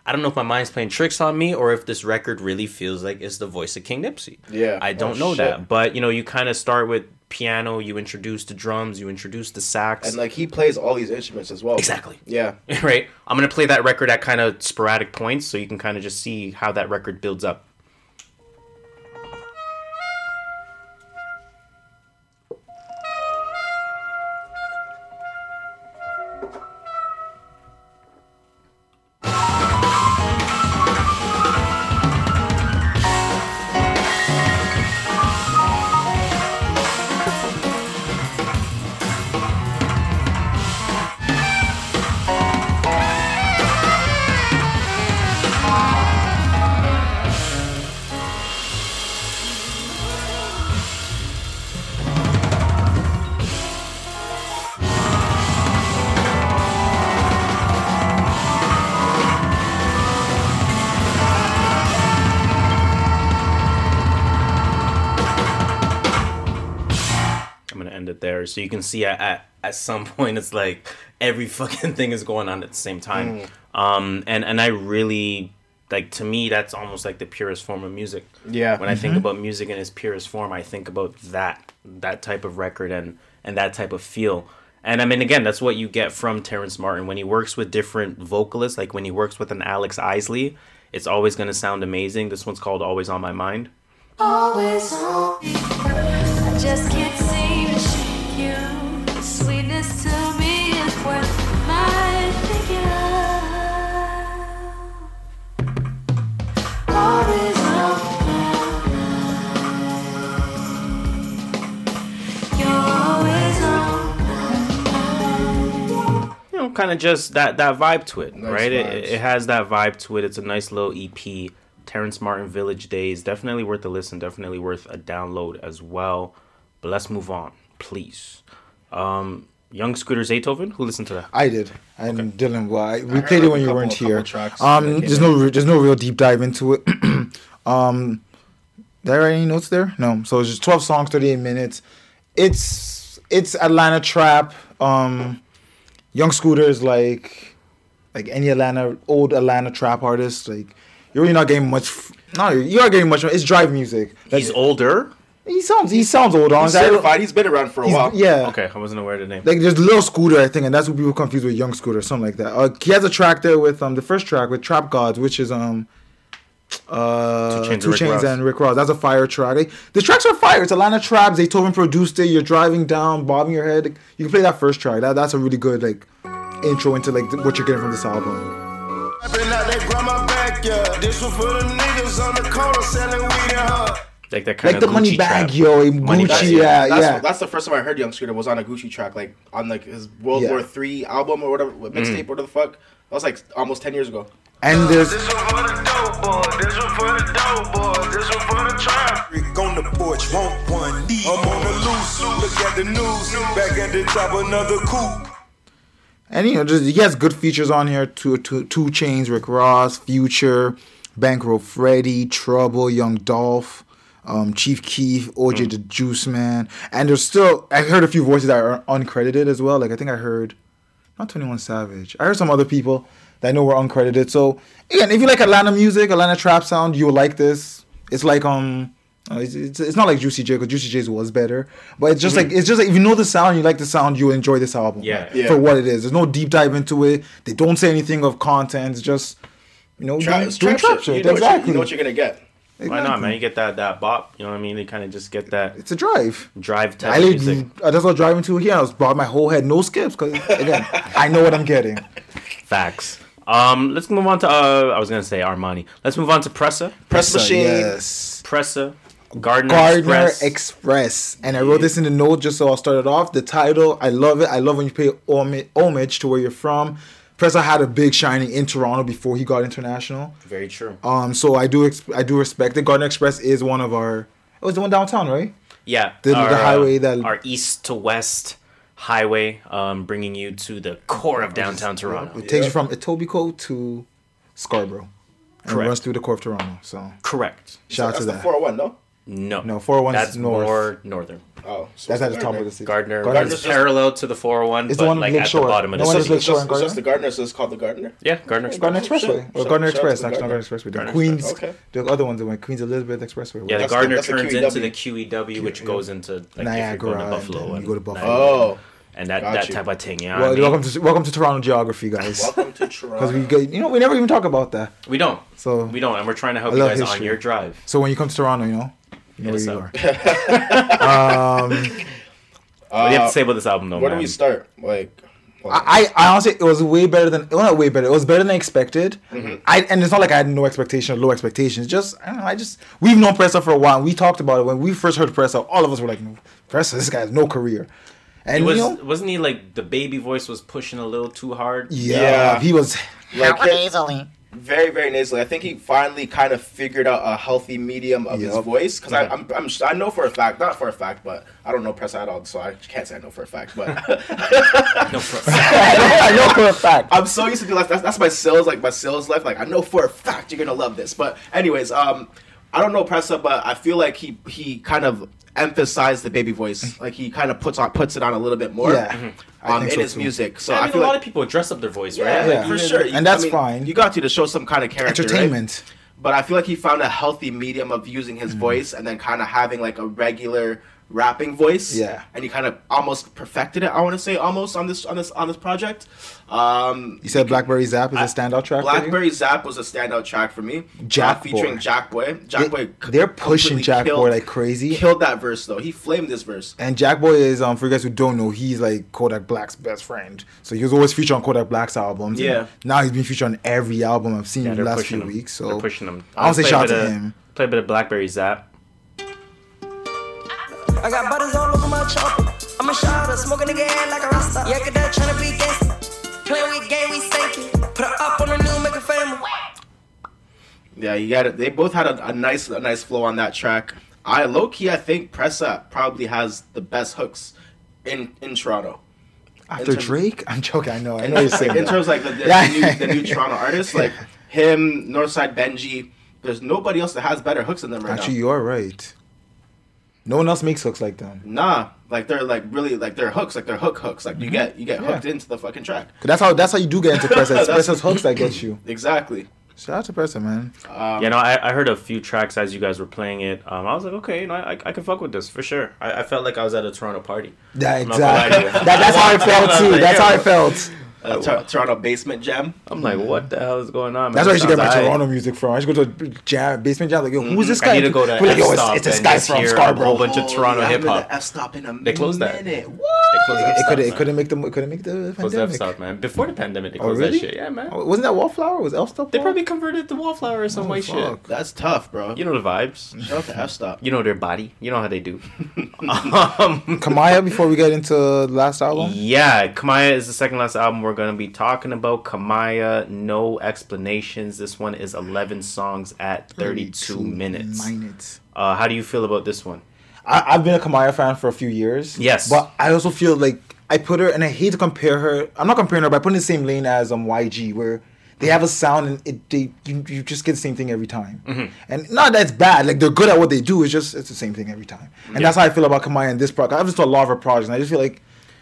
I don't know if my mind's playing tricks on me or if this record really feels like it's the voice of King Nipsey.
Yeah.
I don't
Oh,
know
shit.
that. But, you know, you kind of start with piano, you introduce the drums, you introduce the sax.
And like he plays all these instruments as well.
Exactly.
Yeah.
right? I'm gonna play that record at kind of sporadic points, so you can kind of just see how that record builds up. You can see at at, at some point it's like every fucking thing is going on at the same time. Um, and and I really like to me that's almost like the purest form of music.
Yeah.
When I think
Mhm.
about music in its purest form, I think about that that type of record and and that type of feel. And I mean, again, that's what you get from Terrence Martin when he works with different vocalists. Like when he works with an Alex Isley, it's always going to sound amazing. This one's called "Always on My Mind."
Always on
kind of just that that vibe to it,
Nice
right? It, it has that vibe to it. It's a nice little EP. Terrence Martin Village Days, definitely worth a listen, definitely worth a download as well. But let's move on, please. Um, Young Scooter Zaytoven, who listened to that?
I did. And Dylan, well, we
heard
played it
a
when you
couple-
weren't here. Um, there's no, re- there's no real deep dive into it. um, there are any notes there? No. So it's just 12 songs, 38 minutes. It's it's Atlanta trap. Um, Young Scooter is like like any Atlanta old Atlanta trap artist. Like you're really not getting much. f- No, you are getting much. It's drive music.
He's older.
He sounds he sounds old.
He's
honestly. I
certified. He's been around for a
He's-
while.
Yeah.
Okay, I wasn't aware of the name.
Like there's Little Scooter, I think, and that's what people confuse with Young Scooter, something like that. Uh, he has a track there with um the first track with Trap Gods, which is um uh
Two Chainz and Rick
Chains and Rick Ross. That's a fire track. Like, the tracks are fire. It's Atlanta Trap. Zaytoven produced it. You're driving down, bobbing your head. You can play that first track. That that's a really good like intro into like what you're getting from this album.
Been out that grandma backyard. This one for the niggas on the corner selling weed and her.
Like that kind
Like
of
the money bag,
trap.
yo,
Money
Gucci,
bag,
yeah,
that's,
yeah.
That's the first time I heard Young Scooter was on a Gucci track, like on like his World
Yeah.
War Three album or whatever mixtape,
Mm.
whatever the fuck. That was like almost ten years ago.
And there's
This one for the dope boy. This one for the dope boy. This one for the trap. Rick on the porch, want one. Need I'm on the loose. Look at the news. Back at the top, another coup.
And you know, just he has good features on here. Two, two, two Chains, Rick Ross, Future, Bankroll Freddie, Trouble, Young Dolph, um, Chief Keef, OJ the Juice Man, and there's still I heard a few voices that are uncredited as well. Like I think I heard not Twenty One Savage. I heard some other people that I know were uncredited. So again, if you like Atlanta music, Atlanta trap sound, you will like this. It's like um. It's, it's, it's not like Juicy J because Juicy J's was better, but it's just
Mhm.
like it's just like if you know the sound, you like the sound, you will enjoy this album.
Yeah.
like,
Yeah.
for what it is. There's no deep dive into it. They don't say anything of content. It's just you know
Trap,
doing, doing
trap
trap
shit.
shit.
You know, what you,
exactly.
you know what you're gonna get.
Why not, man? You get that that bop. You know what I mean? You kind of just get that.
It's a drive.
Drive type
I
of music.
I just was driving to here. I was brought my whole head, no skips, because again, I know what I'm getting.
Facts. Um, let's move on to. Uh, I was gonna say Armani. Let's move on to Pressa.
Pressa, Machine. yes.
Pressa. Gardiner,
Gardiner
Express.
Express. And I wrote this in the note just so I'll start it off. The title, I love it. I love when you pay homage to where you're from. Pressa had a big shining in Toronto before he got international.
Very true.
Um, so I do ex- I do respect it. Gardiner Express is one of our. It was the one downtown, right?
Yeah,
The- the
our, uh,
highway that-
our east to west highway, um, bringing you to the core of downtown Toronto.
It takes you from Etobicoke to Scarborough, and runs through the core of Toronto. So
Correct.
Shout out to
That's the
that.
401, no?
No,
No, 401 is
That's
north.
more northern.
Oh,
That's at the top of the city.
Gardiner,
Gardiner's
Gardiner's
just-
parallel to the 401,
It's the
but
one
like
Lake
at
Shore.
the bottom of
The
the
one
city.
is Lake
It's
Shore
just,
and
it's
Gardiner.
just the Gardiner, so it's called the Gardiner.
Yeah, Gardiner Express.
Gardiner Expressway or
Shout-
Gardiner
shout out to
Express. Actually, not
Gardiner.
Gardiner Expressway. The Queens,
Okay.
the other ones, the one Queens Elizabeth Expressway.
Yeah, the
That's the- Gardiner the
turns
QEW.
into the QEW, which goes into like if you're
Niagara,
going to
and
Buffalo
then you
and
go to Buffalo.
Oh.
and that,
Got
that
you.
type of thing. Yeah,
Well,
I mean,
welcome to welcome to Toronto geography, guys.
Welcome to Toronto.
Because we get, you know, we never even talk about that.
we don't,
So
we don't, and we're trying to help you
love
guys on your drive.
So when you come to Toronto, you know, you know
Hit
where
us
you are. um,
What do you have to say about this album, though,
Where do we start? Like,
I, I honestly, it was way better than, well, not way better. It was better than expected.
Mhm.
I and it's not like I had no expectation or low expectations. Just I don't know. I just we've known Pressa for a while. We talked about it when we first heard Pressa. All of us were like, Pressa, this guy has no career. And
he was,
you know,
wasn't he like the baby voice was pushing a little too hard?
yeah, he was
like nasally. Very, very nasally. I think he finally kind of figured out a healthy medium of his voice. Because I'm, I'm, I know for a fact, not for a fact, but I don't know Pressa at all, so I can't say I know for a fact. But
no, for a
I know for a fact.
I'm so used to do like that's, that's my sales like my sales life. Like I know for a fact you're gonna love this. But anyways, um, I don't know Pressa, but I feel like he he kind of emphasized the baby voice. Like he kind of puts on puts it on a little bit more.
Yeah. Mhm. I
Um, in
so
his
too.
music. So
Yeah, I,
I,
mean,
feel
a
like
lot of people dress up their voice, right?
Yeah,
Like,
for
you
sure.
they-
And that's
I mean,
fine.
You got to to show some kind of character, right?
Entertainment.
But I feel like he found a healthy medium of using his voice and then kind of having like a regular rapping voice.
Yeah.
And he kind of almost perfected it. I want to say almost on this on this on this project. Um,
You said Blackberry Zap is a standout track. for you?
Blackberry Zap was a standout track for me.
Jack
uh, featuring
Boy.
Jack Boy. Jack
They-
Boy.
they're pushing
completely
Jack Boy like crazy.
Killed that verse though. He flamed this verse.
And Jack Boy is, um, for you guys who don't know, he's like Kodak Black's best friend. So he was always featured on Kodak Black's albums.
Yeah.
Now he's been featured on every album I've seen
Yeah,
in the last
pushing
few
him.
weeks. So
They're pushing him.
I want to say
Play a
shout
bit
to him.
Play a bit of Blackberry Zap.
I got butters all over my chopper. I'm a shotter, smoking nigga head like a rasta. Yeah, get that tryna be gangster. Playing with game, we stanky. Put her up on the new, make her famous.
Yeah, you got it. They both had a, a nice a nice flow on that track. I low key, I think Pressa probably has the best hooks in in Toronto.
After
In terms-
Drake? I'm joking. I know. I know you're saying
in
that.
terms of like the, the,
Yeah.
new, the new Toronto artists, like him, Northside Benji. There's nobody else that has better hooks than them right
Actually,
now.
you are right. No one else makes hooks like them.
Nah, like they're like really like they're hooks, like they're hook hooks. Like you
Mhm.
get you get
Yeah.
hooked into the fucking track.
'Cause That's how that's how you do get into Pressa. It's
That's-
Pressa's hooks that get you.
Exactly.
Shout out to Pressa, man.
Um,
you know, I, I heard a few tracks as you guys were playing it. Um, I was like, okay, you know, I, I can fuck with this for sure. I, I felt like I was at a Toronto party.
Yeah,
not gonna lie to
exactly.
you.
That, that's how I felt too. That's how I felt.
Uh, Tor- Toronto basement jam.
I'm like, what the hell is going on? Man?
That's where I used to get my
Sounds aight.
Toronto music from. I used to go to a jam, basement jam. Like, yo, who's this
I
guy?
need to go to
We're like, yo, it's,
F-Stop
it's this guy from
hear a whole bunch of Toronto hip hop.
to F-Stop in a
They closed that.
minute.
They closed
It, it couldn't. It couldn't make the. It couldn't make the
Closed
pandemic.
F-Stop, man. Before the pandemic, they
Oh,
closed
really?
that shit. Yeah, man.
Oh, wasn't that Wallflower? Was Elstop?
They probably converted to Wallflower or some
Oh,
white shit.
That's tough, bro.
You know the vibes.
Shout out to F-Stop.
You know their body. You know how they do. um,
Kamaiyah. Before we get into the last album.
Yeah, Kamaiyah is the second last album we're going to be talking about. Kamaiyah, no explanations. This one is 11 songs at 32, minutes.
Minutes.
Uh, how do you feel about this one?
I, I've been a Kamaiyah fan for a few years.
Yes.
But I also feel like I put her, and I hate to compare her. I'm not comparing her, but I put her in the same lane as um YG, where they have a sound and it they you, you just get the same thing every time.
Mhm.
And not that it's bad. Like they're good at what they do. It's just it's the same thing every time. And
Yeah.
that's how I feel about Kamaiyah and this project. I've listened to a lot of her projects, and I just feel like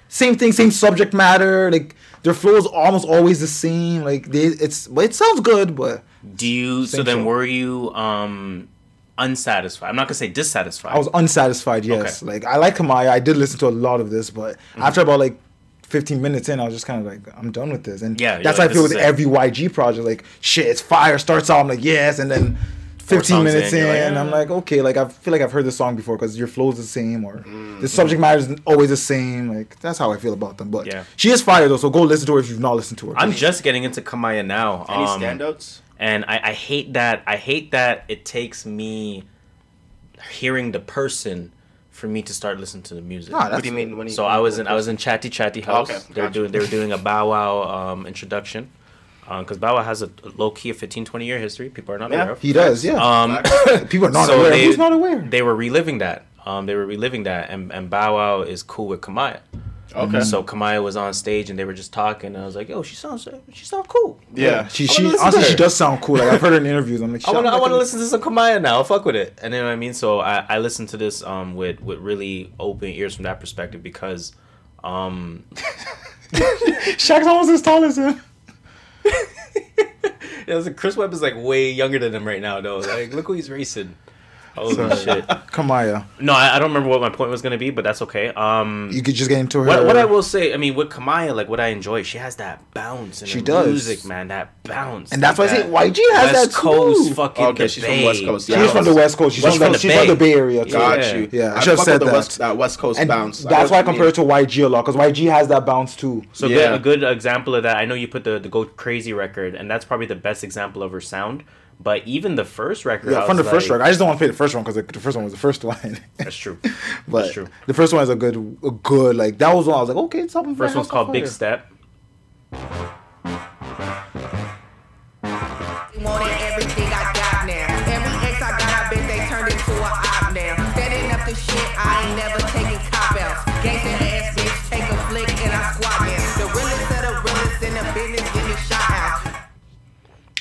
same thing, same subject matter. Like their flow is almost always the same. Like they, it's but it sounds good, but
Do you, so then
show.
were you um unsatisfied? I'm not going to say dissatisfied.
I was unsatisfied. Yes,
Okay.
like I like Kamaiyah. I did listen to a lot of this, but
Mm-hmm.
after about like 15 minutes in, I was just kind of like, I'm done with this. And
Yeah,
that's
like,
how I feel with every YG project. Like, shit, it's fire. Starts out, I'm like, yes, and then 15 minutes
in,
in,
you're
I'm
"Eh."
like, okay, like I feel like I've heard this song before because your flow is the same or
Mm-hmm.
the subject matter is always the same. Like that's how I feel about them. But
Yeah.
she is fire though, so go listen to her if you've not listened to her.
I'm just getting into Kamaiyah now.
Any
um,
standouts?
And I, I hate that. I hate that it takes me hearing the person for me to start listening to the music.
Nah,
What do you mean when you-
so I was in I was in Chatty Chatty House.
Okay,
they were
gotcha.
doing they were doing a Bow Wow um, introduction. Because Bow Wow has a low key of 15, 20 year history. People are not
Yeah,
aware of.
he does, yeah.
Um,
People are not
so
aware.
They,
Who's not aware?
They were reliving that. Um, they were reliving that, and, and Bow Wow is cool with Kamaiyah.
Okay.
So Kamaiyah was on stage, and they were just talking. And I was like, "Yo, she sounds, she sounds cool."
Yeah.
She she
wanna listen to
honestly she does sound cool. Like I've heard her in interviews. I'm like,
I want to, I want to listen to some Kamaiyah now. I'll fuck with it, and you know what I mean. So I, I listened to this um with with really open ears from that perspective because, um,
Shaq's almost as tall as him.
yeah, like Chris Webb is like way younger than him right now though. Like, look who he's racing. Holy
So,
shit!
Kamaiyah.
No, I, I don't remember what my point was gonna be, but that's okay. Um,
You could just get into her.
What, what I will say, I mean, with Kamaiyah, like what I enjoy, she has that bounce in
She
her
does.
music, man. That bounce,
And that's
like
why I say
that
YG has
West
that
Coast fucking.
Okay,
the
she's from
Bay.
West Coast.
She's from the West Coast. She's,
West
from, the,
Coast
she's from the Bay Area. Too.
Got
Yeah.
you.
Yeah, I
I
should have said
the
that.
West, that West Coast
And
bounce.
That's
know
why I compare it to YG a lot because YG has that bounce too.
So
Yeah.
good, a good example of that. I know you put the the Go Crazy record, and that's probably the best example of her sound. But even the first record,
Yeah,
I
from the
was
first record. I just don't want to play the first one because the first one was the first one.
That's true.
but
That's true.
the first one is a good, a good like that was one I was like, okay, it's something.
First one's called Big Step.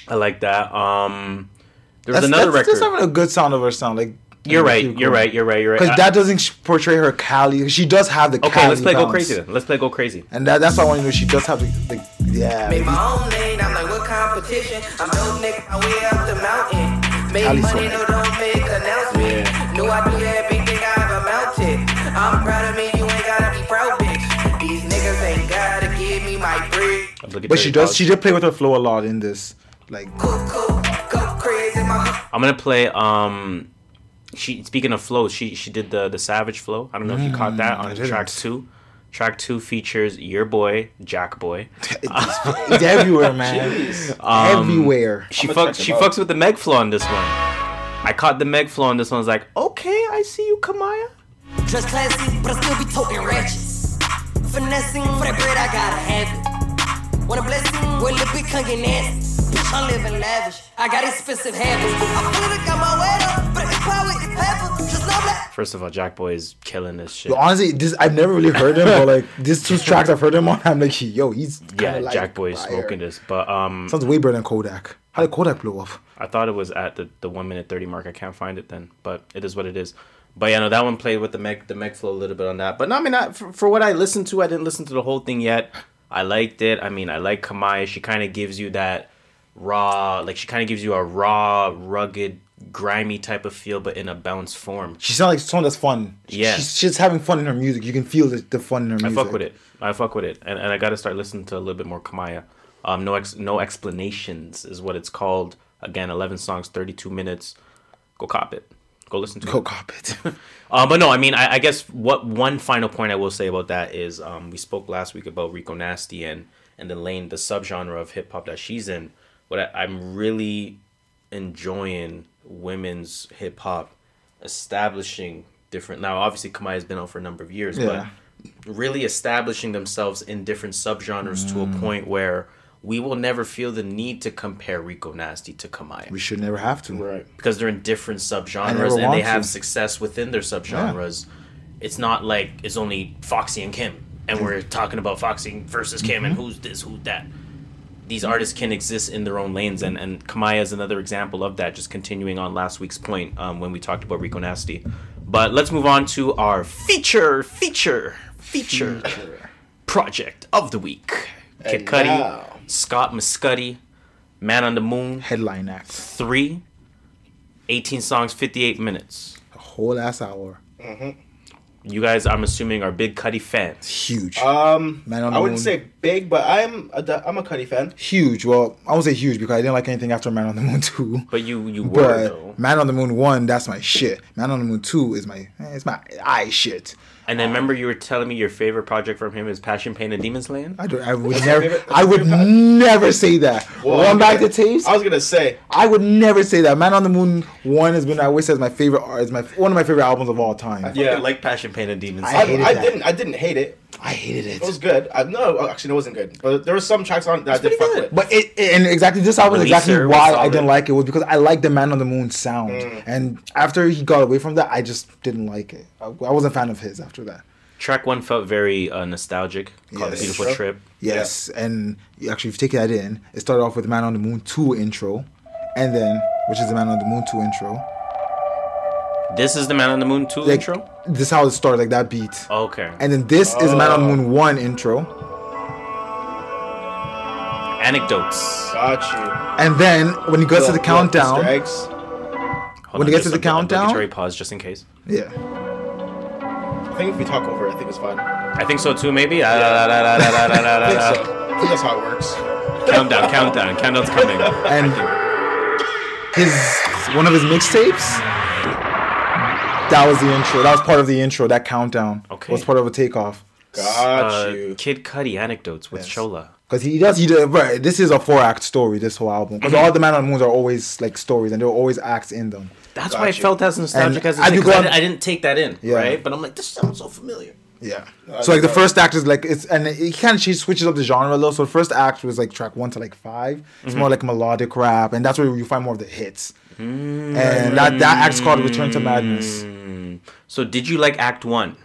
I
like that. Um, There was
That's-
another
that's
record.
That's having a good sound of her sound, like.
You're right. You're right. You're right. You're right.
Because that doesn't portray her Cali. She does have the
Okay,
Cali
let's play Go. Crazy then. Let's play Go Crazy.
And that, that's why I want to know. She does have the, the yeah.
Made my own lane, I'm like, what competition? I'm no nigga, my way up the mountain. Made
Cali
money, no, don't make announcement. Knew I do that big thing, I have amounted. I'm proud of me, you ain't gotta be proud, bitch. These niggas ain't gotta give me my bread.
But she does. She did play with her flow a lot in this. Like
I'm gonna play. Um, she speaking of flow, she she did the the Savage flow. I don't know if you caught that
Mm,
on track two. Track two features your boy Jack Boy.
it's everywhere, man. Everywhere.
She fucks. She
out.
fucks with the Meg flow on this one. I caught the Meg flow on this one. I was like, okay, I see you, Kamaiyah.
Dress classy, but I still be toting ratchets. Finessing for that bread, I gotta have it. Want a blessing? Well, the big can't get nasty. Bitch, I'm living lavish. I got expensive habits. I'm feeling it, got my weight up, but it's power with the pepper. Just know that.
First of all, Jack Boy is killing this shit.
Yo, honestly, this I've never really heard him, but like these two tracks I've heard him on, I'm like, yo, he's
yeah,
like
Jack Boy is smoking this. But um,
Sounds way better than Kodak. How did Kodak blow off?
I thought it was at the, the one minute thirty mark. I can't find it then, but it is what it is. But yeah, no, that one played with the Meg the Meg flow a little bit on that. But no, I mean, I, for, for what I listened to, I didn't listen to the whole thing yet. I liked it. I mean, I like Kamaiyah. She kind of gives you that raw, like she kind of gives you a raw, rugged, grimy type of feel, but in a bounce form.
She sounds like someone that's fun.
Yeah.
she's, she's having fun in her music. You can feel the, the fun in her music.
I fuck with it. I fuck with it, and, and I got to start listening to a little bit more Kamaiyah. Um, no ex, no explanations is what it's called. Again, eleven songs, thirty two minutes. Go cop it. Go listen to
Go
it.
cop it.
Um, but no, I mean, I, I guess what one final point I will say about that is um, we spoke last week about Rico Nasty and and the lane, the subgenre of hip hop that she's in. What I, I'm really enjoying women's hip hop establishing different. Now, obviously, Kamaiyah has been out for a number of years,
Yeah.
but really establishing themselves in different subgenres to a
Mm.
point where we will never feel the need to compare Rico Nasty to Kamaiyah
We should never have to. Right.
because they're in different subgenres
never
and they
want
have success within their subgenres. It's not like it's only Foxy and Kim, and we're talking about Foxy versus Kim and
Mhm.
who's this, who's that. These artists can exist in their own lanes, and and Kamaiyah is another example of that. Just continuing on last week's point um, when we talked about Rico Nasty, but let's move on to our feature, feature, feature, feature. project of the week. Kid
And
Cudi,
now-
Scott Mescudi, Man on the Moon,
headline act,
three, 18 songs, 58 minutes.
A whole ass hour.
You guys, I'm assuming, are big Cudi fans.
Huge.
Um,
Man on
I wouldn't
Moon.
say big, but I'm a, I'm a Cudi fan.
Huge. Well, I won't say huge because I didn't like anything after Man on the Moon 2.
But you you were
But
though.
Man on the Moon 1, that's my shit. Man on the Moon 2 is my eh, it's my eye shit.
And I remember, you were telling me your favorite project from him is Passion, Pain, and Demon Slaying.
I, don't, I would never I would never say that.
Well,
Run
I'm
back
gonna-
the tapes.
I was gonna say
I would never say that. Man on the Moon 1 has been I always says my favorite art is my one of my favorite albums of all time.
Yeah, like Passion, Pain, and Demon
I
Slaying.
hated
I
that.
didn't I didn't hate it.
I hated it.
It was good. I, no, actually, it wasn't good. But there were some tracks on that I did fuck with.
But it, it- and exactly this album is
Releaser
exactly why I didn't like it was because I liked the Man on the Moon sound,
Mm.
and after he got away from that, I just didn't like it. I, I wasn't a fan of his after that.
Track one felt very uh, nostalgic, called
Yes.
Beautiful
Sure.
Trip.
Yes, and you actually, if you take that in, it started off with Man on the Moon two intro, and then which is the Man on the Moon two intro.
This is the Man on the Moon 2
Like,
intro?
This is how it started, like that beat.
Okay.
And then this is Man on the
Oh.
Moon one intro,
Anecdotes.
Got you.
and then when he gets to the
Little- little
countdown,
Easter eggs.
Hold
when
on,
he gets to the
a-
countdown,
obligatory pause just in case.
yeah.
I think if we talk over, it, I think it's fine.
I think so too, maybe. Ah,
I think so. I think that's how it works.
Countdown, countdown, countdown's coming.
and his one of his mixtapes. That was the intro. That was part of the intro. That countdown
Okay.
was part of a takeoff.
Got uh, you. Kid Cudi anecdotes with Shola.
Because he does, he does. Right, this is a four act story. This whole album. Because all the Man on the Moons are always like stories, and there are always acts in them.
That's why it felt as nostalgic
And
as it
as
did,
you
'cause
go
I, didn't, I didn't take that in,
Yeah.
right? But I'm like, this sounds so familiar.
Yeah.
I
So like the first act is like it's and he kind of she switches up the genre a little. So the first act was like track one to like five. It's
Mhm.
more like melodic rap, and that's where you find more of the hits. And that that act's called Return to Madness.
Mm. So did you like Act One?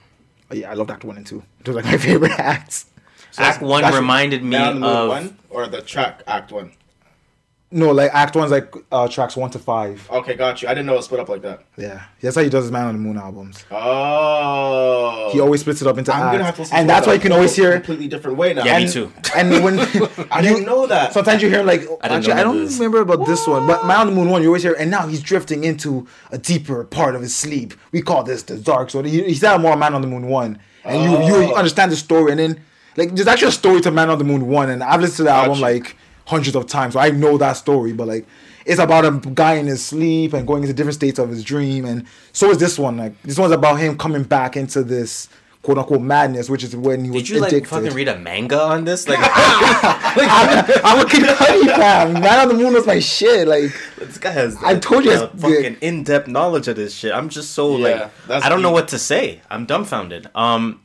Oh, yeah, I loved Act One and Two. Those are like my favorite acts.
So
Act One reminded me
Man on the Moon
of
one or the track Act One.
No, like Act One's like uh, tracks one to five.
Okay, got you. I didn't know it split up like that.
Yeah, that's how he does his Man on the Moon albums.
Oh.
He always splits it up into
I'm gonna have to
acts,
listen
and
to
that's
that
why you can always hear a
completely different way now.
Yeah, me
and,
too.
And when
I didn't know that.
Sometimes you hear him like,
I
actually,
know
I don't
this.
remember about this one, but Man on the Moon one, you always hear, and now he's drifting into a deeper part of his sleep. We call this the dark. So he, he's not more Man on the Moon one, and you
Oh.
you understand the story, and then like there's actually a story to Man on the Moon one, and I've listened to the album like hundreds of times, so I know that story. But like, it's about a guy in his sleep and going into different states of his dream, and so is this one. Like this one's about him coming back into this. "quote unquote" madness, which is when he was
Did you like fucking read a manga on this? Like,
I'm a Kid Cudi fan. Man on the Moon was my shit. Like
this guy has.
I told you,
uh,
it's
fucking in depth knowledge of this shit. I'm just so like, I don't know what to say. I'm dumbfounded. Um,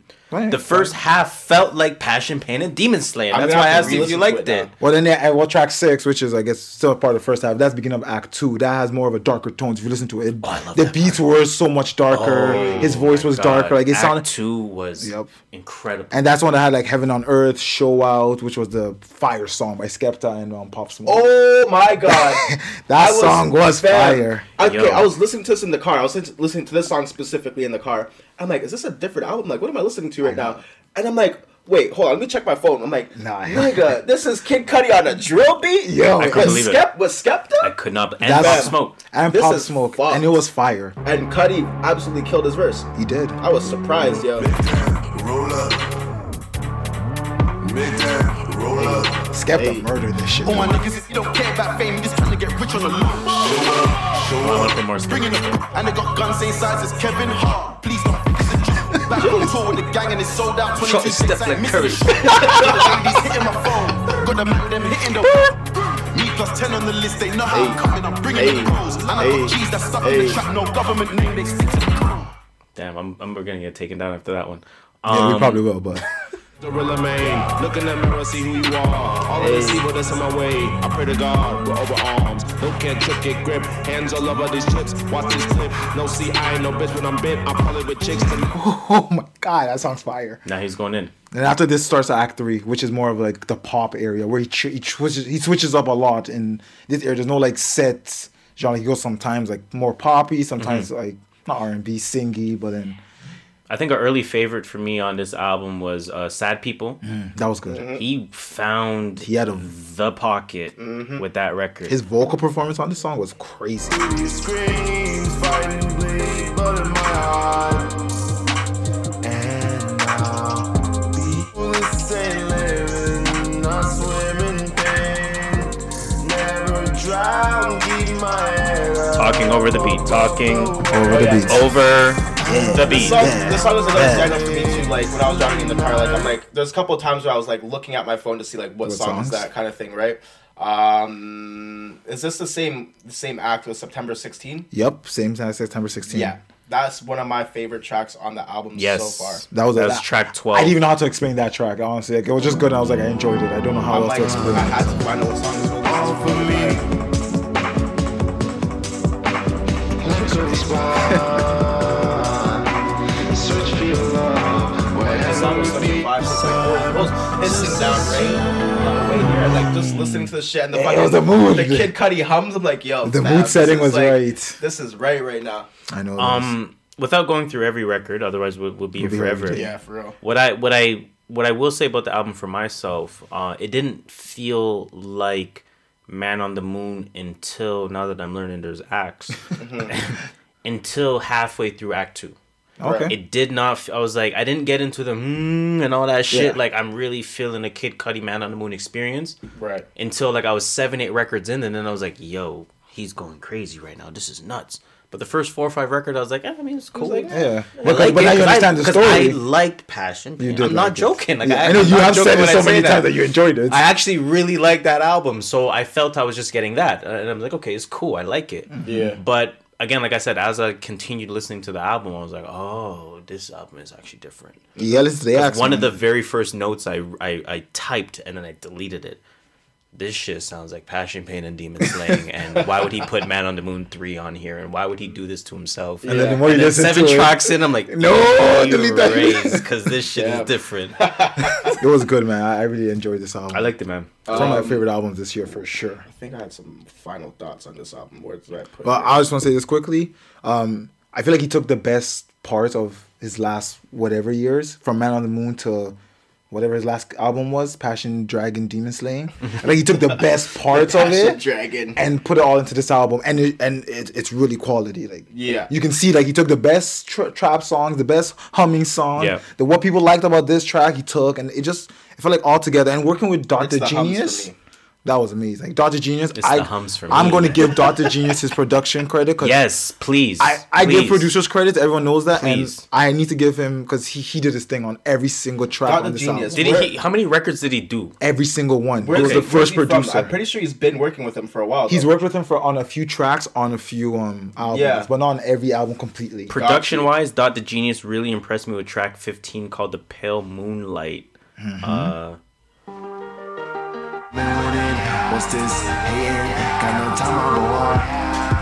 the first half felt like Passion, Pain, and Demon Slayer. That's
gonna
why I
have
asked you if you liked it.
it Well, then, yeah, well, track six, which is I guess still part of the first half, that's beginning of Act Two. That has more of a darker tone. If you listen to it, the beats were so much darker.
Oh
His voice was
God.
darker. Like it
Act
sounded.
two was incredible.
And that's one that had like Heaven on Earth, Show Out, which was the fire song by Skepta and um, Pop Smoke.
Oh my god,
That
I
song was
fam,
fire.
Okay,
Yo.
I was listening to this in the car. I was listening to this song specifically in the car. I'm like, is this a different album? Like, what am I listening to right now? And I'm like, wait, hold on, let me check my phone. I'm like, nah, nigga, this is Kid Cudi on a drill beat.
Yo. I couldn't
with
believe it.
Skep- with Skepta.
I could not. And
That's-
Pop Smoke.
And
This
Pop
is
Smoke,
fucked.
and it was fire.
And Cudi absolutely killed his verse.
He did.
I was surprised, yo.
Roll up. Big time. Roll up.
Skepta murdered this shit.
All my niggas, if you don't care about fame, you just trying to get rich on the low. Show up. Show
I
up.
want to more
Bringing up, and they got guns same size as Kevin Hart. Please don't Back on tour with the gang and it's sold out. 22
Shot
states,
Steph
I ain't
Curry.
missing a show. Ladies hitting my phone. Got the man them hitting the. Me plus 10 on the list, they know how I'm coming. I'm bringing
Hey.
the pros. And I got G's that stuck in the trap. No government name, they stick to the code.
Damn, I'm, I'm we're gonna get taken down after that one.
Yeah, we
Um,
probably will, but
Gorilla man, look in the mirror, see who you are. All of the evil that's in my way. I pray to God, we're over arms. Don't care, trick, get grip. Hands all over these chips. Watch this clip. No, see, I ain't no bitch when I'm bent. I pull it with chicks to
oh my god, that song's fire.
Now he's going in.
And after this starts Act Three, which is more of like the pop area where he ch- he switches he switches up a lot in this area. There's no like set genre. He goes sometimes like more poppy, sometimes
Mm-hmm.
like not R and B, singy, but then
I think an early favorite for me on this album was uh, "Sad People."
that was good.
He found
He had a
the pocket
Mm-hmm.
with that record.
his vocal performance on this song was crazy.
Talking over the beat, talking
Over the beat.
over the beat.
This song, this song was another stand up for me too. Like when I was driving in the car, like I'm like, there's a couple of times where I was like looking at my phone to see like what,
What
song is that kind of thing, right? Um, is this the same the same act with September 16?
Yep, same time September 16.
Yeah, that's one of my favorite tracks on the album
Yes,
so far.
That was, a-
That's track 12.
I didn't even know how to explain that track. Honestly, like, it was just good. And I was like, I enjoyed it. I don't know how
I'm
else
like,
to explain
I
it.
had to find out what song this was. This is for me. This song was such a vibe. Just like it was pissing down rain on the way here. Like just listening to the shit and the
Yeah, it was the mood.
The Kid Cudi hums. I'm like, yo,
The
fam,
mood setting was
like-
right.
This is right right now.
I know. this.
Um, without going through every record, otherwise we'll, we'll be here
We'll here every
forever.
day.
Yeah, for real.
What I what I what I will say about the album for myself, uh, it didn't feel like Man on the Moon until now that I'm learning there's acts. until halfway through Act Two.
Okay.
It did not. f- I was like, I didn't get into the hmm and all that shit.
Yeah.
Like, I'm really feeling a Kid Cudi Man on the Moon experience
Right.
until like I was seven, eight records in, and then I was like, yo, he's going crazy right now. This is nuts. But the first four or five records, I was like, eh, I mean, it's cool.
like,
yeah,
I
but,
like
but now you
'cause I-
understand the story.
I liked Passion.
You did I'm
not
like
joking. Like,
Yeah,
I,
I know you have said it so many times that you enjoyed it.
I actually really liked that album, so I felt I was just getting that, and I'm like, okay, it's cool. I like it.
Yeah.
But again, like I said, as I continued listening to the album, I was like, oh, this album is actually different.
yeah, listen to the
'Cause
acts.
one of the very first notes I, I I typed and then I deleted it. This shit sounds like Passion, Pain, and Demon Slaying. and why would he put Man on the Moon three on here? And why would he do this to himself?
And then the more you listen
seven
to it-
tracks in, I'm like,
No, delete that.
because this shit
Yeah.
is different.
it was good, man. I, I really enjoyed this album.
I liked it, man.
It's one of my
Um,
favorite albums this year for sure.
I think I had some final thoughts on this album. Where did I put
But
it?
I just want to say this quickly. Um, I feel like he took the best parts of his last whatever years, from Man on the Moon to whatever his last album was, Passion, Dragon, Demon Slaying. I think he took the best parts of it
Dragon.
and put it all into this album, and it, and it, it's really quality. Like
Yeah.
you can see, like he took the best tra- trap songs, the best humming song,
Yeah.
the what people liked about this track, he took, and it just it felt like all together. And working with Doctor
the hums for
Genius.
Me.
That was amazing. Dot da Genius,
It's
I,
the hums for
I'm going to give Dot da Genius his production credit. 'cause
Yes, please.
I, I give producers credit. Everyone knows that,
Please.
and I need to give him because he, he did his thing on every single track
Dr.
on this
Genius.
album.
Did he? How many records did he do?
Every single one.
Where-
he was
okay,
the first
where's from?
producer.
I'm pretty sure he's been working with him for a while.
He's worked with him for on a few tracks on a few um albums,
Yeah.
but not on every album completely.
Production wise, Dot da Genius really impressed me with track 15 called The Pale Moonlight.
Mm-hmm.
Uh,
What's this? Hating, got no time on the wall.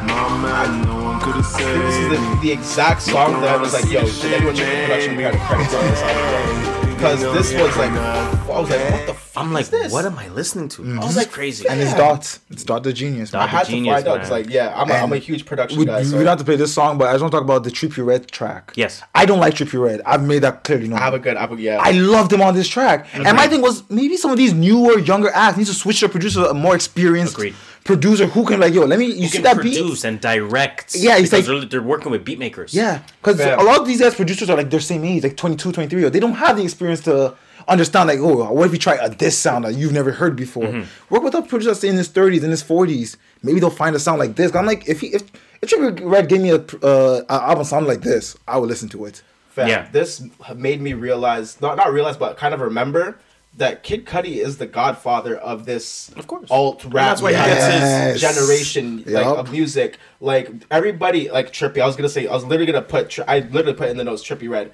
No man, no one could have said.
This is the, the exact song that I was like, yo, did anyone check the production? We got credits on this album. Because this was like, I was like, what the fuck
I'm like,
is this?
what am I listening to?
Mm-hmm.
I was like, crazy.
and it's Dot. It's Dot da Genius.
I
man.
had to
Genius,
find out. It's like, yeah, I'm a, I'm a huge production
We,
guy.
we
So
don't have to play this song, but I just want to talk about the Trippie Redd track.
Yes.
I don't like Trippie Redd. I've made that clearly known.
I have a good, I have a, yeah.
I loved him on this track. And my thing was maybe some of these newer, younger acts need to switch their a producer, a more experienced
Agreed.
Producer who can like, yo, let me you
You
see
can
that beat?
produce and direct.
Yeah, he's like-
they're, they're working with beat makers.
Yeah, because a lot of these guys producers are like their same age, like 22, 23. Or they don't have the experience to understand like, oh, what if you try a this sound that you've never heard before?
Mm-hmm.
Work with a producer that's in his 30s, in his 40s. Maybe they'll find a sound like this I'm like, if he if if Trippie Redd gave me a uh, a album sound like this, I would listen to it.
Fam,
Yeah.
This made me realize, not not realize, but kind of remember that Kid Cudi is the godfather of this,
Of course.
alt
And
rap.
that's why he
gets his-
Yes. generation like of music. Like everybody, like Trippie. I was gonna say, I was literally gonna put, I literally put in the notes Trippie Redd.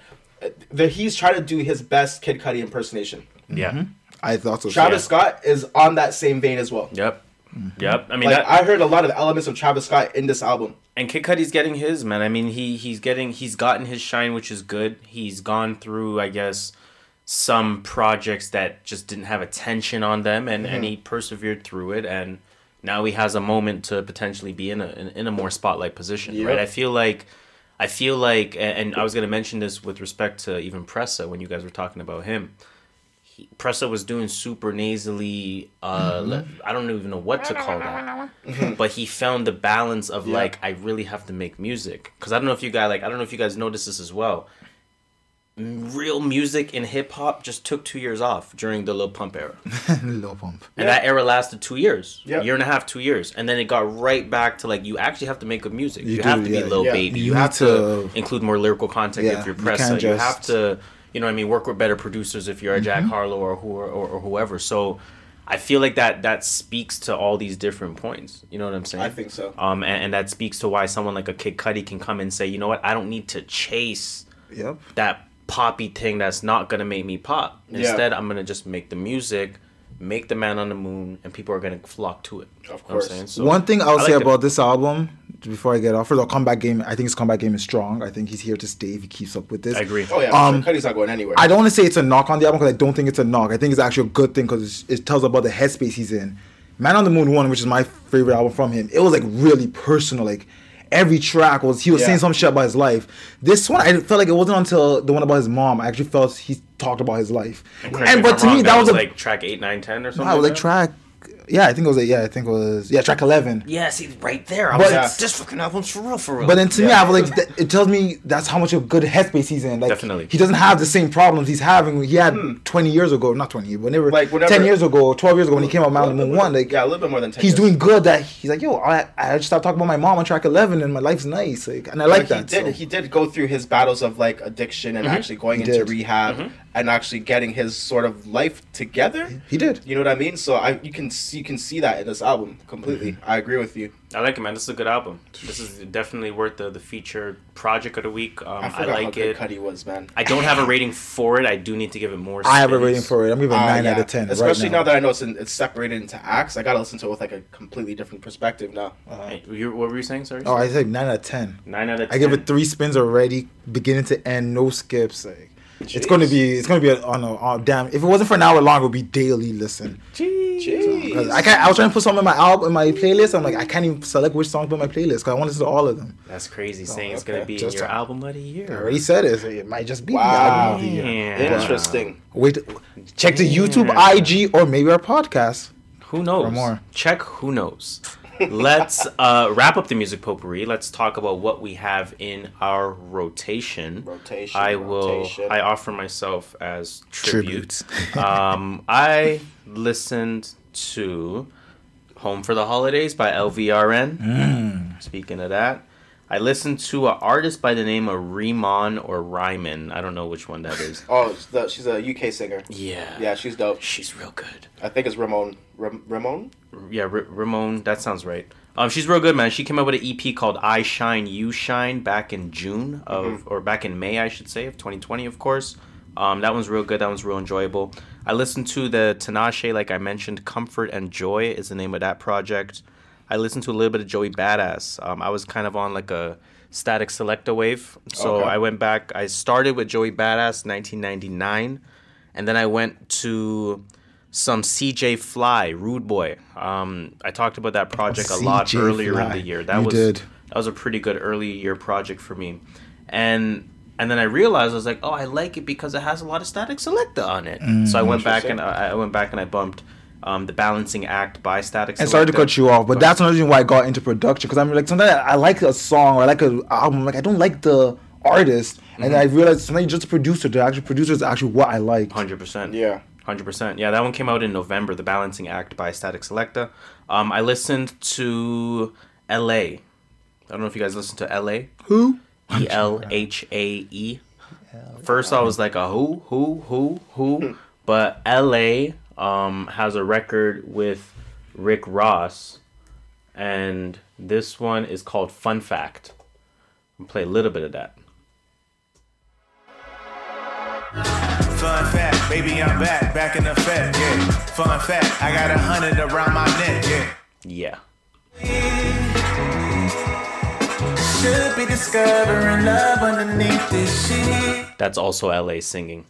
That he's trying to do his best Kid Cudi impersonation.
Yeah. Mm-hmm.
I thought so.
Travis
Yeah.
Scott is on that same vein as well.
Yep. Mm-hmm. Yep. I mean,
like
that,
I heard a lot of elements of Travis Scott in this album.
and Kid Cudi's getting his man. I mean, he he's getting he's gotten his shine, which is good. He's gone through, I guess, some projects that just didn't have attention on them, and and mm-hmm. he persevered through it, and now he has a moment to potentially be in a in, in a more spotlight position,
Yep.
right? I feel like. I feel like, and I was going to mention this with respect to even Pressa when you guys were talking about him. He, Pressa was doing super nasally. Uh, mm-hmm. le- I don't even know what to call that, mm-hmm. but he found the balance of like I really have to make music because I don't know if you guys like I don't know if you guys noticed this as well. M- Real music in hip hop just took two years off during the Lil Pump era,
Lil Pump.
and that era lasted two years,
Yeah.
year and a half, two years, and then it got right back to like you actually have to make good music. You,
You
have
do,
to be
yeah.
Lil
Yeah.
Baby.
You
You, have to,
to-
include more lyrical content
Yeah,
if you're
you
Pressa.
can't
You, have to, you know, what I mean, work with better producers if you're a Jack Harlow or who or, or whoever. So. I feel like that that speaks to all these different points. You know what I'm saying?
I think so.
Um, and, and that speaks to why someone like a Kid Cudi can come and say, you know what, I don't need to chase
Yep.
that poppy thing that's not gonna make me pop.
Yeah.
Instead, I'm gonna just make the music, make the man on the moon, and people are gonna flock to it.
Of
You know
course.
So,
One thing I'll
I
say
liked it.
about this album before I get off, first of all, comeback game. I think his comeback game is strong. I think he's here to stay if he keeps up with this.
I agree.
Oh yeah,
Um,
Cudi's not going anywhere.
I don't want to say it's a knock on the album because I don't think it's a knock. I think it's actually a good thing because it tells about the headspace he's in. Man on the Moon One, which is my favorite album from him, it was like really personal. Like every track was he was
Yeah.
saying some shit about his life. This one, I felt like it wasn't until the one about his mom. I actually felt he talked about his life.
Correct
And, but to
wrong,
me, that was, a
like track eight, nine, ten, or something.
I was like
that?
track. Yeah, I think it was like yeah, I think it was yeah track eleven.
Yeah, see, right there. I
But-
was like, this fucking album's for real, for real.
But then to me, I was like, th- it tells me that's how much of good headspace he's in. Like,
Definitely.
he doesn't have the same problems he's having. He had 20 years ago, not 20, whenever,
Hmm. Like, whenever-
10 years ago, 12 years ago when he came out Man on the Moon One. Like,
yeah, a little bit more than ten.
he's
years.
doing good. That he's like, yo, I, I just stopped talking about my mom on track 11, and my life's nice. Like, and I like
But
that.
He did.
so.
He did go through his battles of like addiction and actually going
He
into
did.
rehab and actually getting his sort of life together.
He did.
You know what I mean? So I you can see, you can see that in this album completely. I agree with you.
I like it, man. This is a good album. This is definitely worth the, the featured project of the week. Um,
I
I,
forgot how
like
good
it.
Cudi was, man.
I don't have a rating for it. I do need to give it more.
I have a rating for it. I'm giving
Uh,
9 out of 10.
Especially
right
now.
now.
that I know it's in, it's separated into acts. I gotta listen to it with like a completely different perspective now.
Hey, you- what were you saying? Sorry.
Oh, I said 9 out of 10.
Nine out of 10.
I give it three spins already, beginning to end, no skips. Like, It's going to be it's going to be a, on a on damn. If it wasn't for an hour long, it would be daily listen.
Jeez.
'Cause I can't. I was trying to put some in my album in my playlist. I'm like I can't even select which song to put in my playlist because I want to listen to all of them.
That's crazy. Saying it's gonna be
Just
your
a-
album of the year.
I already said it. so It might just be the
Wow.
album of the year.
Yeah.
Interesting.
Wait, check the YouTube, IG, or maybe our podcast.
Who knows?
For more.
Check who knows. Let's uh, wrap up the music potpourri. Let's talk about what we have in our rotation.
Rotation,
I will.
rotation.
I offer myself as tribute.
Tributes.
um, I listened to "Home for the Holidays" by LVRN.
Mm.
Speaking of that, I listened to an artist by the name of Riemann or Ryman. I don't know which one that is.
Oh, she's the- she's a UK singer.
Yeah.
Yeah, she's dope.
She's real good.
I think it's Ramon. Ram- Ramon?
Yeah, R- Ramon. That sounds right. Um, she's real good, man. She came out with an EP called "I Shine, You Shine" back in June of,
Mm-hmm.
or back in May, I should say, of 2020, of course. Um, that one's real good. That one's real enjoyable. I listened to the Tinashe, like I mentioned. "Comfort and Joy" is the name of that project. I listened to a little bit of Joey Badass. Um, I was kind of on like a Statik Selektah wave, so
Okay.
I went back. I started with Joey Badass 1999, and then I went to some CJ Fly, Rude Boy. Um, I talked about that project a lot
CJ
earlier in the year. That
You
was
did.
that was a pretty good early year project for me, and and then I realized I was like, oh, I like it because it has a lot of Statik Selektah on it.
Mm.
so I went back and I, I went back and I bumped um, the Balancing Act by Statik.
And sorry to cut you off, but that's another reason why I got into production because I'm like sometimes I like a song or I like an album, like I don't like the artist, and I realized sometimes just a producer, the actual producer is actually what I like.
Hundred percent.
Yeah.
Hundred percent. Yeah, that one came out in November. The Balancing Act by Statik Selektah. Um, I listened to Elhae I don't know if you guys listened to Elhae
Who?
E L H A E. First, I was like a who, who, who, who, but Elhae Um, has a record with Rick Ross, and this one is called Fun Fact. I'll play a little bit of that.
Fun fact, baby, I'm back, back in the effect, yeah. Fun fact, I got a hundred around my neck, yeah.
Yeah.
Should be discovering love underneath this shit.
That's also Elhae singing.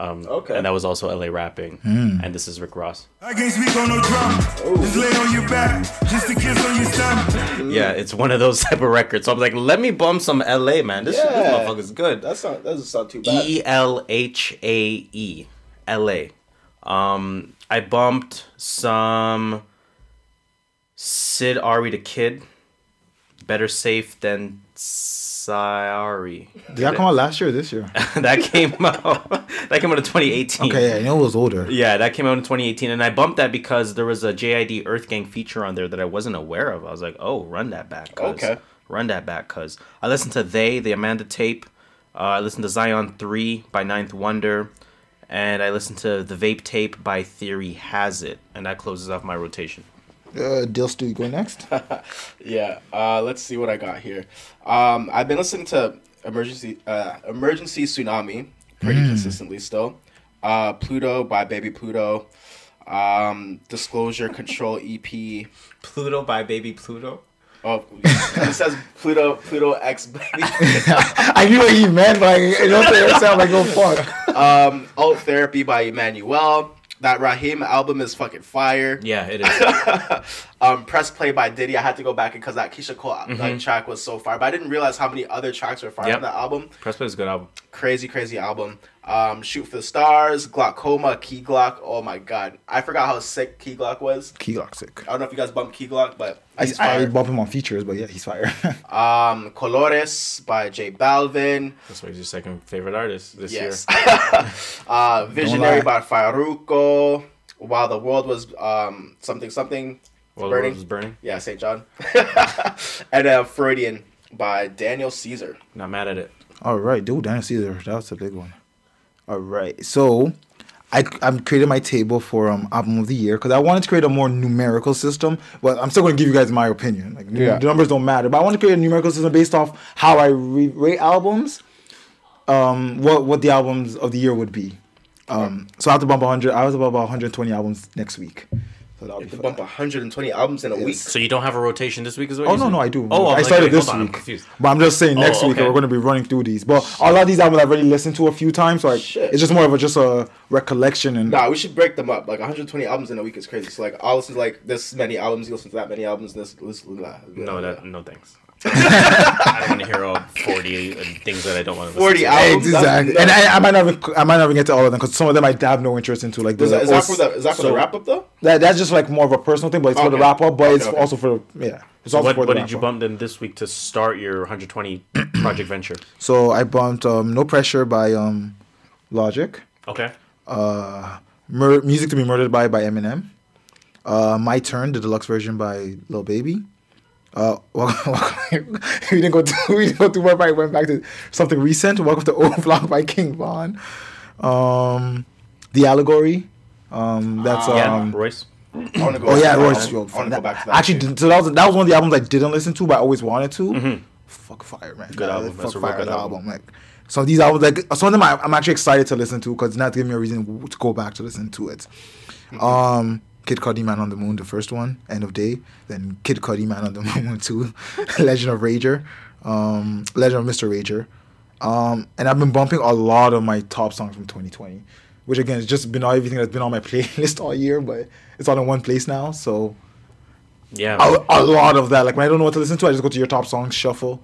Um,
Okay.
And that was also Elhae rapping.
Hmm.
And this is Rick Ross.
I can't speak on no drama. Just lay on your back, just a kiss on your stomach.
Yeah, it's one of those type of records. So I'm like, let me bump some Elhae, man. This, this
Yeah.
motherfucker's good.
That's not. That doesn't sound too bad.
E L H A E, Elhae. Um, I bumped some Sid Ari the Kid. Better safe than sorry.
Did that come out last year or this year?
that came out. that came out in 2018.
Okay, yeah, I know it was older.
Yeah, that came out in 2018, and I bumped that because there was a JID EarthGang feature on there that I wasn't aware of. I was like, oh, run that back. Cuz.
Okay.
Run that back, cuz. I listened to They, the Amanda tape. Uh, I listened to Zion 3 by Ninth Wonder. And I listened to The Vape tape by Theory Hazit. And that closes off my rotation.
Uh, Dill Stu, you go next.
Yeah. Uh, let's see what I got here. Um, I've been listening to emergency uh, emergency tsunami pretty
Mm.
consistently still. Uh, Pluto by Baby Pluto. Um, Disclosure Control EP.
Pluto by Baby Pluto.
Oh, it says Pluto Pluto X Baby.
I knew what he meant, but it don't sound like no fuck.
um, Alt Therapy by Emanuel. That Raheem album is fucking fire.
Yeah, it is.
um, Press Play by Diddy. I had to go back because that Keyshia Cole like,
Mhm.
track was so fire, but I didn't realize how many other tracks were fire
Yep.
on that album.
Press Play is a good album.
Crazy, crazy album. Um, Shoot for the Stars, Glokoma, Key Glock. Oh my god, I forgot how sick Key Glock was.
Key Glock sick.
I don't know if you guys bumped Key Glock, but
I,
he's
I
fire.
bump him on features, but yeah, he's fire.
um, Colores by J Balvin.
That's why he's your second favorite artist this
Yes.
year.
uh, Visionary by Farruko. While the world was um, something something
While the World Was Burning?
Yeah, SAINt JHN. and uh, Freudian by Daniel Caesar.
Not mad at it.
All right, dude, Daniel Caesar, that was a big one. All right, so I I'm creating my table for um album of the year because I wanted to create a more numerical system, but I'm still going to give you guys my opinion. Like
Yeah.
the numbers don't matter, but I want to create a numerical system based off how I re- rate albums. Um, what what the albums of the year would be. Um, so I have to bump 100. I was about 120 albums next week. So that'll
You
be
have to bump 120 albums in a week.
So you don't have a rotation this week, as well?
Oh no,
said?
no, I do.
Oh, I'm
I started
wait,
this
hold on, I'm
week,
confused.
but I'm just saying
Oh,
next week we're going to be running through these. But a lot of these albums I've already listened to a few times, so like, it's just more of a just a recollection and
Nah, we should break them up. Like 120 albums in a week is crazy. So like, I'll listen to like this many albums. You listen to that many albums. This, this blah, blah,
No, that no thanks. I don't want to hear all forty things that I don't want to.
40 albums?
exactly. And I, I might not even, I might not even get to all of them because some of them I have no interest into. Like,
Is that, is that for the is that for the wrap up though?
That, that's just like more of a personal thing, but it's for the wrap up. But
Okay,
it's
okay.
also for yeah. It's also
what
for the
what did you bump then this week to start your 120 project venture?
So I bumped um, "No Pressure" by um, Logic.
Okay.
Uh, Mur- "Music to Be Murdered By" by Eminem. Uh, "My Turn," the deluxe version by Lil Baby. Uh, welcome, welcome- we didn't go to we didn't go too far back. Went back to something recent. Welcome to O'Block by King Von. Um, "The Allegory." Um, that's
Ah.
yeah,
um,
Royce.
I want to go.
Oh yeah,
back-
Royce.
I
Yo,
want to
that-
go back to that.
Actually,
shit.
so that was that was one of the albums I didn't listen to, but I always wanted to.
Mhm.
Fuck fire, man.
Good
That-
album.
Fuck
That's a
fire
good
that
album.
Like so, these albums, like some of them, I, I'm actually excited to listen to because not to give me a reason to go back to listen to it.
Mm-hmm.
Um, Kid Cudi, Man on the Moon, the first one, End of Day. Then Kid Cudi, Man on the Moon two, Legend of Rager, um, Legend of Mr. Rager. Um, and I've been bumping a lot of my top songs from 2020, which again, it's just been all everything that's been on my playlist all year, but it's all in one place now. So
Yeah.
a, a lot of that. Like when I don't know what to listen to, I just go to your top songs, shuffle,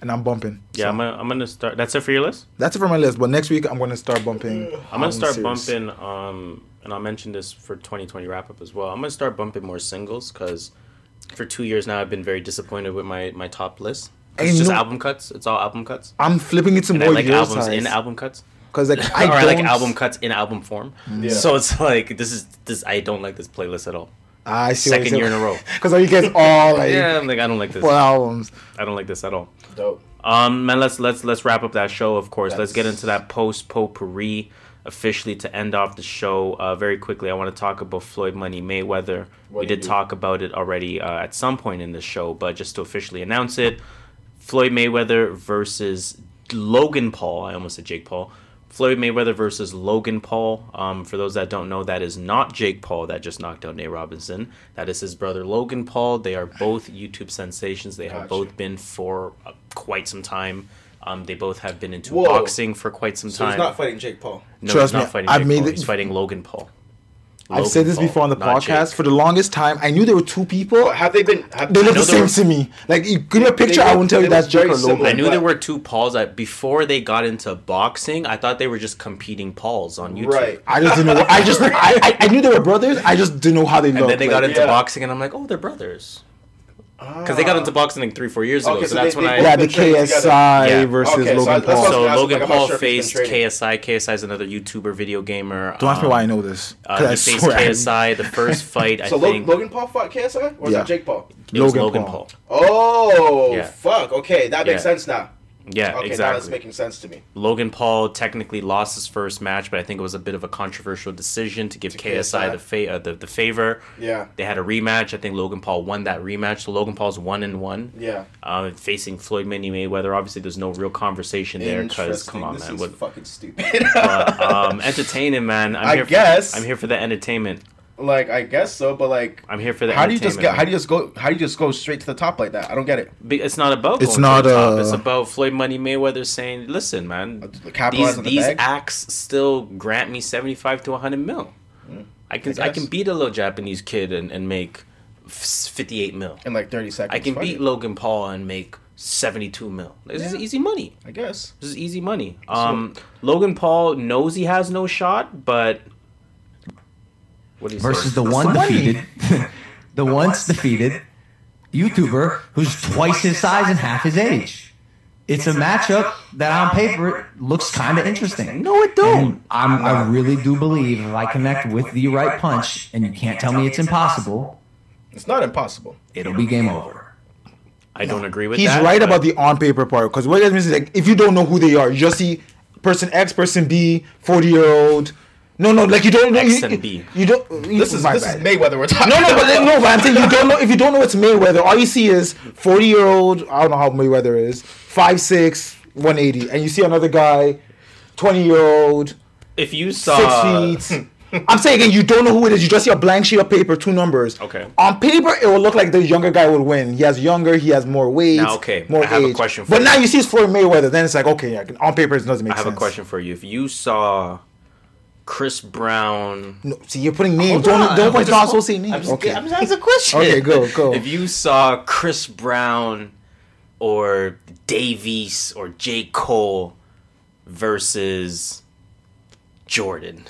and I'm bumping.
Yeah,
So
I'm gonna, I'm gonna start. That's it for your list.
that's it for my list. But next week I'm gonna start bumping.
I'm gonna start
series.
bumping. Um, and I'll mention this for 2020 wrap up as well. I'm gonna start bumping more singles because for two years now I've been very disappointed with my my top list. It's
you
just
know-
album cuts. It's all album cuts.
I'm flipping it to
And
more
I like albums
size.
in album cuts.
Cause like I
or I like album cuts in album form.
Yeah.
So it's like this is this. I don't like this playlist at all.
I see
Second year in a row.
Because are you guys all like
yeah, I'm like I don't like this.
four albums?
I don't like this at all.
Dope.
Um, man, let's let's let's wrap up that show. Of course, let's get into that post potpourri officially to end off the show. Uh, very quickly, I want to talk about Floyd Money Mayweather.
What
we
did do?
talk about it already uh, at some point in the show, but just to officially announce it, Floyd Mayweather versus Logan Paul. I almost said Jake Paul. Floyd Mayweather versus Logan Paul. Um, for those that don't know, that is not Jake Paul that just knocked out Nate Robinson. That is his brother Logan Paul. They are both YouTube sensations. They have
Gotcha.
both been for uh, quite some time. Um, they both have been into
Whoa.
boxing for quite some
So
time.
he's not fighting Jake Paul.
no,
Trust
he's not
me,
fighting
I've
Jake
made
Paul. He's fighting Logan Paul.
I've said this
Paul,
before on the podcast.
Jake.
For the longest time, I knew there were two people.
Have they been? Have,
They
I
look the same
were-
to me. Like you give me a
They
picture, I
look-
wouldn't tell you that's Jake
very
or Logan.
I knew there were two Pauls. That before they got into boxing, I thought they were just competing Pauls on YouTube.
Right.
I just didn't know. I just I, I, I knew they were brothers. I just didn't know how they
And
looked.
then they got
like-
into
yeah.
boxing, and I'm like, oh, they're brothers. Because they got into boxing like three, four years ago.
Okay,
so
so
that's
they-
when
they
I.
yeah, the
been training together.
KSI
Yeah.
versus
Okay,
Logan
that's what I
Paul.
So Logan
like,
Paul
sure
faced. KSI. KSI is another YouTuber, video gamer.
Don't ask me
um,
why I know this.
Uh,
I
he faced
swear
KSI. The first fight, I
So Lo-
think,
Logan Paul fought KSI, or was
Yeah.
that Jake Paul?
it was
Logan
Logan
Paul.
Paul.
Oh,
Yeah.
fuck. Okay, that makes
Yeah.
sense now.
Yeah,
Okay, now that's
exactly.
making sense to me.
Logan Paul technically lost his first match, but I think it was a bit of a controversial decision to give
To
KSI,
KSI.
the, fa- uh, the the favor.
Yeah.
They had a rematch. I think Logan Paul won that rematch. So Logan Paul's one and one.
Yeah.
Uh, facing Floyd Money Mayweather. Obviously, there's no real conversation there because come on,
this
man.
is
What,
fucking stupid.
but, um, entertaining, man. I'm
I
here
guess.
For, I'm here for the entertainment.
Like, I guess so, but like,
I'm here for the.
how do you just get? How do you just go? How do you just go straight to the top like that? I don't get it.
Be- It's not about.
It's
going
not,
To the top.
uh,
It's about Floyd Money Mayweather saying, "Listen, man,
capitalize
these
the
these
bag?
acts still grant me seventy five to hundred mil. I can
I
I, can beat a little Japanese kid and, and make fifty eight mil.
In like thirty seconds.
I can beat
it.
Logan Paul and make seventy two mil. This is easy money.
I guess.
This is easy money. Um, Logan Paul knows he has no shot, but what do you
versus the one defeated, the once defeated YouTuber who's twice his size and half his age. It's a matchup that on paper looks kind of interesting.
No, it don't.
I'm, I really do believe if I connect with the right punch, and you can't tell me it's impossible,
It's not impossible.
it'll be game over.
I don't agree with
He's
that.
He's right
but-
about the on paper part because what it means is like if you don't know who they are, you just see person X, person B, forty year old. No, no, like you don't know.
X
you,
and B.
You don't. You,
This is this
bad.
is Mayweather. We're talking.
No, no, but no, but I'm saying you don't know if you don't know it's Mayweather. All you see is forty year old. I don't know how Mayweather is. Five six, one eighty, and you see another guy, twenty year old,
if you saw
six feet. I'm saying again, you don't know who it is. You just see a blank sheet of paper, two numbers.
Okay.
On paper, it will look like the younger guy would win. He has younger, he has more weight.
Now, okay,
more
I have a question for
But
you.
now you see it's Floyd Mayweather. Then it's like, okay, yeah, on paper it doesn't make sense.
I have
sense.
a question for you. If you saw Chris Brown,
No, see, you're putting names.
Hold
Don't
on,
don't
I'm
point
just-
to names.
I'm just,
okay.
I'm just asking a question.
Okay, go go.
If you saw Chris Brown or Davies or J. Cole versus Jordan.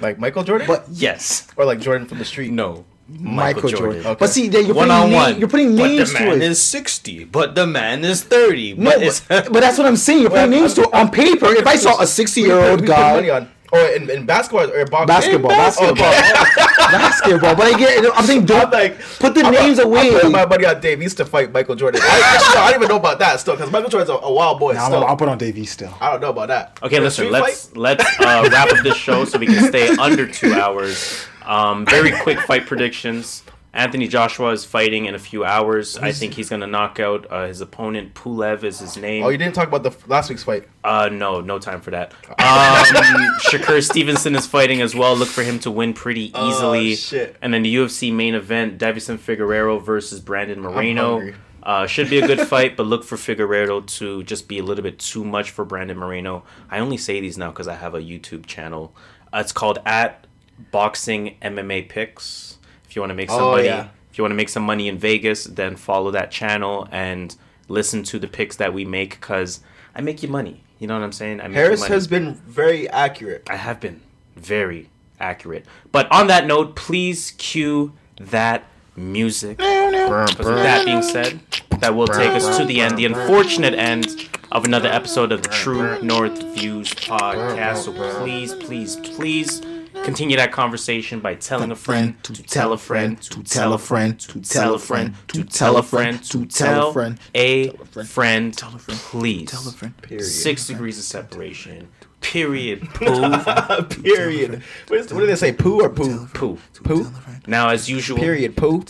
Like Michael Jordan?
But
yes.
Or like Jordan from the street?
No.
Michael Jordan.
Okay.
But see, you're
One
putting
on
name-
one.
You're putting names
But
names
the
to
man
it.
is 60, but the man is 30.
No,
but
but, but that's what I'm saying. You're putting names to it on paper. If I saw a 60 year old
We put money
guy,
on. Oh, in, in basketball or boxing?
basketball, basketball, basketball. But I get. I'm saying don't
like
put the
I'm
names
not-
away.
I'm putting my money on Davies to fight Michael Jordan. I, actually, I don't even know about that still because Michael Jordan's a, a wild boy.
Nah, I'm-
still.
I'll put on Davies still.
I don't know about that.
Okay,
For
listen. Let's
fight?
let's uh, wrap up this show so we can stay under two hours. Um, very quick fight predictions. Anthony Joshua is fighting in a few hours. I think he's gonna knock out uh, his opponent. Pulev is his name.
Oh, you didn't talk about the f- last week's fight.
Uh, no, no time for that. Um, Shakur Stevenson is fighting as well. Look for him to win pretty
Oh,
easily.
shit.
And then the UFC main event: Deiveson Figueroa versus Brandon Moreno. Uh, should be a good fight, but look for Figueroa to just be a little bit too much for Brandon Moreno. I only say these now because I have a YouTube channel. Uh, it's called at Boxing MMA Picks. If you want to make some
Oh,
money,
yeah.
if you want to make some money in Vegas, then follow that channel and listen to the picks that we make because I make you money. You know what I'm saying? I
Harris has been very accurate.
I have been very accurate. But on that note, please cue that music. With that being said, that will take us to the end, the unfortunate end of another episode of the True North Views podcast. So please, please, please continue that conversation by telling a friend to tell a friend to tell a friend to tell a friend to tell a friend to tell a friend a friend please. Tell a friend.
Period.
Six degrees of separation. Period. Poo.
Period. What do they say? Poo or poo?
Poo.
Poo.
Now, as usual,
Period. Poo.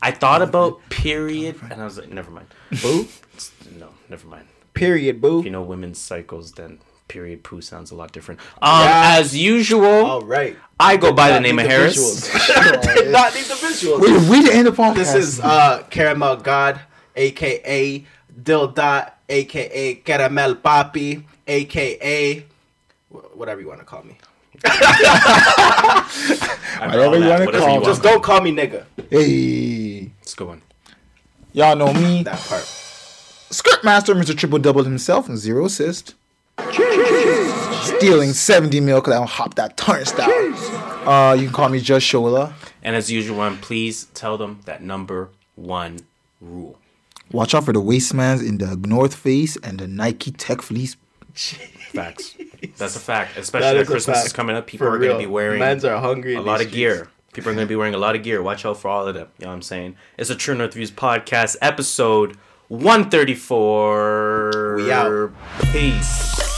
I thought about period, and I was like, never mind.
Boo.
No, never mind.
Period. Boo.
If you know women's cycles, then period poo sounds a lot different. Um,
Yeah.
as usual,
All right.
I go by the name of
the
Harris.
Did not need the visuals.
Wait, we didn't end up on.
This is uh Caramel God, aka Dil Dot, aka Caramel Papi, aka whatever you want to call me.
Whatever you want to call.
Just don't call me nigga.
Hey,
Let's go on.
y'all know me.
That part.
Script master, Mr. Triple Double himself, and zero assist. Stealing 70 mil because I don't hop that turnstile. Uh, you can call me Just Shola.
And as usual, um, please tell them that number one rule.
Watch out for the wastemans in the North Face and the Nike Tech Fleece.
Facts. That's a fact. Especially
is
that
a
Christmas is coming up. People
For
are going to be wearing
Men's are hungry
a lot
these
of gear. People are going to be wearing a lot of gear. Watch out for all of them. You know what I'm saying? It's a True North Views podcast, episode 134.
We out.
Peace.